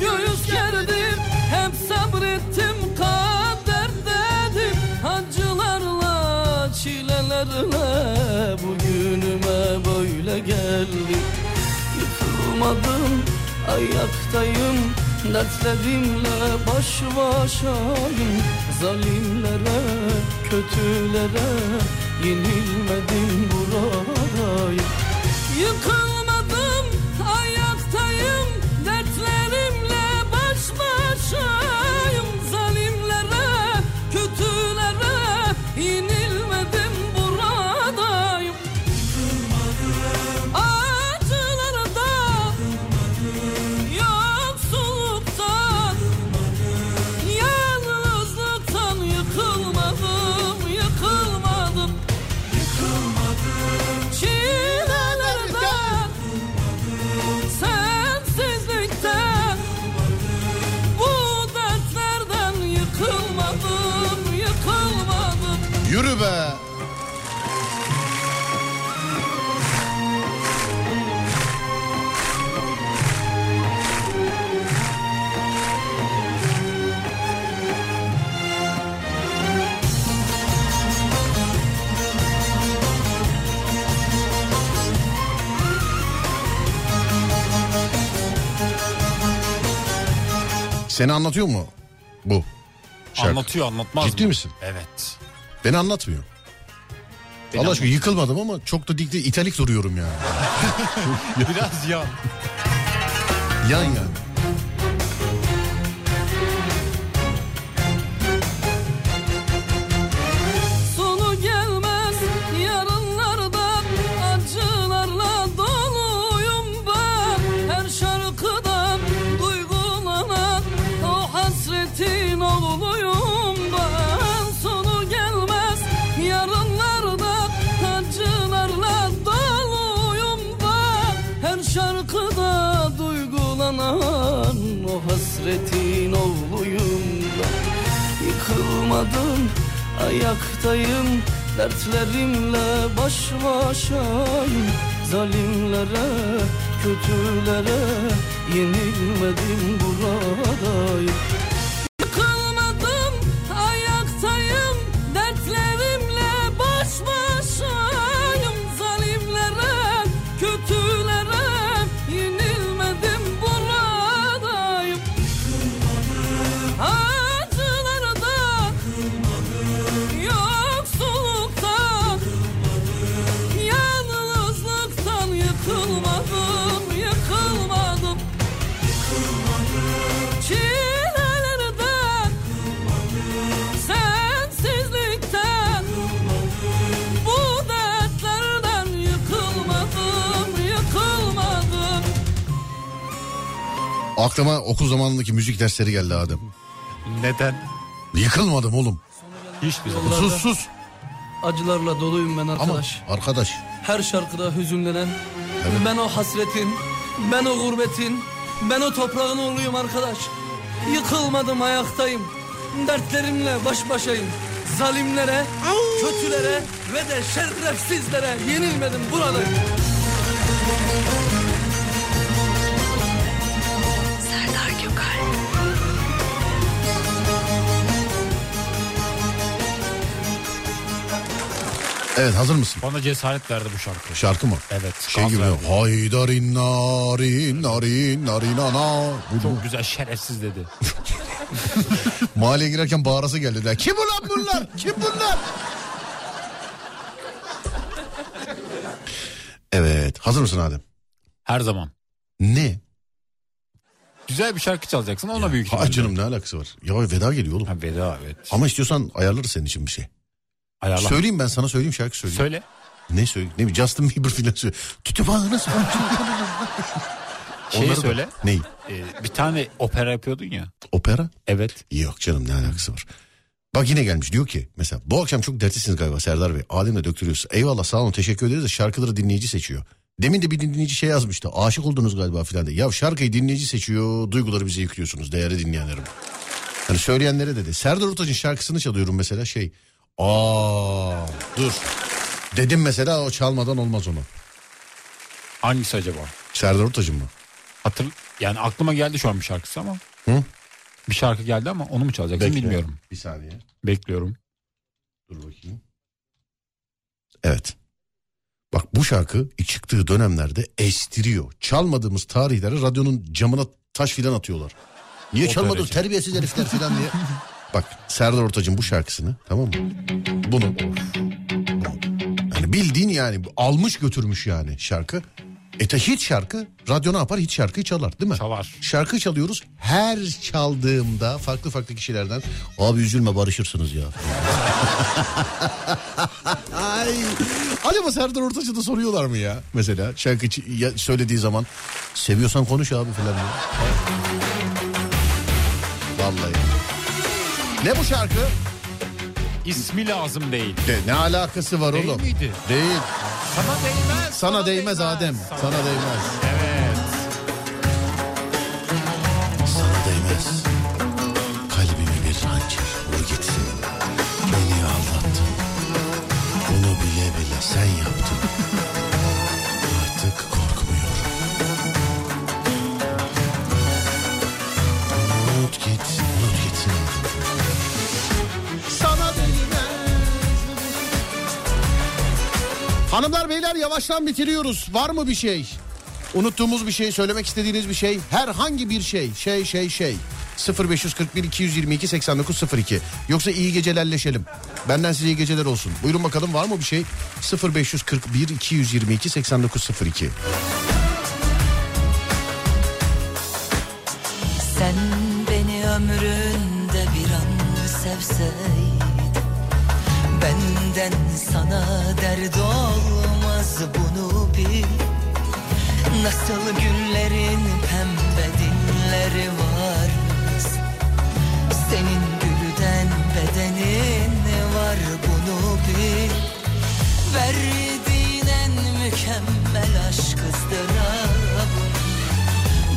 göğüs gerdim Hep sabrettim kader dedim. Acılarla çilelerle Bugünüme böyle geldim. Yıkılmadım ayaktayım Dertlerimle baş başayım. Zalimlere, kötülere Yenilmedim buradayım Yıkılmadım Seni anlatıyor mu bu şarkı? Anlatıyor anlatmaz Ciddi mı? misin? Evet. Beni anlatmıyor. Beni Allah aşkına yıkılmadım ama çok da dikti italik duruyorum yani. Biraz yan. Yan yan. Ayaktayım. Dertlerimle baş başayım. Zalimlere, kötülere Yenilmedim buradayım Aklıma okul zamanındaki müzik dersleri geldi Adem. Neden? Yıkılmadım oğlum. Hiçbir zaman. Sus sus. Acılarla doluyum ben Ama arkadaş. arkadaş. Her şarkıda hüzünlenen. Ben o hasretin, ben o gurbetin, ben o toprağın oğluyum arkadaş. Yıkılmadım ayaktayım. Dertlerimle baş başayım. Zalimlere, kötülere ve de şerefsizlere yenilmedim buradayım. Serdar Gökal Evet hazır mısın? Bana cesaret verdi bu şarkı. Şarkı mı? Evet. Şey gibi. verdi. Haydarin narin narin narin ana. Bu- Çok güzel şerefsiz dedi. Mahalleye girerken bağırası geldi. Der. Kim ulan bunlar? Kim bunlar? evet. Hazır mısın Adem? Her zaman. Ne? Güzel bir şarkı çalacaksın ona büyük Ha ihtimalle. canım ne alakası var? Ya veda geliyor oğlum. Ha, veda evet. Ama istiyorsan ayarlarız senin için bir şey. Ayarla. Söyleyeyim ben sana söyleyeyim şarkı söyleyeyim. Söyle. Ne söyleyeyim? Ne bileyim Justin Bieber filan söyle. Tütübağına Şey Onları da- söyle. Neyi? Ee, bir tane opera yapıyordun ya. Opera? Evet. Yok canım ne alakası var. Bak yine gelmiş diyor ki mesela bu akşam çok dertlisiniz galiba Serdar Bey. Adem'le döktürüyoruz. Eyvallah sağ olun teşekkür ederiz de şarkıları dinleyici seçiyor. Demin de bir dinleyici şey yazmıştı. Aşık oldunuz galiba filan diye. Ya şarkıyı dinleyici seçiyor. Duyguları bize yüklüyorsunuz değerli dinleyenlerim. Hani söyleyenlere dedi. Serdar Ortaç'ın şarkısını çalıyorum mesela şey. Aa dur. Dedim mesela o çalmadan olmaz onu. Hangisi acaba? Serdar Ortaç'ın mı? Hatır yani aklıma geldi şu an bir şarkısı ama. Hı? Bir şarkı geldi ama onu mu çalacaksın Bekle. bilmiyorum. Bir saniye. Bekliyorum. Dur bakayım. Evet. Bak bu şarkı çıktığı dönemlerde estiriyor. Çalmadığımız tarihlere radyonun camına taş filan atıyorlar. Niye O çalmadın derece. terbiyesiz herifler filan diye. Bak Serdar Ortaç'ın bu şarkısını tamam mı? Bunu. Yani bildiğin yani almış götürmüş yani şarkı. Ete hit şarkı radyo ne yapar hit şarkıyı çalar değil mi? Çalar. Şarkı çalıyoruz her çaldığımda farklı farklı kişilerden abi üzülme barışırsınız ya. Ay. Acaba Serdar Ortaç'a da soruyorlar mı ya? Mesela şarkı ya- söylediği zaman seviyorsan konuş abi falan diye. Vallahi. Ne bu şarkı? İsmi lazım değil. De, ne alakası var Değil oğlum? miydi? Değil. Sana değmez. Sana değmez Adem. Sana değmez. Evet. Sana değmez. Kalbimi bir hançer vur gitsin. Beni aldattın. Bunu bile bile sen yaptın. Hanımlar beyler yavaştan bitiriyoruz. Var mı bir şey? Unuttuğumuz bir şey, söylemek istediğiniz bir şey, herhangi bir şey, şey şey şey. 0541 222 8902. Yoksa iyi gecelerleşelim. Benden size iyi geceler olsun. Buyurun bakalım var mı bir şey? 0541 222 8902. Sen beni ömründe bir an sevseydin Benden sana dert olmaz bunu bil. Nasıl güllerin pembe dinleri var? Senin gülden bedenin var bunu bil. Verdiğin en mükemmel aşk ızdırabı.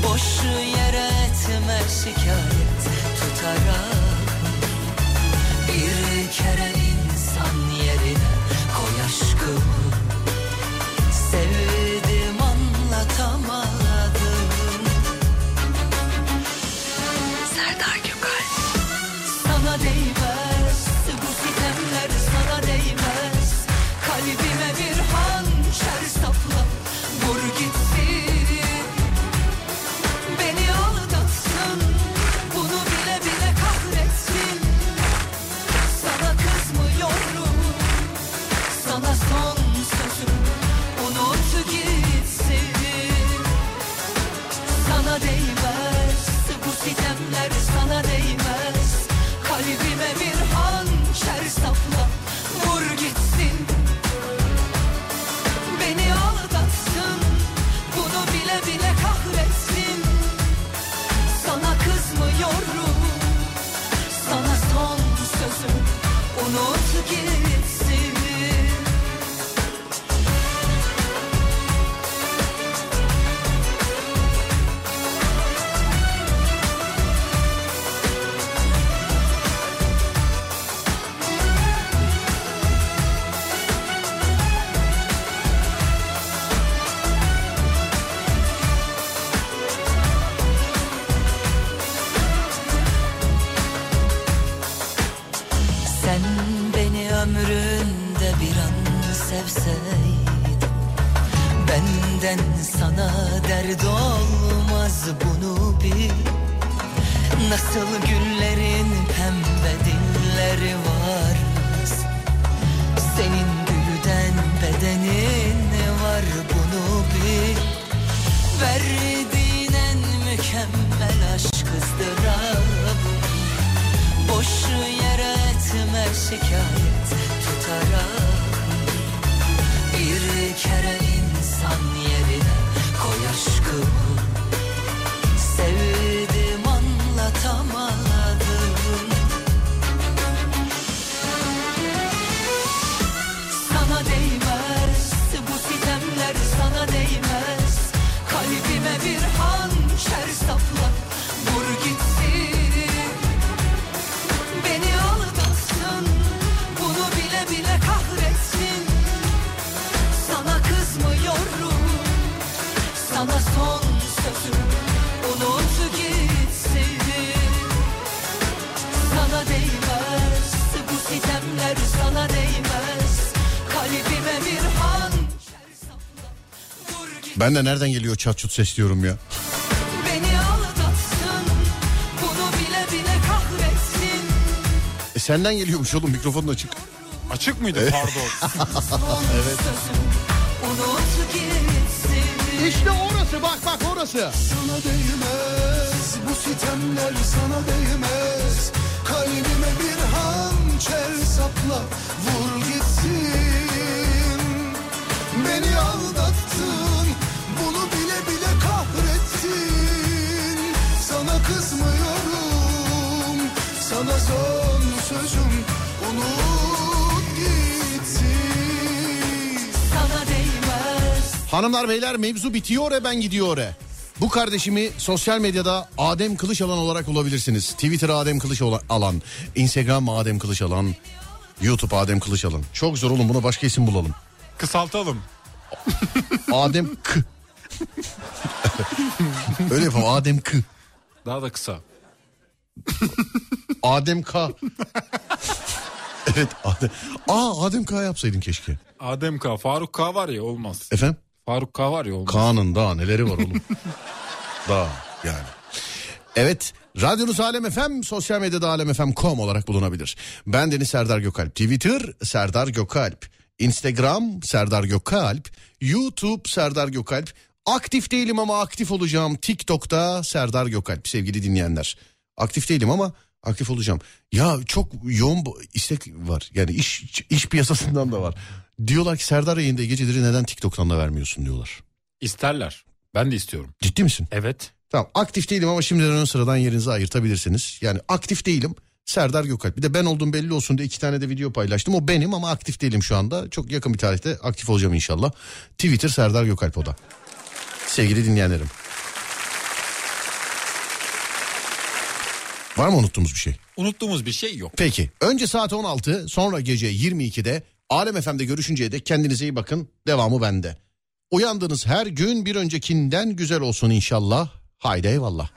Boş yere etme şikayet tutarak. Bir kere insan yerine koy aşkımı sana dert olmaz bunu bil. Nasıl güllerin pembe dilleri var. Senin gülden bedenin var bunu bil. Verdiğin en mükemmel aşk ızdırabı Boş yere etme şikayet tutarak Bir kere insan yerine koy aşkımı Ben de nereden geliyor çat çut ses diyorum ya. E senden geliyormuş oğlum mikrofonun açık. Açık mıydı pardon? evet. Unut gitsin İşte orası bak bak orası. Sana değmez bu sitemler sana değmez Kalbime bir hançer sapla vur gitsin Beni aldattın sana son sözüm unut gitsin Sana değmez Hanımlar beyler mevzu bitiyor e ben gidiyor e. Bu kardeşimi sosyal medyada Adem Kılıçalan olarak bulabilirsiniz. Twitter Adem Kılıçalan, Instagram Adem Kılıçalan, YouTube Adem Kılıçalan. Çok zor oğlum buna başka isim bulalım. Kısaltalım. Adem K. Öyle yapalım Adem K. Daha da kısa. Adem K. evet Adem. Aa Adem K yapsaydın keşke. Adem K. Faruk K var ya olmaz. Efendim? Faruk K var ya olmaz. Kaan'ın daha neleri var oğlum. daha yani. Evet Radyonuz Alem FM, sosyal medyada alemfm.com olarak bulunabilir. Ben Deniz Serdar Gökalp. Twitter Serdar Gökalp. Instagram Serdar Gökalp. YouTube Serdar Gökalp. Aktif değilim ama aktif olacağım. TikTok'ta Serdar Gökalp sevgili dinleyenler. Aktif değilim ama aktif olacağım. Ya çok yoğun istek var. Yani iş iş piyasasından da var. Diyorlar ki Serdar yayında geceleri neden TikTok'tan da vermiyorsun diyorlar. İsterler. Ben de istiyorum. Ciddi misin? Evet. Tamam aktif değilim ama şimdiden ön sıradan yerinizi ayırtabilirsiniz. Yani aktif değilim. Serdar Gökalp. Bir de ben olduğum belli olsun diye iki tane de video paylaştım. O benim ama aktif değilim şu anda. Çok yakın bir tarihte aktif olacağım inşallah. Twitter Serdar Gökalp o da. Sevgili dinleyenlerim. Var mı unuttuğumuz bir şey? Unuttuğumuz bir şey yok. Peki. Önce saat 16 sonra gece 22'de Alem FM'de görüşünceye dek kendinize iyi bakın. Devamı bende. Uyandığınız her gün bir öncekinden güzel olsun inşallah. Haydi eyvallah.